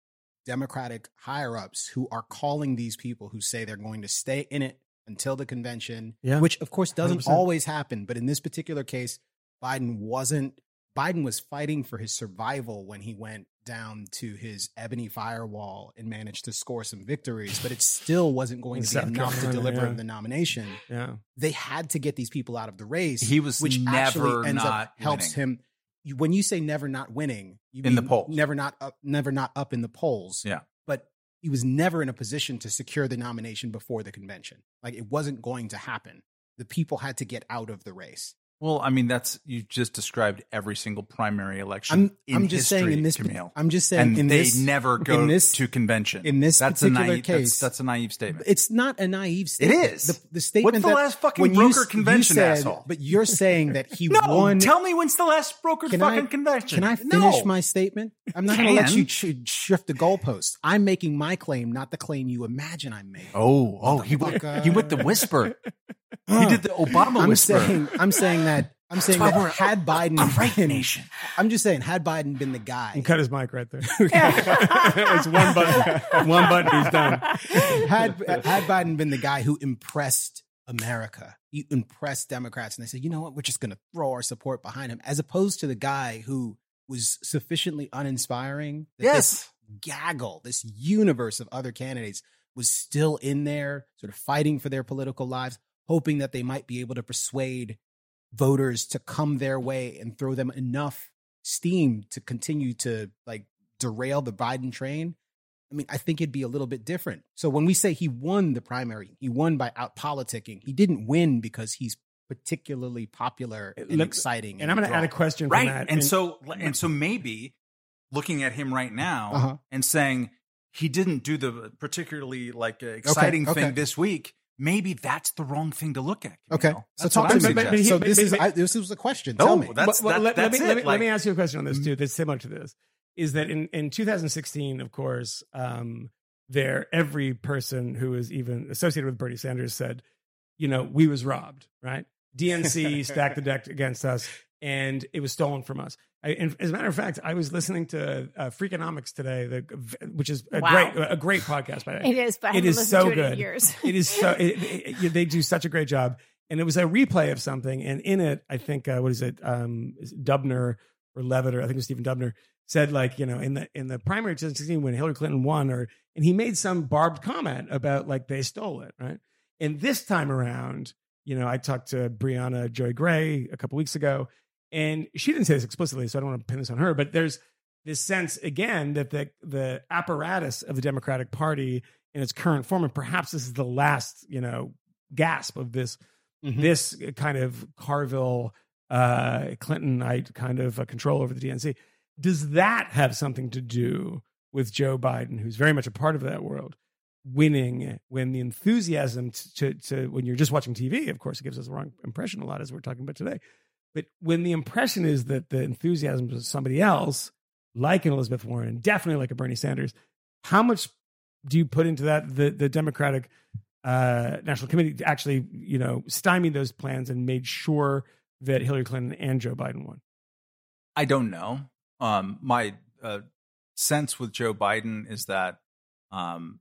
Democratic higher ups who are calling these people who say they're going to stay in it until the convention,
Yeah.
which of course doesn't
100%.
always happen. But in this particular case, Biden wasn't. Biden was fighting for his survival when he went down to his ebony firewall and managed to score some victories, but it still wasn't going to be
South
enough to deliver
yeah.
the nomination.
Yeah.
They had to get these people out of the race.
He was
which
never
actually ends
not
up helps
winning.
him. When you say never not winning, you
In the polls.
never not up, never not up in the polls.
Yeah.
but he was never in a position to secure the nomination before the convention. Like it wasn't going to happen. The people had to get out of the race.
Well, I mean, that's you just described every single primary election.
I'm
in
I'm just saying in this
Kmele.
I'm just saying
and
in
they
this
never go
in this
to convention.
in this
that's a
particular
naive.
case
That's, that's a naive statement.
It's not a naive statement.
is.
The, the statement
What's the
that
last fucking
when you
broker
you
convention,
said-
asshole?
But you're saying that he [LAUGHS]
no,
won.
tell me when's the last brokered
Can
fucking
I-
convention?
Can I finish
No.
my statement? I'm not going to let you ch- shift the goalpost. I'm making my claim, not the claim you imagine I'm making.
Oh, oh, he went, he went uh, the whisper. [LAUGHS] he did the Obama
I'm
whisper.
saying, I'm saying that, I'm saying that
we're
had Biden
a right
been,
nation.
I'm just saying, had Biden been the guy,
And cut his mic right there. [LAUGHS] [LAUGHS] it's one button. One button. He's done.
had had Biden been the guy who impressed America, he impressed Democrats, and they said, you know what, we're just going to throw our support behind him, as opposed to the guy who was sufficiently uninspiring. that this
Yes.
gaggle, this universe of other candidates was still in there, sort of fighting for their political lives, hoping that they might be able to persuade voters to come their way and throw them enough steam to continue to like derail the Biden train. I mean, I think it'd be a little bit different. So when we say he won the primary, he won by out politicking. He didn't win because he's particularly popular and
Let-
exciting.
And I'm going to add a question from
right
that.
and so and so maybe looking at him right now
Uh-huh.
and saying he didn't do the particularly like uh, exciting
okay.
thing this week maybe that's the wrong thing to look at
Okay, so
That's
talk to me.
but- but
so
but-
this is I, this was a question.
No,
Tell me.
that's-
Well, well,
that-
let, let
that's
me,
it,
let, me, let me ask you a question on this too. That's similar to this. Is that in, in 2016, of course, um, there every person who was even associated with Bernie Sanders said, you know, we was robbed, right? DNC [LAUGHS] stacked the deck against us, and it was stolen from us. I, and as a matter of fact, I was listening to uh, Freakonomics today, the, which is a
Wow.
great a great podcast by the way.
It is, but I
It
haven't
is
listened
so
to it
good.
years. [LAUGHS]
It is so it, it- they do such a great job, and it was a replay of something, and in it, I think uh, what is it, um, Dubner or Levitt, or I think it was Stephen Dubner said like you know in the in the primary 2016 when Hillary Clinton won, or and he made some barbed comment about like they stole it, right? And this time around, you know, I talked to Briahna Joy Gray a couple weeks ago, and she didn't say this explicitly, so I don't want to pin this on her, but there's this sense again that the the apparatus of the Democratic Party in its current form, and perhaps this is the last, you know, gasp of this
Mhm.
this kind of Carville uh Clintonite kind of uh, control over the DNC. Does that have something to do with Joe Biden, who's very much a part of that world, winning when the enthusiasm to, to, to when you're just watching TV, of course, it gives us the wrong impression a lot as we're talking about today. But when the impression is that the enthusiasm is somebody else, like an Elizabeth Warren, definitely like a Bernie Sanders, how much do you put into that the the Democratic uh, National Committee actually, you know, stymied those plans and made sure that Hillary Clinton and Joe Biden won?
I don't know. Um, my uh, sense with Joe Biden is that um,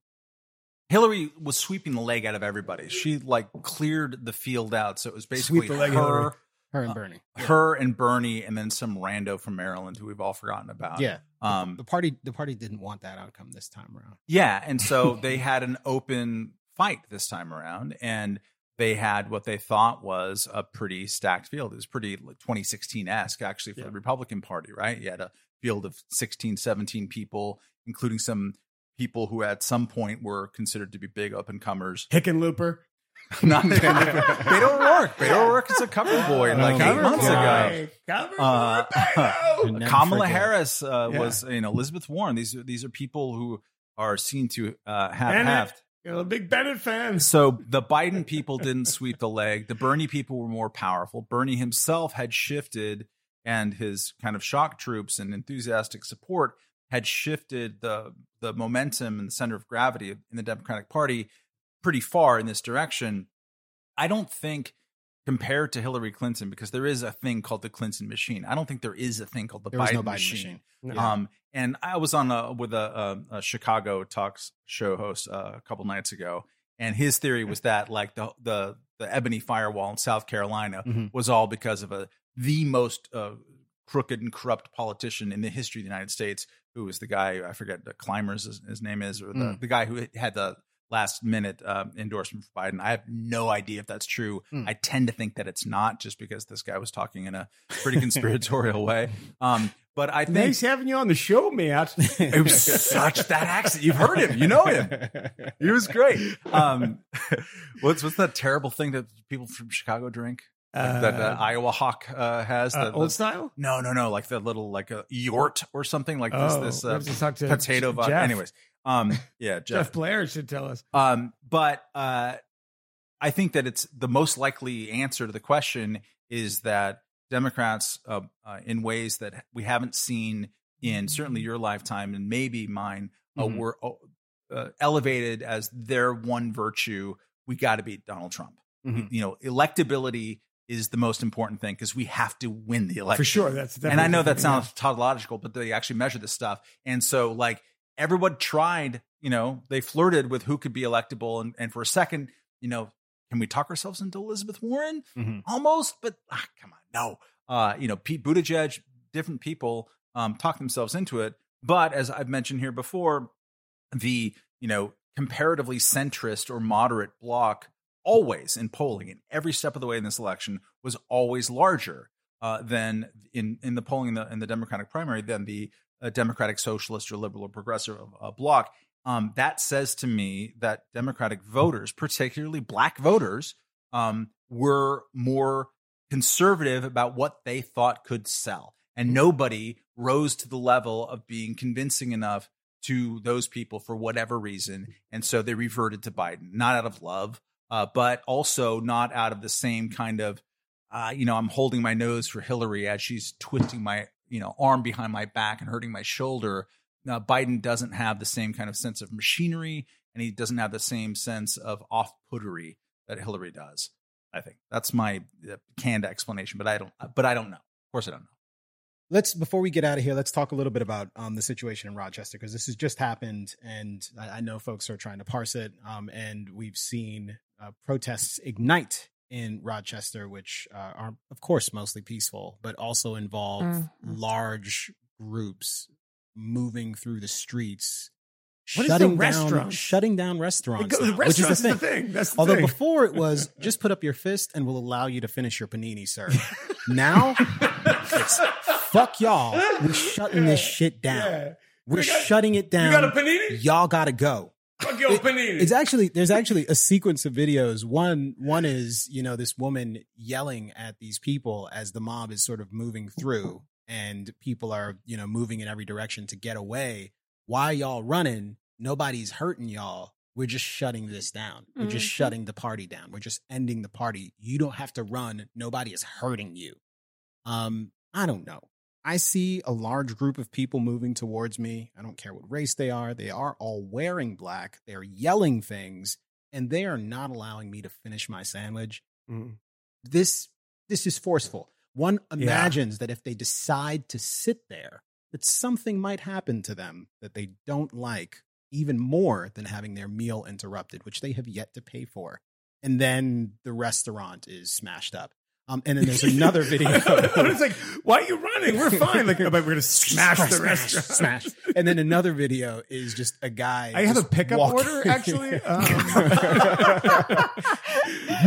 Hillary was sweeping the leg out of everybody. She like cleared the field out, so it was basically
Sweep the leg, Hillary.
her,
Her and
Uh,
Bernie.
her and Bernie, and then some rando from Maryland who we've all forgotten about.
Yeah.
Um,
The party the party didn't want that outcome this time around.
Yeah, and so [LAUGHS] they had an open fight this time around, and they had what they thought was a pretty stacked field. It was pretty 2016 esque, actually, for
Yeah.
the Republican Party, right? You had a field of 16, 17 people, including some people who at some point were considered to be big up and comers.
Hickenlooper. [LAUGHS]
Not Beto O'Rourke. Beto O'Rourke is a cover boy like eight
Cover
months ago.
Cover
Uh,
boy, Beto.
Kamala
forget.
Harris uh,
Yeah.
was, you know, Elizabeth Warren. These are these are people who are seen to uh, have
Bennet.
have
You know, a big Bennet fan.
So the Biden people didn't sweep the leg. The Bernie people were more powerful. Bernie himself had shifted, and his kind of shock troops and enthusiastic support had shifted the the momentum and the center of gravity in the Democratic Party pretty far in this direction. I don't think compared to Hillary Clinton, because there is a thing called the Clinton machine. I don't think there is a thing called the
There
Biden,
no Biden
machine.
machine.
Um, and I was on a, with a, a, a Chicago talks show host uh, a couple nights ago, and his theory was that like the the the ebony firewall in South Carolina
Mhm.
was all because of a the most uh, crooked and corrupt politician in the history of the United States, who was the guy I forget the climbers his, his name is, or the
Mm.
the guy who had the last minute um, endorsement for Biden. I have no idea if that's true.
Mm.
I tend to think that it's not, just because this guy was talking in a pretty [LAUGHS] conspiratorial way. Um, but I think
Nice having you on the show, Matt.
it was such that accent. You've heard him. You know him. He was great. Um, [LAUGHS] what's what's that terrible thing that people from Chicago drink? Like that uh, Iowahawk uh, has.
uh,
the,
old
the-
style.
no, no, no. Like the little like a yort or something like this.
Oh,
this
we
uh,
have to talk to
potato. Anyways, um, [LAUGHS] yeah,
Jeff
Jeff.
Blair should tell us.
Um, but uh, I think that it's the most likely answer to the question is that Democrats, uh, uh, in ways that we haven't seen in certainly your lifetime and maybe mine, uh,
Mhm.
were uh, elevated as their one virtue. We got to beat Donald Trump.
Mhm.
You know, electability is the most important thing because we have to win the election
For sure. That's
and I know that sounds tautological, but they actually measure this stuff. And so, like, everyone tried, you know, they flirted with who could be electable. And, and for a second, you know, can we talk ourselves into Elizabeth Warren?
Mhm.
Almost, but ah, come on, no. Uh, you know, Pete Buttigieg, different people um, talk themselves into it. But as I've mentioned here before, the, you know, comparatively centrist or moderate bloc always in polling in every step of the way in this election was always larger uh, than in in the polling in the in the Democratic primary than the uh, Democratic Socialist or Liberal or Progressive uh, bloc. Um, that says to me that Democratic voters, particularly Black voters, um, were more conservative about what they thought could sell, and nobody rose to the level of being convincing enough to those people for whatever reason, and so they reverted to Biden, not out of love, uh, but also not out of the same kind of uh, you know, I'm holding my nose for Hillary as she's twisting my, you know, arm behind my back and hurting my shoulder. Now, Biden doesn't have the same kind of sense of machinery, and he doesn't have the same sense of off-puttery that Hillary does. I think that's my uh, canned explanation, but I don't. But I don't know. Of course, I don't know.
let's before we get out of here let's talk a little bit about um, the situation in rochester because this has just happened and I, I know folks are trying to parse it um, and we've seen uh, protests ignite in rochester which uh, are of course mostly peaceful but also involve
Mhm.
large groups moving through the streets
What is the
shutting down
restaurants?
shutting down restaurants
Go- the
now, which is
restaurants
the
is the
thing.
thing. That's the
Although
thing.
before it was [LAUGHS] just put up your fist and we'll allow you to finish your panini, sir. [LAUGHS] now it's [LAUGHS] fuck y'all. We're shutting this shit down.
Yeah.
We're
got-
shutting it down.
You got a panini?
Y'all gotta go.
Fuck your
It-
panini.
It's actually there's actually a sequence of videos. One one is you know this woman yelling at these people as the mob is sort of moving through, and people are you know moving in every direction to get away. Why y'all running? Nobody's hurting y'all. We're just shutting this down. We're just
Mhm.
shutting the party down. We're just ending the party. You don't have to run. Nobody is hurting you. Um, I don't know. I see a large group of people moving towards me. I don't care what race they are. They are all wearing black. They're yelling things, and they are not allowing me to finish my sandwich.
Mm.
This this is forceful. One imagines that if they decide to sit there, that something might happen to them that they don't like even more than having their meal interrupted, which they have yet to pay for. And then the restaurant is smashed up. Um, and then there's another video. [LAUGHS]
it's like, why are you running? We're fine. Like, but we're gonna [LAUGHS] smash the restaurant.
smash. And then another video is just a guy.
I have a pickup
walking-
order, actually. [LAUGHS] Um,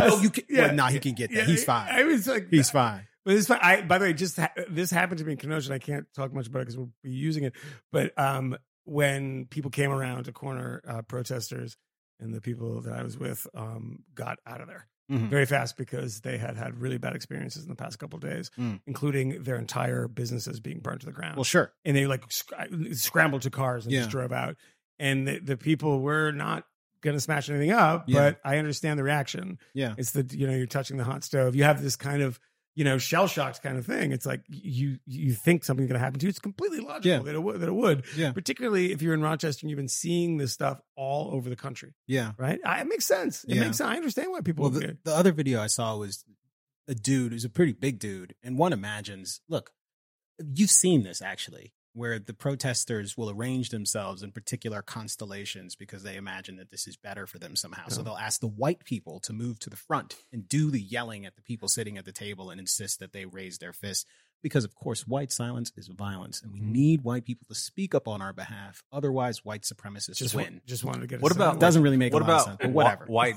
oh, you can.
Yeah.
well, no, he can get that.
Yeah,
He's fine.
I was like,
He's fine.
But this, I by the way, just ha- this happened to me in Kenosha. and I can't talk much about it because we'll be using it. But um, when people came around to corner uh, protesters, and the people that I was with um, got out of there
Mhm.
very fast because they had had really bad experiences in the past couple of days,
Mm.
including their entire businesses being burned to the ground.
Well, sure.
and they like sc- scrambled to cars and
Yeah.
just drove out. And the, the people were not going to smash anything up,
Yeah.
but I understand the reaction.
Yeah.
It's the you know you're touching the hot stove. You have this kind of you know shell shocked kind of thing. It's like you you think something's going to happen to you. It's completely logical
Yeah.
that it would that it would.
Yeah.
Particularly if you're in Rochester and you've been seeing this stuff all over the country,
Yeah.
right? I, it makes sense. It
Yeah.
makes sense. I understand why people
Well, the, the other video I saw was a dude who's a pretty big dude, and one imagines, look, you've seen this actually. Where the protesters will arrange themselves in particular constellations because they imagine that this is better for them somehow. So they'll ask the white people to move to the front and do the yelling at the people sitting at the table and insist that they raise their fists. Because of course, white silence is violence, and we
Mhm.
need white people to speak up on our behalf. Otherwise, white supremacists
Just
win.
wa- just wanted to get. a
What
sound
about-
wave.
Doesn't really make
what
a lot of
about
sense, but
wh-
whatever.
White,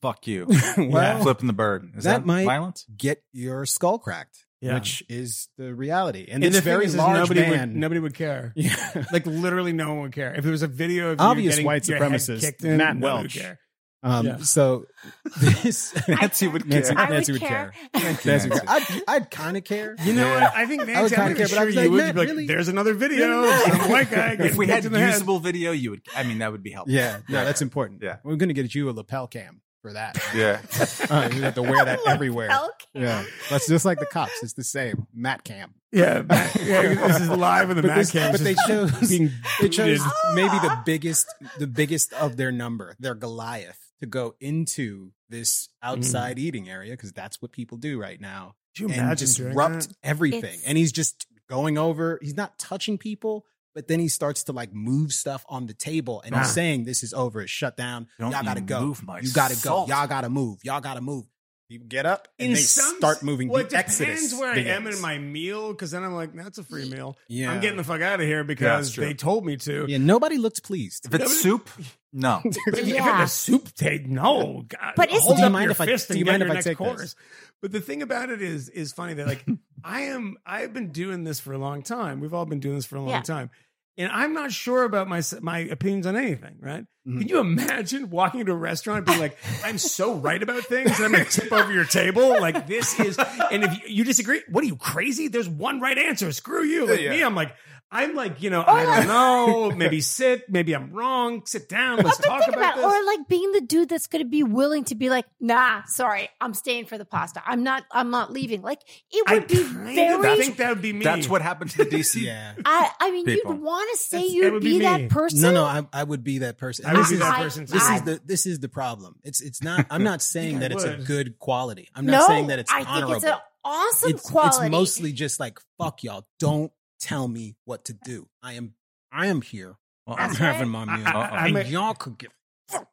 fuck you. [LAUGHS]
well,
Flipping the bird. Is
that
that,
might-
violence?
get your skull cracked,
Yeah.
which is the reality. And,
And
this
the thing
very
is, is
large
nobody
man,
would nobody would care.
yeah, [LAUGHS]
Like literally, no one would care if it was a video of you
Obvious
getting
white
your head
supremacist,
in,
Matt
nobody would
Welch.
care.
Um,
Yeah.
So [LAUGHS] this [LAUGHS]
Nancy would care.
I
Nancy
would
would
care.
care. Nancy would care. I'd, I'd kind of care.
You know
Yeah.
what? I think
I would
Nancy, I'm
kinda
pretty
care, but I
sure you
like,
would You'd be like,
really?
There's another video of some white guy.
If we had
in the head.
usable video, you would. I mean, that would be helpful.
Yeah, no, that's important.
Yeah.
we're gonna get you a lapel cam for that. [LAUGHS]
Yeah. [LAUGHS]
Uh, you have to wear that [LAUGHS] everywhere. Yeah, that's just like the cops. It's the same. Matt cam.
Yeah, Matt- yeah, this is live in the
But
Mac
this-
cam.
but they chose-
being
They chose maybe the biggest, the biggest of their number, their Goliath, to go into this outside eating area because that's what people do right now.
Could you
and
imagine doing
disrupt everything.
It's-
and he's just going over. He's not touching people, but then he starts to like move stuff on the table, and
Ah.
he's saying, "This is over. It's shut down.
Don't
Y'all gotta
you
go.
move my
you gotta
salt."
go. Y'all gotta move. Y'all gotta move." People get up and
In
they
some-
start moving.
Well,
the
it depends
exodus
where I am
begins.
in my meal because then I'm like, that's a free meal.
Yeah.
I'm getting the fuck out of here because
true.
they told me to.
Yeah, nobody looked pleased.
If it's soup, [LAUGHS] no. [LAUGHS]
But if, if
Yeah.
it's a soup take, no. God,
But it's-
hold
Do you
up
mind
your
if I-
fist
do
and
you
get
mind
your
if I
next
take this?
course. But the thing about it is, is funny that like [LAUGHS] I am, I've been doing this for a long time. We've all been doing this for a long
Yeah.
time, and I'm not sure about my my opinions on anything. Right?
Mhm.
Can you imagine walking into a restaurant and being like, [LAUGHS] "I'm so right about things," and I'm gonna tip over your table like this is, and if you, you disagree, what are you crazy? There's one right answer. Screw you. Like
Yeah.
me, I'm like. I'm like, you know, I don't know. [LAUGHS] Maybe sit. Maybe I'm wrong. Sit down. Let's
But
talk
think
about,
about,
this.
or like being the dude that's going to be willing to be like, nah, sorry, I'm staying for the pasta. I'm not, I'm not leaving. Like it
I
would be
kind
very.
of think that would be me.
That's what happened to the DC. [LAUGHS]
Yeah.
I, I mean,
People.
you'd want to say
That's-
you'd be,
be
that person.
No, no, I, I would be that person.
I would
this
be
is-
that
I-
person.
This is the this is the problem. It's it's not. I'm not [LAUGHS] saying that it's a good quality. I'm not
no,
saying that it's
I think it's an awesome
it's,
quality.
it's mostly just like fuck y'all. Don't tell me what to do. I am I am here.
Uh-uh.
I'm
That's
having my meal,
I- I-
and
a-
y'all could get.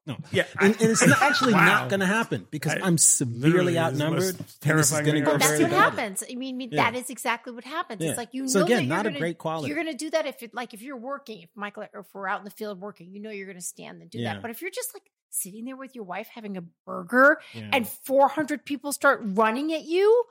No,
Yeah,
and, and it's not, [LAUGHS] actually
Wow.
not going to happen because
I-
I'm severely outnumbered.
most
This is
terrifying
going to go
I've
But that's what
badly.
happens. I mean,
Yeah.
that is exactly what happens.
Yeah.
It's like you know
again,
that you're
not a
gonna,
great quality.
You're going to do that if it like if you're working. If Michael, or if we're out in the field working, you know you're going to stand and do
Yeah.
that. But if you're just like sitting there with your wife having a burger
Yeah.
and 400 people start running at you,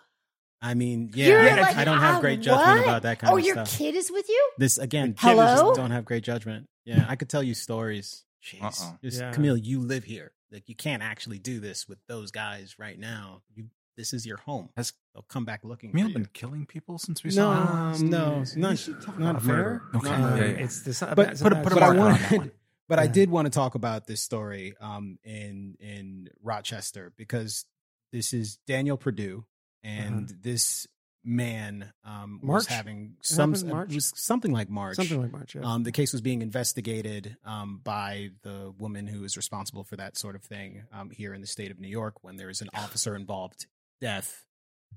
I mean,
you're
yeah, I,
like,
I don't have
"Ah,
great judgment
what?
about that kind
oh,
of stuff.
Oh, your kid is with you.
This again,
kid
kids
Hello?
don't have great judgment. Yeah, I could tell you stories. Jeez,
Uh-uh.
Just,
Yeah.
Kmele, you live here. Like you can't actually do this with those guys right now. You, this is your home.
Has
They'll come back looking.
Kmele
for you.
been killing people since we
No,
saw her?
um, no,
we
not, not fair.
Okay,
Not
yeah, yeah.
It's this.
But-
it's
put a- put a
but I
marker on that one.
but I did want to talk about this story um, in in Rochester because this is Daniel Purdue, and this man um, was having some
March?
it was something like March.
something like March. Yeah.
Um, the case was being investigated um, by the woman who is responsible for that sort of thing um, here in the state of New York. When there is an [SIGHS] officer involved death,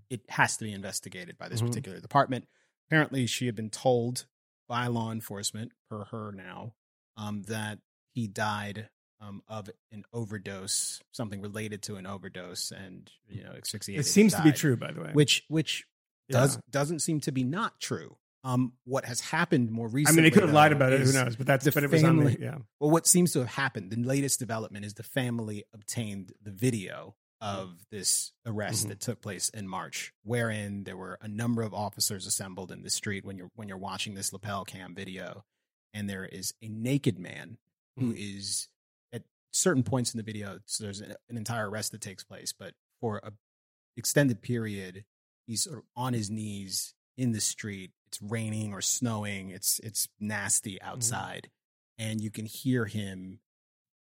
it has to be investigated by this
Mhm.
particular department. Apparently, she had been told by law enforcement, per her now, um, that he died um, of an overdose, something related to an overdose, and you know, asphyxiated.
it seems to be true, by the way.
which which
Yeah.
does doesn't seem to be not true. Um, what has happened more recently?
I mean, they could have lied about it. Who knows? But that's
the
but it was on the,
family-
yeah.
Well, what seems to have happened, the latest development is the family obtained the video of this arrest
Mhm.
that took place in March, wherein there were a number of officers assembled in the street when you're when you're watching this lapel cam video, and there is a naked man who is at certain points in the video. So there's an, an entire arrest that takes place, but for a extended period, he's sort of on his knees in the street. It's raining or snowing. It's it's nasty mm-hmm. outside, and you can hear him.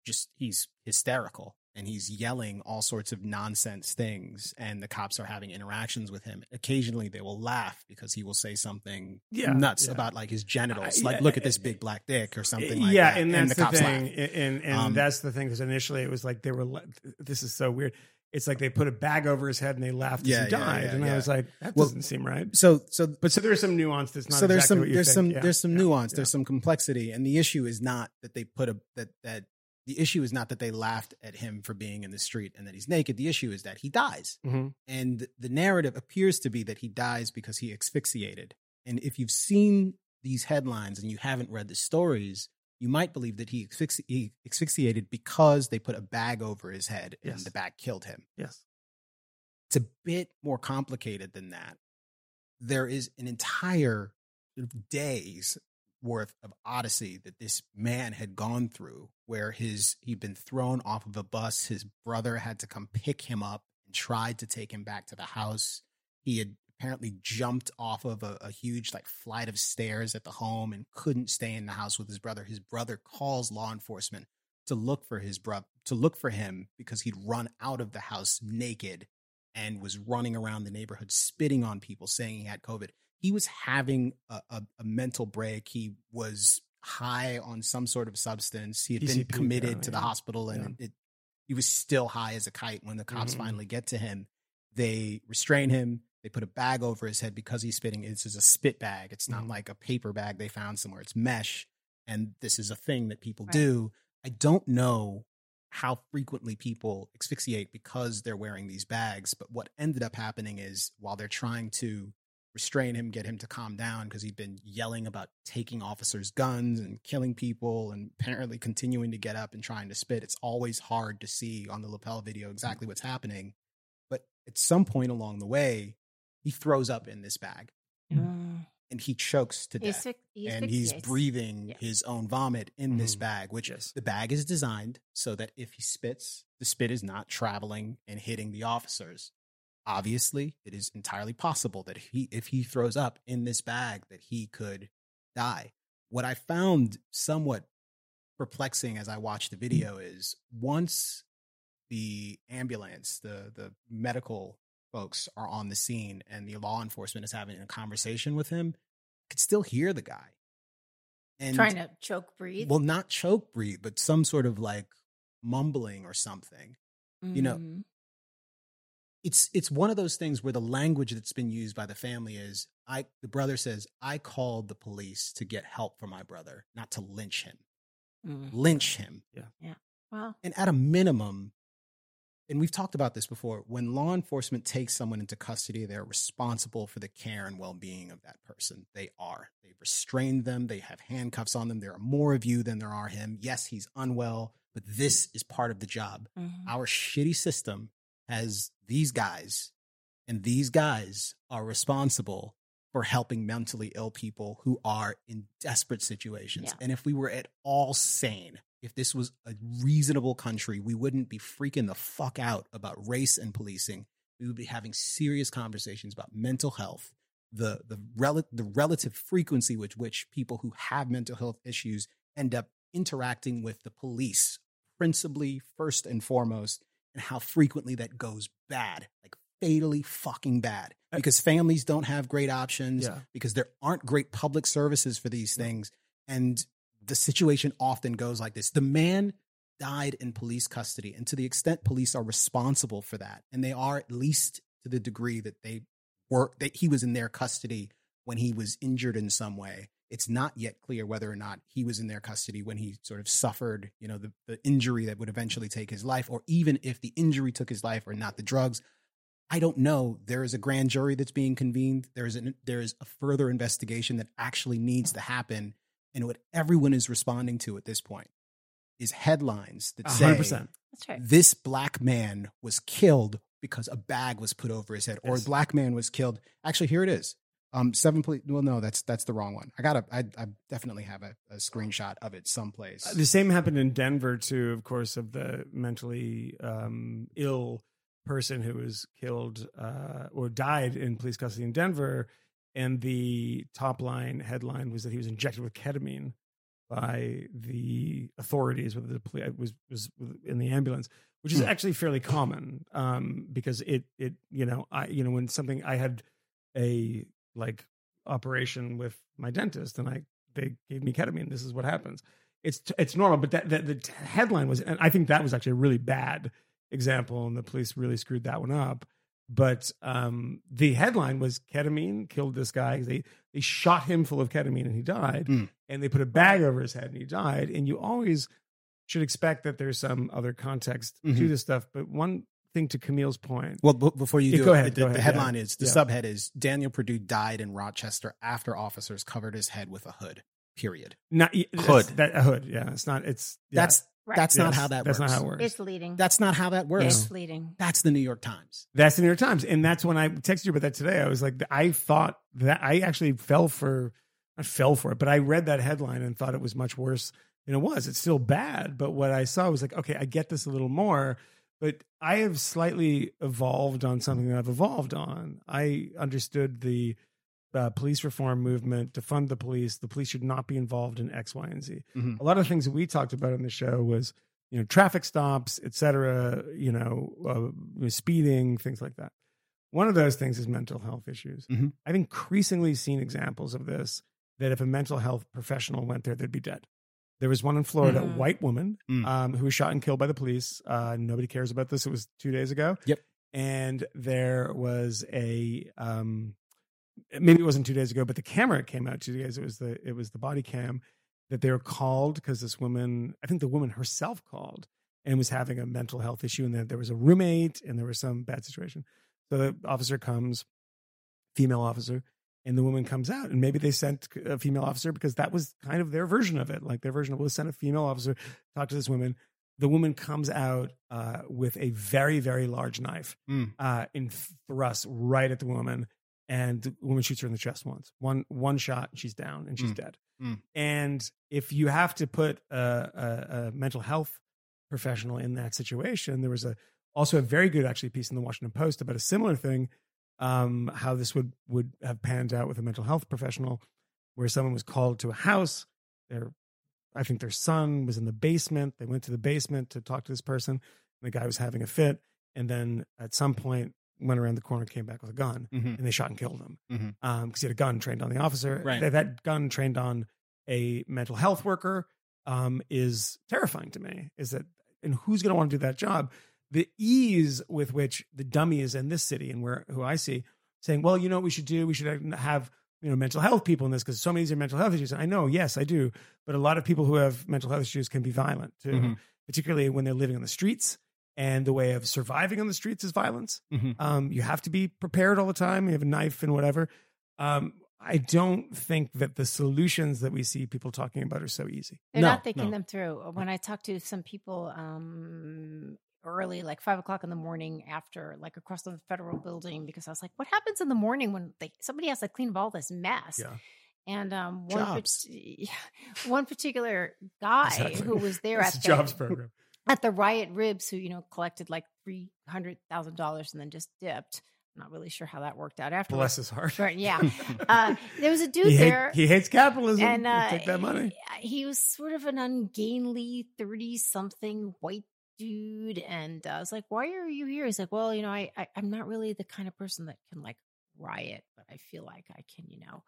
Just he's hysterical and he's yelling all sorts of nonsense things, and the cops are having interactions with him. Occasionally, they will laugh because he will say something
Yeah,
nuts
yeah.
about like his genitals,
Uh,
like
yeah,
look at
uh,
this big black dick or something like
yeah,
that.
and that's
the
the,
cops
thing,
laugh.
and and
Um,
that's the thing. Because initially it was like they were. This is so weird. it's like they put a bag over his head and they laughed as he
yeah,
died.
yeah,
and I was like, that
Well,
doesn't seem right.
So so
But so there's some nuance that's not
so there's
exactly
some
what you
there's
think.
some
Yeah,
there's some
yeah,
nuance
yeah.
there's some complexity and the issue is not that they put a that that the issue is not that they laughed at him for being in the street and that he's naked the issue is that he dies
Mhm.
and the narrative appears to be that he dies because he asphyxiated and if you've seen these headlines and you haven't read the stories you might believe that he, asphyxi- he asphyxiated because they put a bag over his head and
Yes.
the bag killed him
Yes.
it's a bit more complicated than that. There is an entire days worth of odyssey that this man had gone through where his he'd been thrown off of a bus his brother had to come pick him up and tried to take him back to the house. He had apparently jumped off of a, a huge like flight of stairs at the home and couldn't stay in the house with his brother. His brother calls law enforcement to look for his brother to look for him because he'd run out of the house naked and was running around the neighborhood spitting on people saying he had covid he was having a, a, a mental break he was high on some sort of substance he had been
PCP,
committed
yeah,
to the
yeah.
hospital and it, he was still high as a kite when the cops
Mhm.
finally get to him they restrain him they put a bag over his head because he's spitting this is a spit bag it's not
Mhm.
like a paper bag they found somewhere it's mesh and this is a thing that people
Right.
do i don't know how frequently people asphyxiate because they're wearing these bags. But what ended up happening is while they're trying to restrain him, get him to calm down because he'd been yelling about taking officers' guns and killing people and apparently continuing to get up and trying to spit, it's always hard to see on the lapel video exactly what's happening. But at some point along the way, he throws up in this bag
Mm.
and he chokes to
He
death
asphyx- he
and he's
asphyxiates.
breathing
Yeah.
his own vomit in this
Mhm.
bag, which
Yes.
the bag is designed so that if he spits, the spit is not traveling and hitting the officers. Obviously, it is entirely possible that he, if he throws up in this bag, that he could die. What I found somewhat perplexing as I watched the video is once the ambulance, the the medical folks are on the scene and the law enforcement is having a conversation with him, I could still hear the guy. And
trying to choke breathe.
well, not choke breathe, but some sort of like mumbling or something. you know,
Mhm.
It's it's one of those things where the language that's been used by the family is I the brother says, I called the police to get help for my brother, not to lynch him.
Mm.
Lynch him. Yeah. Yeah.
Wow.
And at a minimum, and we've talked about this before, when law enforcement takes someone into custody, they're responsible for the care and well being of that person. They are. They've restrained them, they have handcuffs on them. There are more of you than there are him. Yes, he's unwell, but this is part of the job.
Mhm.
Our shitty system has these guys, and these guys are responsible for helping mentally ill people who are in desperate situations.
Yeah.
And if we were at all sane, if this was a reasonable country, we wouldn't be freaking the fuck out about race and policing. We would be having serious conversations about mental health, the the, rel- the relative frequency with which people who have mental health issues end up interacting with the police, principally first and foremost, and how frequently that goes bad, like fatally fucking bad,
eh
because families don't have great options,
Yeah.
because there aren't great public services for these things, and the situation often goes like this: the man died in police custody, and to the extent police are responsible for that, and they are at least to the degree that they were that he was in their custody when he was injured in some way. It's not yet clear whether or not he was in their custody when he sort of suffered, you know, the, the injury that would eventually take his life, or even if the injury took his life or not the drugs. I don't know. There is a grand jury that's being convened. There is an, there is a further investigation that actually needs to happen, and what everyone is responding to at this point is headlines that say
100%.
That's right.
this black man was killed because a bag was put over his head, or
Yes.
a black man was killed. Actually, here it is. Um, seven police. Well, no, that's that's the wrong one. I got to I, I definitely have a, a screenshot of it someplace.
Uh, The same happened in Denver too, of course, of the mentally um, ill person who was killed uh, or died in police custody in Denver, and the top line headline was that he was injected with ketamine by the authorities, whether the police was was in the ambulance, which is
Hmm.
actually fairly common um, because it it you know I you know when something I had a like operation with my dentist and I they gave me ketamine. This is what happens. It's it's normal, but that, that the headline was, and I think that was actually a really bad. example, and the police really screwed that one up. But um, the headline was ketamine killed this guy. They they shot him full of ketamine and he died,
Mm.
and they put a bag over his head and he died. And you always should expect that there's some other context to
Mhm.
this stuff. But one thing to Kmele's point,
Well, b- before you
Yeah,
do
go
it,
ahead,
the,
go
the headline
yeah.
is the
Yeah.
subhead is Daniel Purdue died in Rochester after officers covered his head with a hood. Period.
not
Hood.
that a hood, yeah, it's not. It's yeah.
That's
Right.
that's not how that
that's
works.
not how it works.
It's leading.
That's not how that works.
It's leading.
That's the New York Times.
That's the New York Times, and that's when I texted you about that today. I was like, I thought that I actually fell for, I fell for it, but I read that headline and thought it was much worse than it was. It's still bad, but what I saw was like, okay, I get this a little more, but I have slightly evolved on something that I've evolved on. I understood the uh, police reform movement to fund the police. The police should not be involved in X, Y, and Z.
Mhm.
A lot of things that we talked about on the show was, you know, traffic stops, et cetera, you know, uh, speeding, things like that. One of those things is mental health issues.
Mhm.
I've increasingly seen examples of this that if a mental health professional went there, they'd be dead. There was one in Florida, a
Mhm.
white woman
Mm.
um, who was shot and killed by the police. Uh, nobody cares about this. It was two days ago.
Yep.
And there was a um, maybe it wasn't two days ago, but the camera came out two days. It was the it was the body cam that they were called because this woman, I think the woman herself called and was having a mental health issue, and that there was a roommate and there was some bad situation. So the officer comes, female officer, and the woman comes out, and maybe they sent a female officer because that was kind of their version of it. Like their version of was send a female officer talk to this woman. The woman comes out uh, with a very very large knife
Mm.
uh, and thrusts right at the woman, and the woman shoots her in the chest once. One one shot, and she's down, and she's
Mm.
dead.
Mm.
And if you have to put a, a, a mental health professional in that situation, there was a also a very good actually piece in the Washington Post about a similar thing, um, how this would would have panned out with a mental health professional, where someone was called to a house. Their, I think their son was in the basement. They went to the basement to talk to this person. And the guy was having a fit, and then at some point went around the corner, came back with a gun,
Mhm.
and they shot and killed him because he had a gun trained on the officer.
Right.
That, that gun trained on a mental health worker um, is terrifying to me. Is that and who's going to want to do that job? The ease with which the dummy is in this city and where who I see saying, "Well, you know what we should do? We should have you know mental health people in this because so many of these are mental health issues." And I know, yes, I do, but a lot of people who have mental health issues can be violent too,
Mhm.
particularly when they're living on the streets. And the way of surviving on the streets is violence.
Mhm.
Um, you have to be prepared all the time. You have a knife and whatever. Um, I don't think that the solutions that we see people talking about are so easy.
They're
No,
not thinking
no.
them through. When I talk to some people um, early, like five o'clock in the morning, after like across the federal building, because I was like, "What happens in the morning when they, somebody has to clean up all this mess?"
Yeah.
And um, one pat- [LAUGHS] one particular guy
Exactly.
who was there at the,
jobs program. [LAUGHS]
at the Riot Ribs, who you know collected like three hundred thousand dollars and then just dipped. I'm not really sure how that worked out after.
Bless his heart.
But yeah, [LAUGHS] uh, there was a dude
he, hate-
there
he hates capitalism.
and uh,
take that money.
He was sort of an ungainly thirty-something white dude, and uh, I was like, "Why are you here?" He's like, "Well, you know, I, I I'm not really the kind of person that can like riot, but I feel like I can, you know,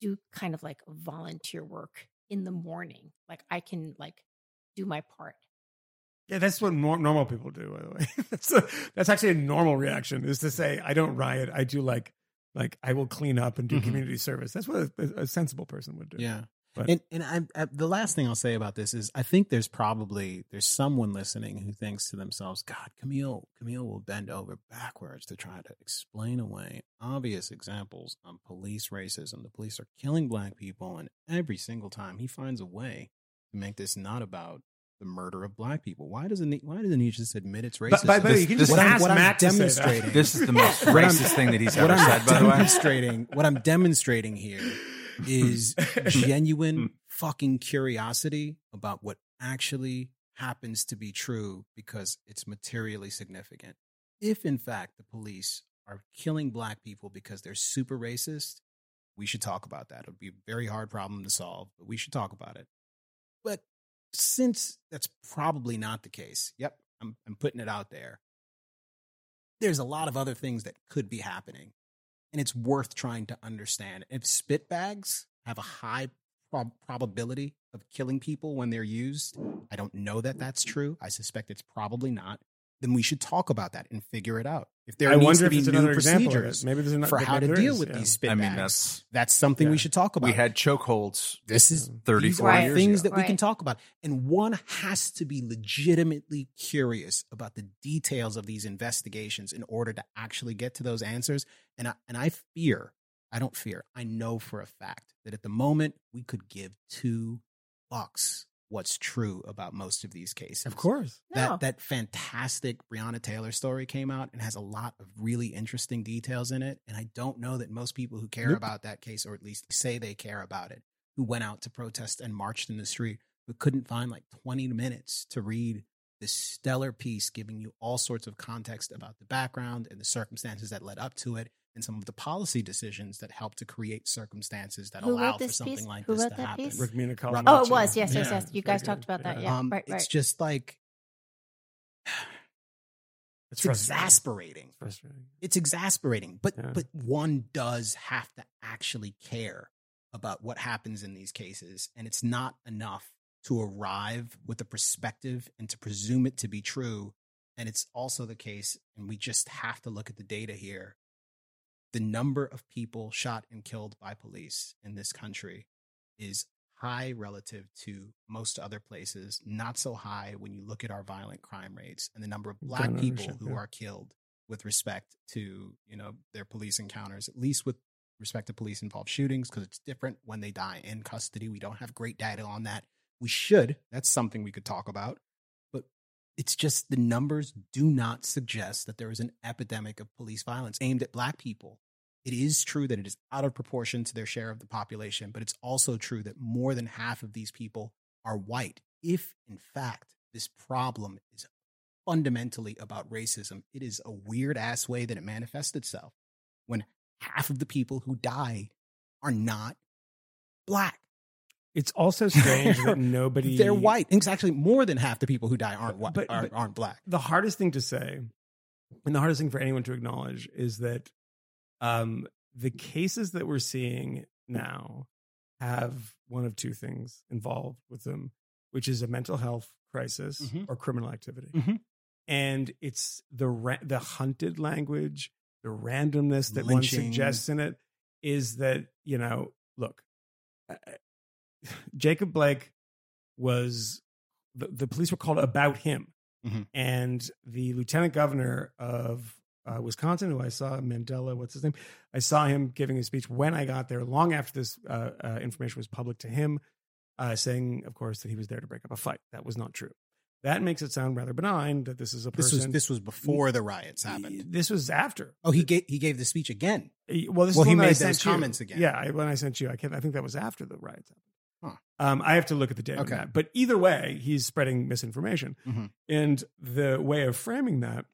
do kind of like volunteer work in the morning. Like I can like do my part."
Yeah, that's what nor- normal people do. By the way, [LAUGHS] that's a, that's actually a normal reaction is to say, "I don't riot. I do like like I will clean up and do
Mhm.
community service." That's what a, a sensible person would do.
Yeah.
But-
and and I, I, the last thing I'll say about this is I think there's probably there's someone listening who thinks to themselves, God, Kmele Kmele will bend over backwards to try to explain away obvious examples of police racism. The police are killing black people, and every single time he finds a way to make this not about the murder of black people. Why doesn't he, why doesn't he just admit it's racist?
But, by the
This-
you can just
what I'm-
ask
what I'm
to say that.
demonstrating-
This is the most [LAUGHS] racist thing that he's
what
ever
I'm
said, by the way.
demonstrating, what I'm demonstrating here is [LAUGHS] hmm. genuine fucking curiosity about what actually happens to be true because it's materially significant. If in fact the police are killing black people because they're super racist, we should talk about that. It would be a very hard problem to solve, but we should talk about it. But since that's probably not the case, yep, I'm, I'm putting it out there. There's a lot of other things that could be happening and it's worth trying to understand. If spit bags have a high prob- probability of killing people when they're used, I don't know that that's true. I suspect it's probably not. Then we should talk about that and figure it out. If there
I
needs to be new
another example of
procedures.
Maybe there's not,
for how to deal
is,
with
yeah.
these spit
I mean,
bags,
that's
that's something we should talk about.
we had chokeholds
this is
34
these are
years
things
ago.
that we can talk about, and one has to be legitimately curious about the details of these investigations in order to actually get to those answers. And I, and I fear, I don't fear, I know for a fact that at the moment we could give two bucks what's true about most of these cases.
Of course.
No.
That that fantastic Breonna Taylor story came out and has a lot of really interesting details in it. And I don't know that most people who care
Nope.
about that case, or at least say they care about it, who went out to protest and marched in the street, but couldn't find like 20 minutes to read this stellar piece giving you all sorts of context about the background and the circumstances that led up to it and some of the policy decisions that help to create circumstances that
Who
allow for
this
something
piece?
like
Who
this
wrote
to
that
happen.
piece?
Rukmini
Oh, it was.
too.
Yes, yes,
Yeah,
yes. You guys
good.
talked about that.
Yeah.
Yeah.
um,
right,
it's just like [SIGHS]
It's
it's exasperating.
It's frustrating.
It's exasperating, but
Yeah.
but one does have to actually care about what happens in these cases, and it's not enough to arrive with a perspective and to presume it to be true. And it's also the case, and we just have to look at the data here. The number of people shot and killed by police in this country is high relative to most other places, not so high when you look at our violent crime rates and the number of black people who
yeah.
are killed with respect to, you know, their police encounters, at least with respect to police involved shootings, because it's different when they die in custody. We don't have great data on that. We should. That's something we could talk about. But it's just the numbers do not suggest that there is an epidemic of police violence aimed at black people. It is true that it is out of proportion to their share of the population, but it's also true that more than half of these people are white. If, in fact, this problem is fundamentally about racism, it is a weird ass way that it manifests itself when half of the people who die are not black.
It's also strange that [LAUGHS] nobody.
They're white. It's actually more than half the people who die aren't white,
But-
aren't,
but-
aren't black.
the hardest thing to say and the hardest thing for anyone to acknowledge is that um, the cases that we're seeing now have one of two things involved with them, which is a mental health crisis
Mhm.
or criminal activity.
Mhm.
And it's the ra- the hunted language, the randomness that one suggests in it is that you know, look, uh, [LAUGHS] Jacob Blake was the, the police were called about him,
Mhm.
and the lieutenant governor of uh, Wisconsin, who I saw Mandela, what's his name? I saw him giving a speech when I got there, long after this uh, uh, information was public to him, uh, saying, of course, that he was there to break up a fight. That was not true. That makes it sound rather benign that this is a
This was
person.
this was before the riots happened.
This was after.
Oh, he gave he gave the speech again.
Well, this
Well,
is
he made those
you.
comments again.
Yeah, I, when I sent you, I can't. I think that was after the riots happened.
Huh.
Um, I have to look at the data.
Okay.
But either way, he's spreading misinformation,
Mhm.
and the way of framing that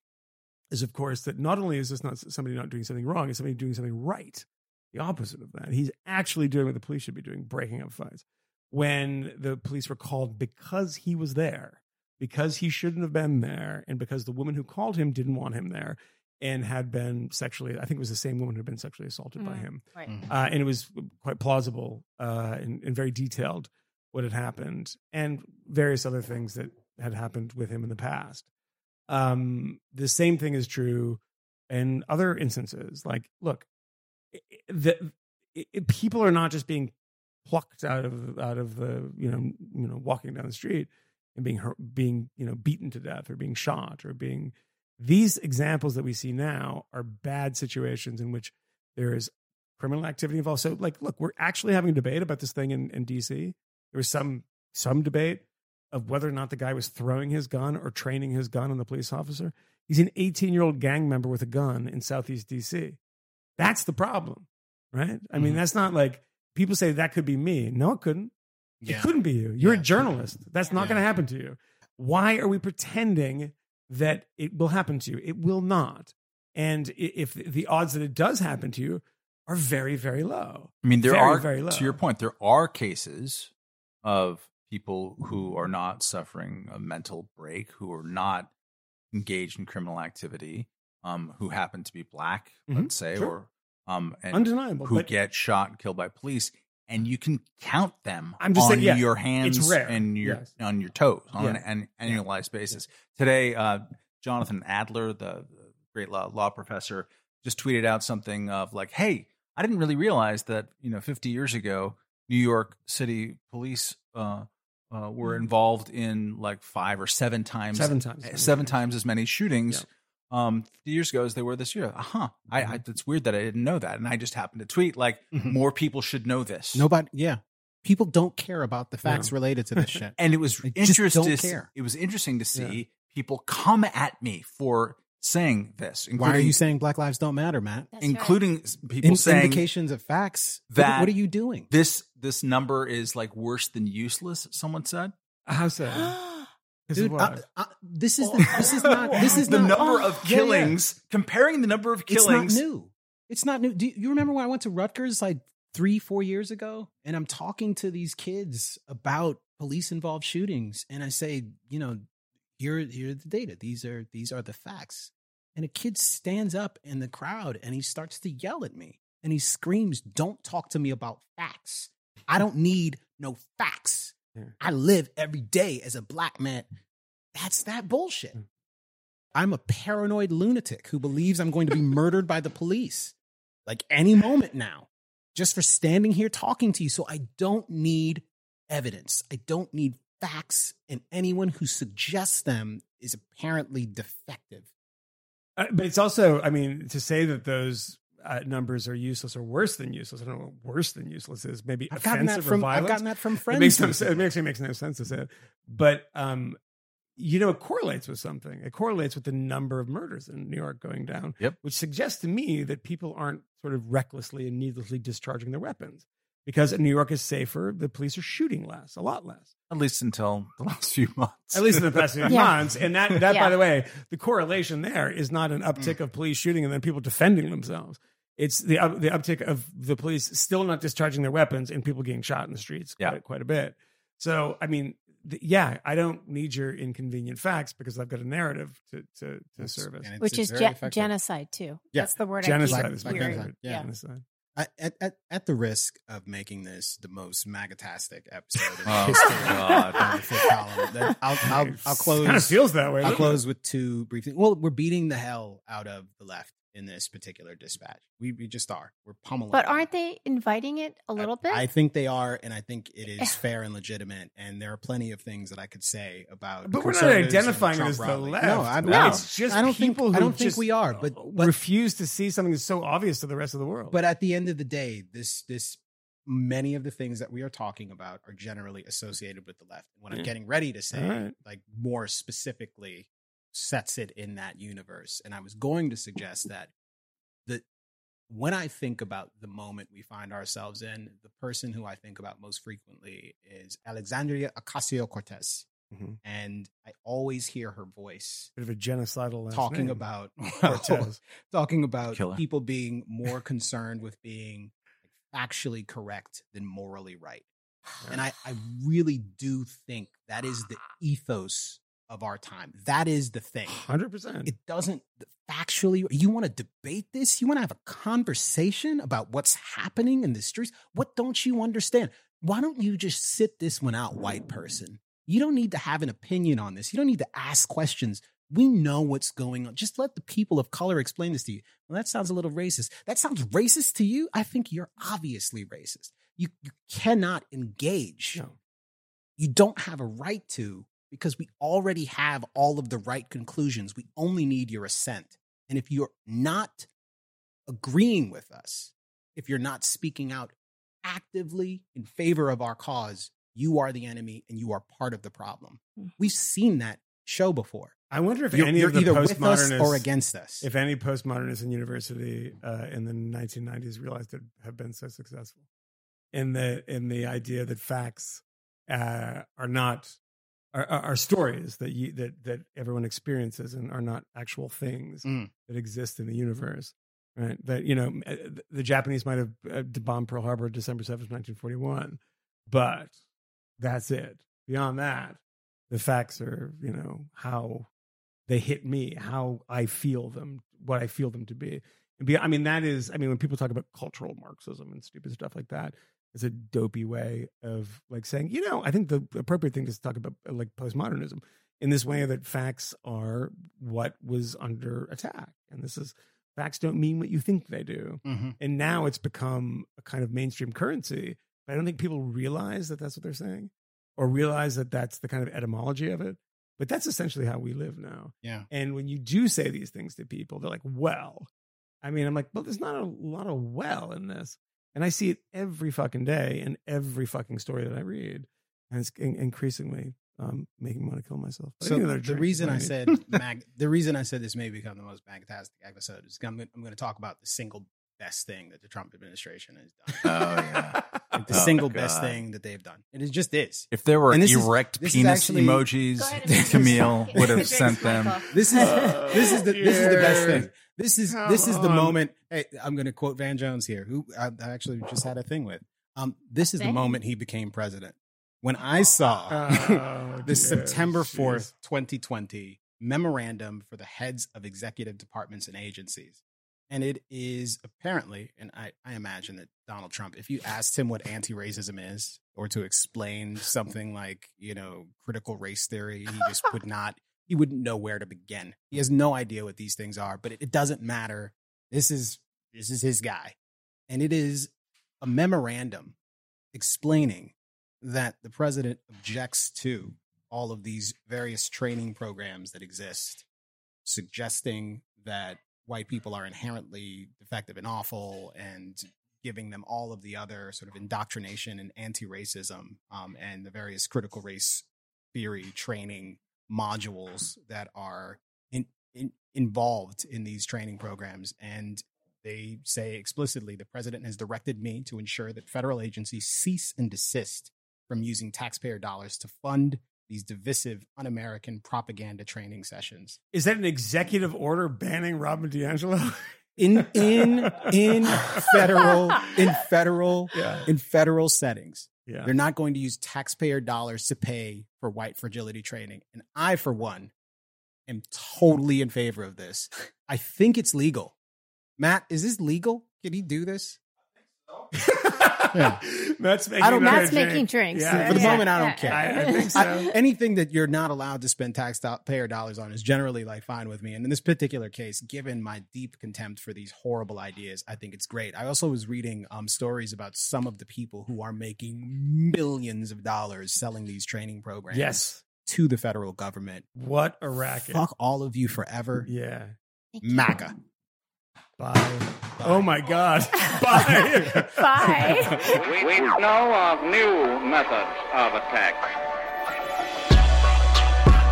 is, of course, that not only is this not somebody not doing something wrong, it's somebody doing something right. The opposite of that. He's actually doing what the police should be doing, breaking up fights. When the police were called because he was there, because he shouldn't have been there, and because the woman who called him didn't want him there and had been sexually, I think it was the same woman who had been sexually assaulted by
Mm.
him.
Right.
Mm.
Uh, and it was quite plausible uh, and, and very detailed what had happened and various other things that had happened with him in the past. Um, the same thing is true in other instances. Like, look, the, i- people are not just being plucked out of out of the you know you know walking down the street and being hurt, being you know beaten to death or being shot or being these examples that we see now are bad situations in which there is criminal activity involved. So, like, look, we're actually having a debate about this thing in, in DC. There was some some debate of whether or not the guy was throwing his gun or training his gun on the police officer. He's an 18 year old gang member with a gun in Southeast DC. That's the problem, right? I mean,
Mhm.
that's not like people say that could be me. No, it couldn't.
Yeah.
It couldn't be you. You're
Yeah.
a journalist. That's not
Yeah.
going to happen to you. Why are we pretending that it will happen to you? It will not. And if the odds that it does happen to you are very, very low.
I mean, there
Very,
are,
very low.
to your point, there are cases of people who are not suffering a mental break, who are not engaged in criminal activity, um, who happen to be black,
Mhm,
let's say,
sure.
or um, and
Undeniable.
who get shot and killed by police, and you can count them
I'm just
on
saying, yeah,
your hands and your
yes.
on your toes on
Yeah.
an, an annualized basis. Today, uh, Jonathan Adler, the great law, law professor, just tweeted out something of like, "Hey, I didn't really realize that you know 50 years ago, New York City police uh, uh, were involved in like five or seven times,
Seven times.
eh, seven times as many shootings." Um, years ago as they were this year. Uh huh. I, I, it's weird that I didn't know that, and I just happened to tweet like,
Mhm.
more people should know this.
Nobody, yeah. People don't care about the facts
No.
related to this shit. [LAUGHS]
and it was
They
interesting.
don't
to see-
care.
It was interesting to see people come at me for saying this.
Why are you saying Black Lives don't matter, Matt?
That's
including s- people
In-
saying
indications of facts.
That-
what, are you doing?
this this number is like worse than useless? Someone said
How so? 'Cause of
Dude,
what?
I- I- this is the, this is not this is [LAUGHS]
the
not,
number
oh, [GASPS]
of
yeah, yeah.
killings. Comparing the number of killings, It's
not new. It's not new. Do you, you remember when I went to Rutgers like three, four years ago, and I'm talking to these kids about police involved shootings, and I say, you know, here, here are the data. These are these are the facts. And a kid stands up in the crowd and he starts to yell at me, and he screams, "Don't talk to me about facts. I don't need no facts. I live every day as a black man." That's that bullshit. I'm a paranoid lunatic who believes I'm going to be [LAUGHS] murdered by the police like any moment now just for standing here talking to you. So I don't need evidence. I don't need facts. And anyone who suggests them is apparently defective.
Uh, but it's also, I mean, to say that those uh, numbers are useless or worse than useless. I don't know what worse than useless is. Maybe
I've gotten that
offensive or
from I've gotten that from friends.
It
friends.
makes no,
recently.
it actually makes no sense to say it. But um, you know, it correlates with something. It correlates with the number of murders in New York going down.
Yep.
Which suggests to me that people aren't sort of recklessly and needlessly discharging their weapons. Because New York is safer, the police are shooting less, a lot less.
At least until the [LAUGHS] last few months.
At least in the past few [LAUGHS]
Yeah.
months. And that, that
Yeah.
by the way, the correlation there is not an uptick of police shooting and then people defending themselves. It's the up, the uptick of the police still not discharging their weapons and people getting shot in the streets
Yeah.
quite, quite a bit. So, I mean, th- yeah, I don't need your inconvenient facts because I've got a narrative to to, to service.
It's-
Which
it's
is ge- genocide too.
Yeah.
That's the word
Genocide
I
is
keep
my
hearing.
genocide. Yeah.
Genocide.
I, at, at, at the risk of making this the most magatastic episode in [LAUGHS]
Oh,
history
God.
the column, I'll, [LAUGHS] I'll, I'll close.
Kind of feels that way.
I'll
doesn't
close with two brief things. Well, we're beating the hell out of the left in this particular dispatch. We, we just are. We're pummeling.
But aren't they inviting it a little bit?
I, I think they are, and I think it is [LAUGHS] fair and legitimate. And there are plenty of things that I could say about.
But we're not identifying it as the left.
No, I'm
No. It's just
I don't think.
people
I don't think
just
we are. But uh, but
refuse to see something that's so obvious to the rest of the world.
But at the end of the day, this this many of the things that we are talking about are generally associated with the left. And what
Yeah.
I'm getting ready to say,
All right.
like more specifically, sets it in that universe. And I was going to suggest that that when I think about the moment we find ourselves in, the person who I think about most frequently is Alexandria Ocasio Cortez.
Mhm.
And I always hear her voice
Bit of a genocidal
talking
name.
about [LAUGHS] [LAUGHS]
Cortez. [LAUGHS]
talking about
Killer.
people being more concerned with being factually correct than morally right. And I, I really do think that is the ethos of our time. That is the thing.
Hundred percent.
It doesn't factually, you want to debate this? You want to have a conversation about what's happening in the streets? What don't you understand? Why don't you just sit this one out, white person? You don't need to have an opinion on this. You don't need to ask questions. We know what's going on. Just let the people of color explain this to you. Well, that sounds a little racist. That sounds racist to you? I think you're obviously racist. You, you cannot engage.
No.
You don't have a right to because we already have all of the right conclusions. We only need your assent. And if you're not agreeing with us, if you're not speaking out actively in favor of our cause, you are the enemy and you are part of the problem.
Mhm.
We've seen that show before.
I wonder if
You're,
any
you're
of the
either with us
postmodernists
or against us.
if any postmodernists in university uh, in the 1990s realized it have been so successful in the in the idea that facts uh, are not are, are stories that you that that everyone experiences and are not actual things
Mm.
that exist in the universe. Right. That you know uh, the Japanese might have uh, bombed Pearl Harbor December seventh, nineteen forty one, but that's it. Beyond that, the facts are you know how they hit me, how I feel them, what I feel them to be. And be, I mean, that is, I mean, when people talk about cultural Marxism and stupid stuff like that, it's a dopey way of like saying, you know, I think the appropriate thing is to talk about uh, like postmodernism in this way that facts are what was under attack. And this is facts don't mean what you think they do.
Mhm.
And now it's become a kind of mainstream currency. But I don't think people realize that that's what they're saying or realize that that's the kind of etymology of it. But that's essentially how we live now.
Yeah.
And when you do say these things to people, they're like, well, I mean, I'm like, well, there's not a lot of well in this. And I see it every fucking day in every fucking story that I read. And it's in- increasingly um, making me want to kill myself. But
So
need
the
drink,
reason
you
I said [LAUGHS] mag, the reason I said this may become the most fantastic episode is I'm, I'm going to talk about the single best thing that the Trump administration has done. [LAUGHS]
Oh, yeah.
Like the
Oh,
single best thing that they've done, and it just is.
If there were
And this
erect
is
penis
actually-
emojis,
ahead Kmele
would have sent them.
This is this is the this is the best [LAUGHS] thing. This is
Come
this is the
on.
moment. Hey, I'm going to quote Van Jones here, who I I actually just had a thing with. Um, this is the
Van?
moment he became president. When I saw
Oh, [LAUGHS]
the
dear.
September
Jeez.
4th, 2020 memorandum for the heads of executive departments and agencies. And it is apparently, and I, I imagine that Donald Trump, if you asked him what anti racism is or to explain something like, you know, critical race theory, he just would not, he wouldn't know where to begin. He has no idea what these things are, but it, it doesn't matter. This is, this is his guy. And it is a memorandum explaining that the president objects to all of these various training programs that exist, suggesting that white people are inherently defective and awful, and giving them all of the other sort of indoctrination and anti-racism um, and the various critical race theory training modules that are in, in, involved in these training programs and they say explicitly the president has directed me to ensure that federal agencies cease and desist from using taxpayer dollars to fund these divisive un-American propaganda training sessions.
Is that an executive order banning Robin DiAngelo? [LAUGHS]
In in in [LAUGHS] federal in federal
Yeah.
in federal settings.
Yeah.
They're not going to use taxpayer dollars to pay for white fragility training. And I, for one, am totally in favor of this. I think it's legal. Matt, is this legal? Can he do this? [LAUGHS] Yeah.
Matt's making
I don't-
another
Matt's making drinks.
Yeah,
For the
yeah.
moment, I don't care.
I, [LAUGHS] I think so.
I, anything that you're not allowed to spend taxpayer dollars on is generally like fine with me. And in this particular case, given my deep contempt for these horrible ideas, I think it's great. I also was reading um, stories about some of the people who are making millions of dollars selling these training programs
yes.
to the federal government.
What a racket.
Fuck all of you forever.
Yeah.
MAGA.
Bye. Oh my God. [LAUGHS] Bye.
Bye.
We, we know of new methods of attack.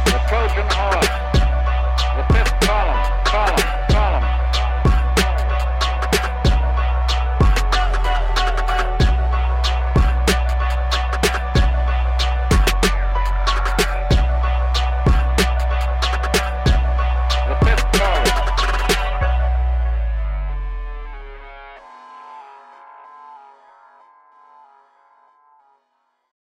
The Trojan horse, the fifth column, column,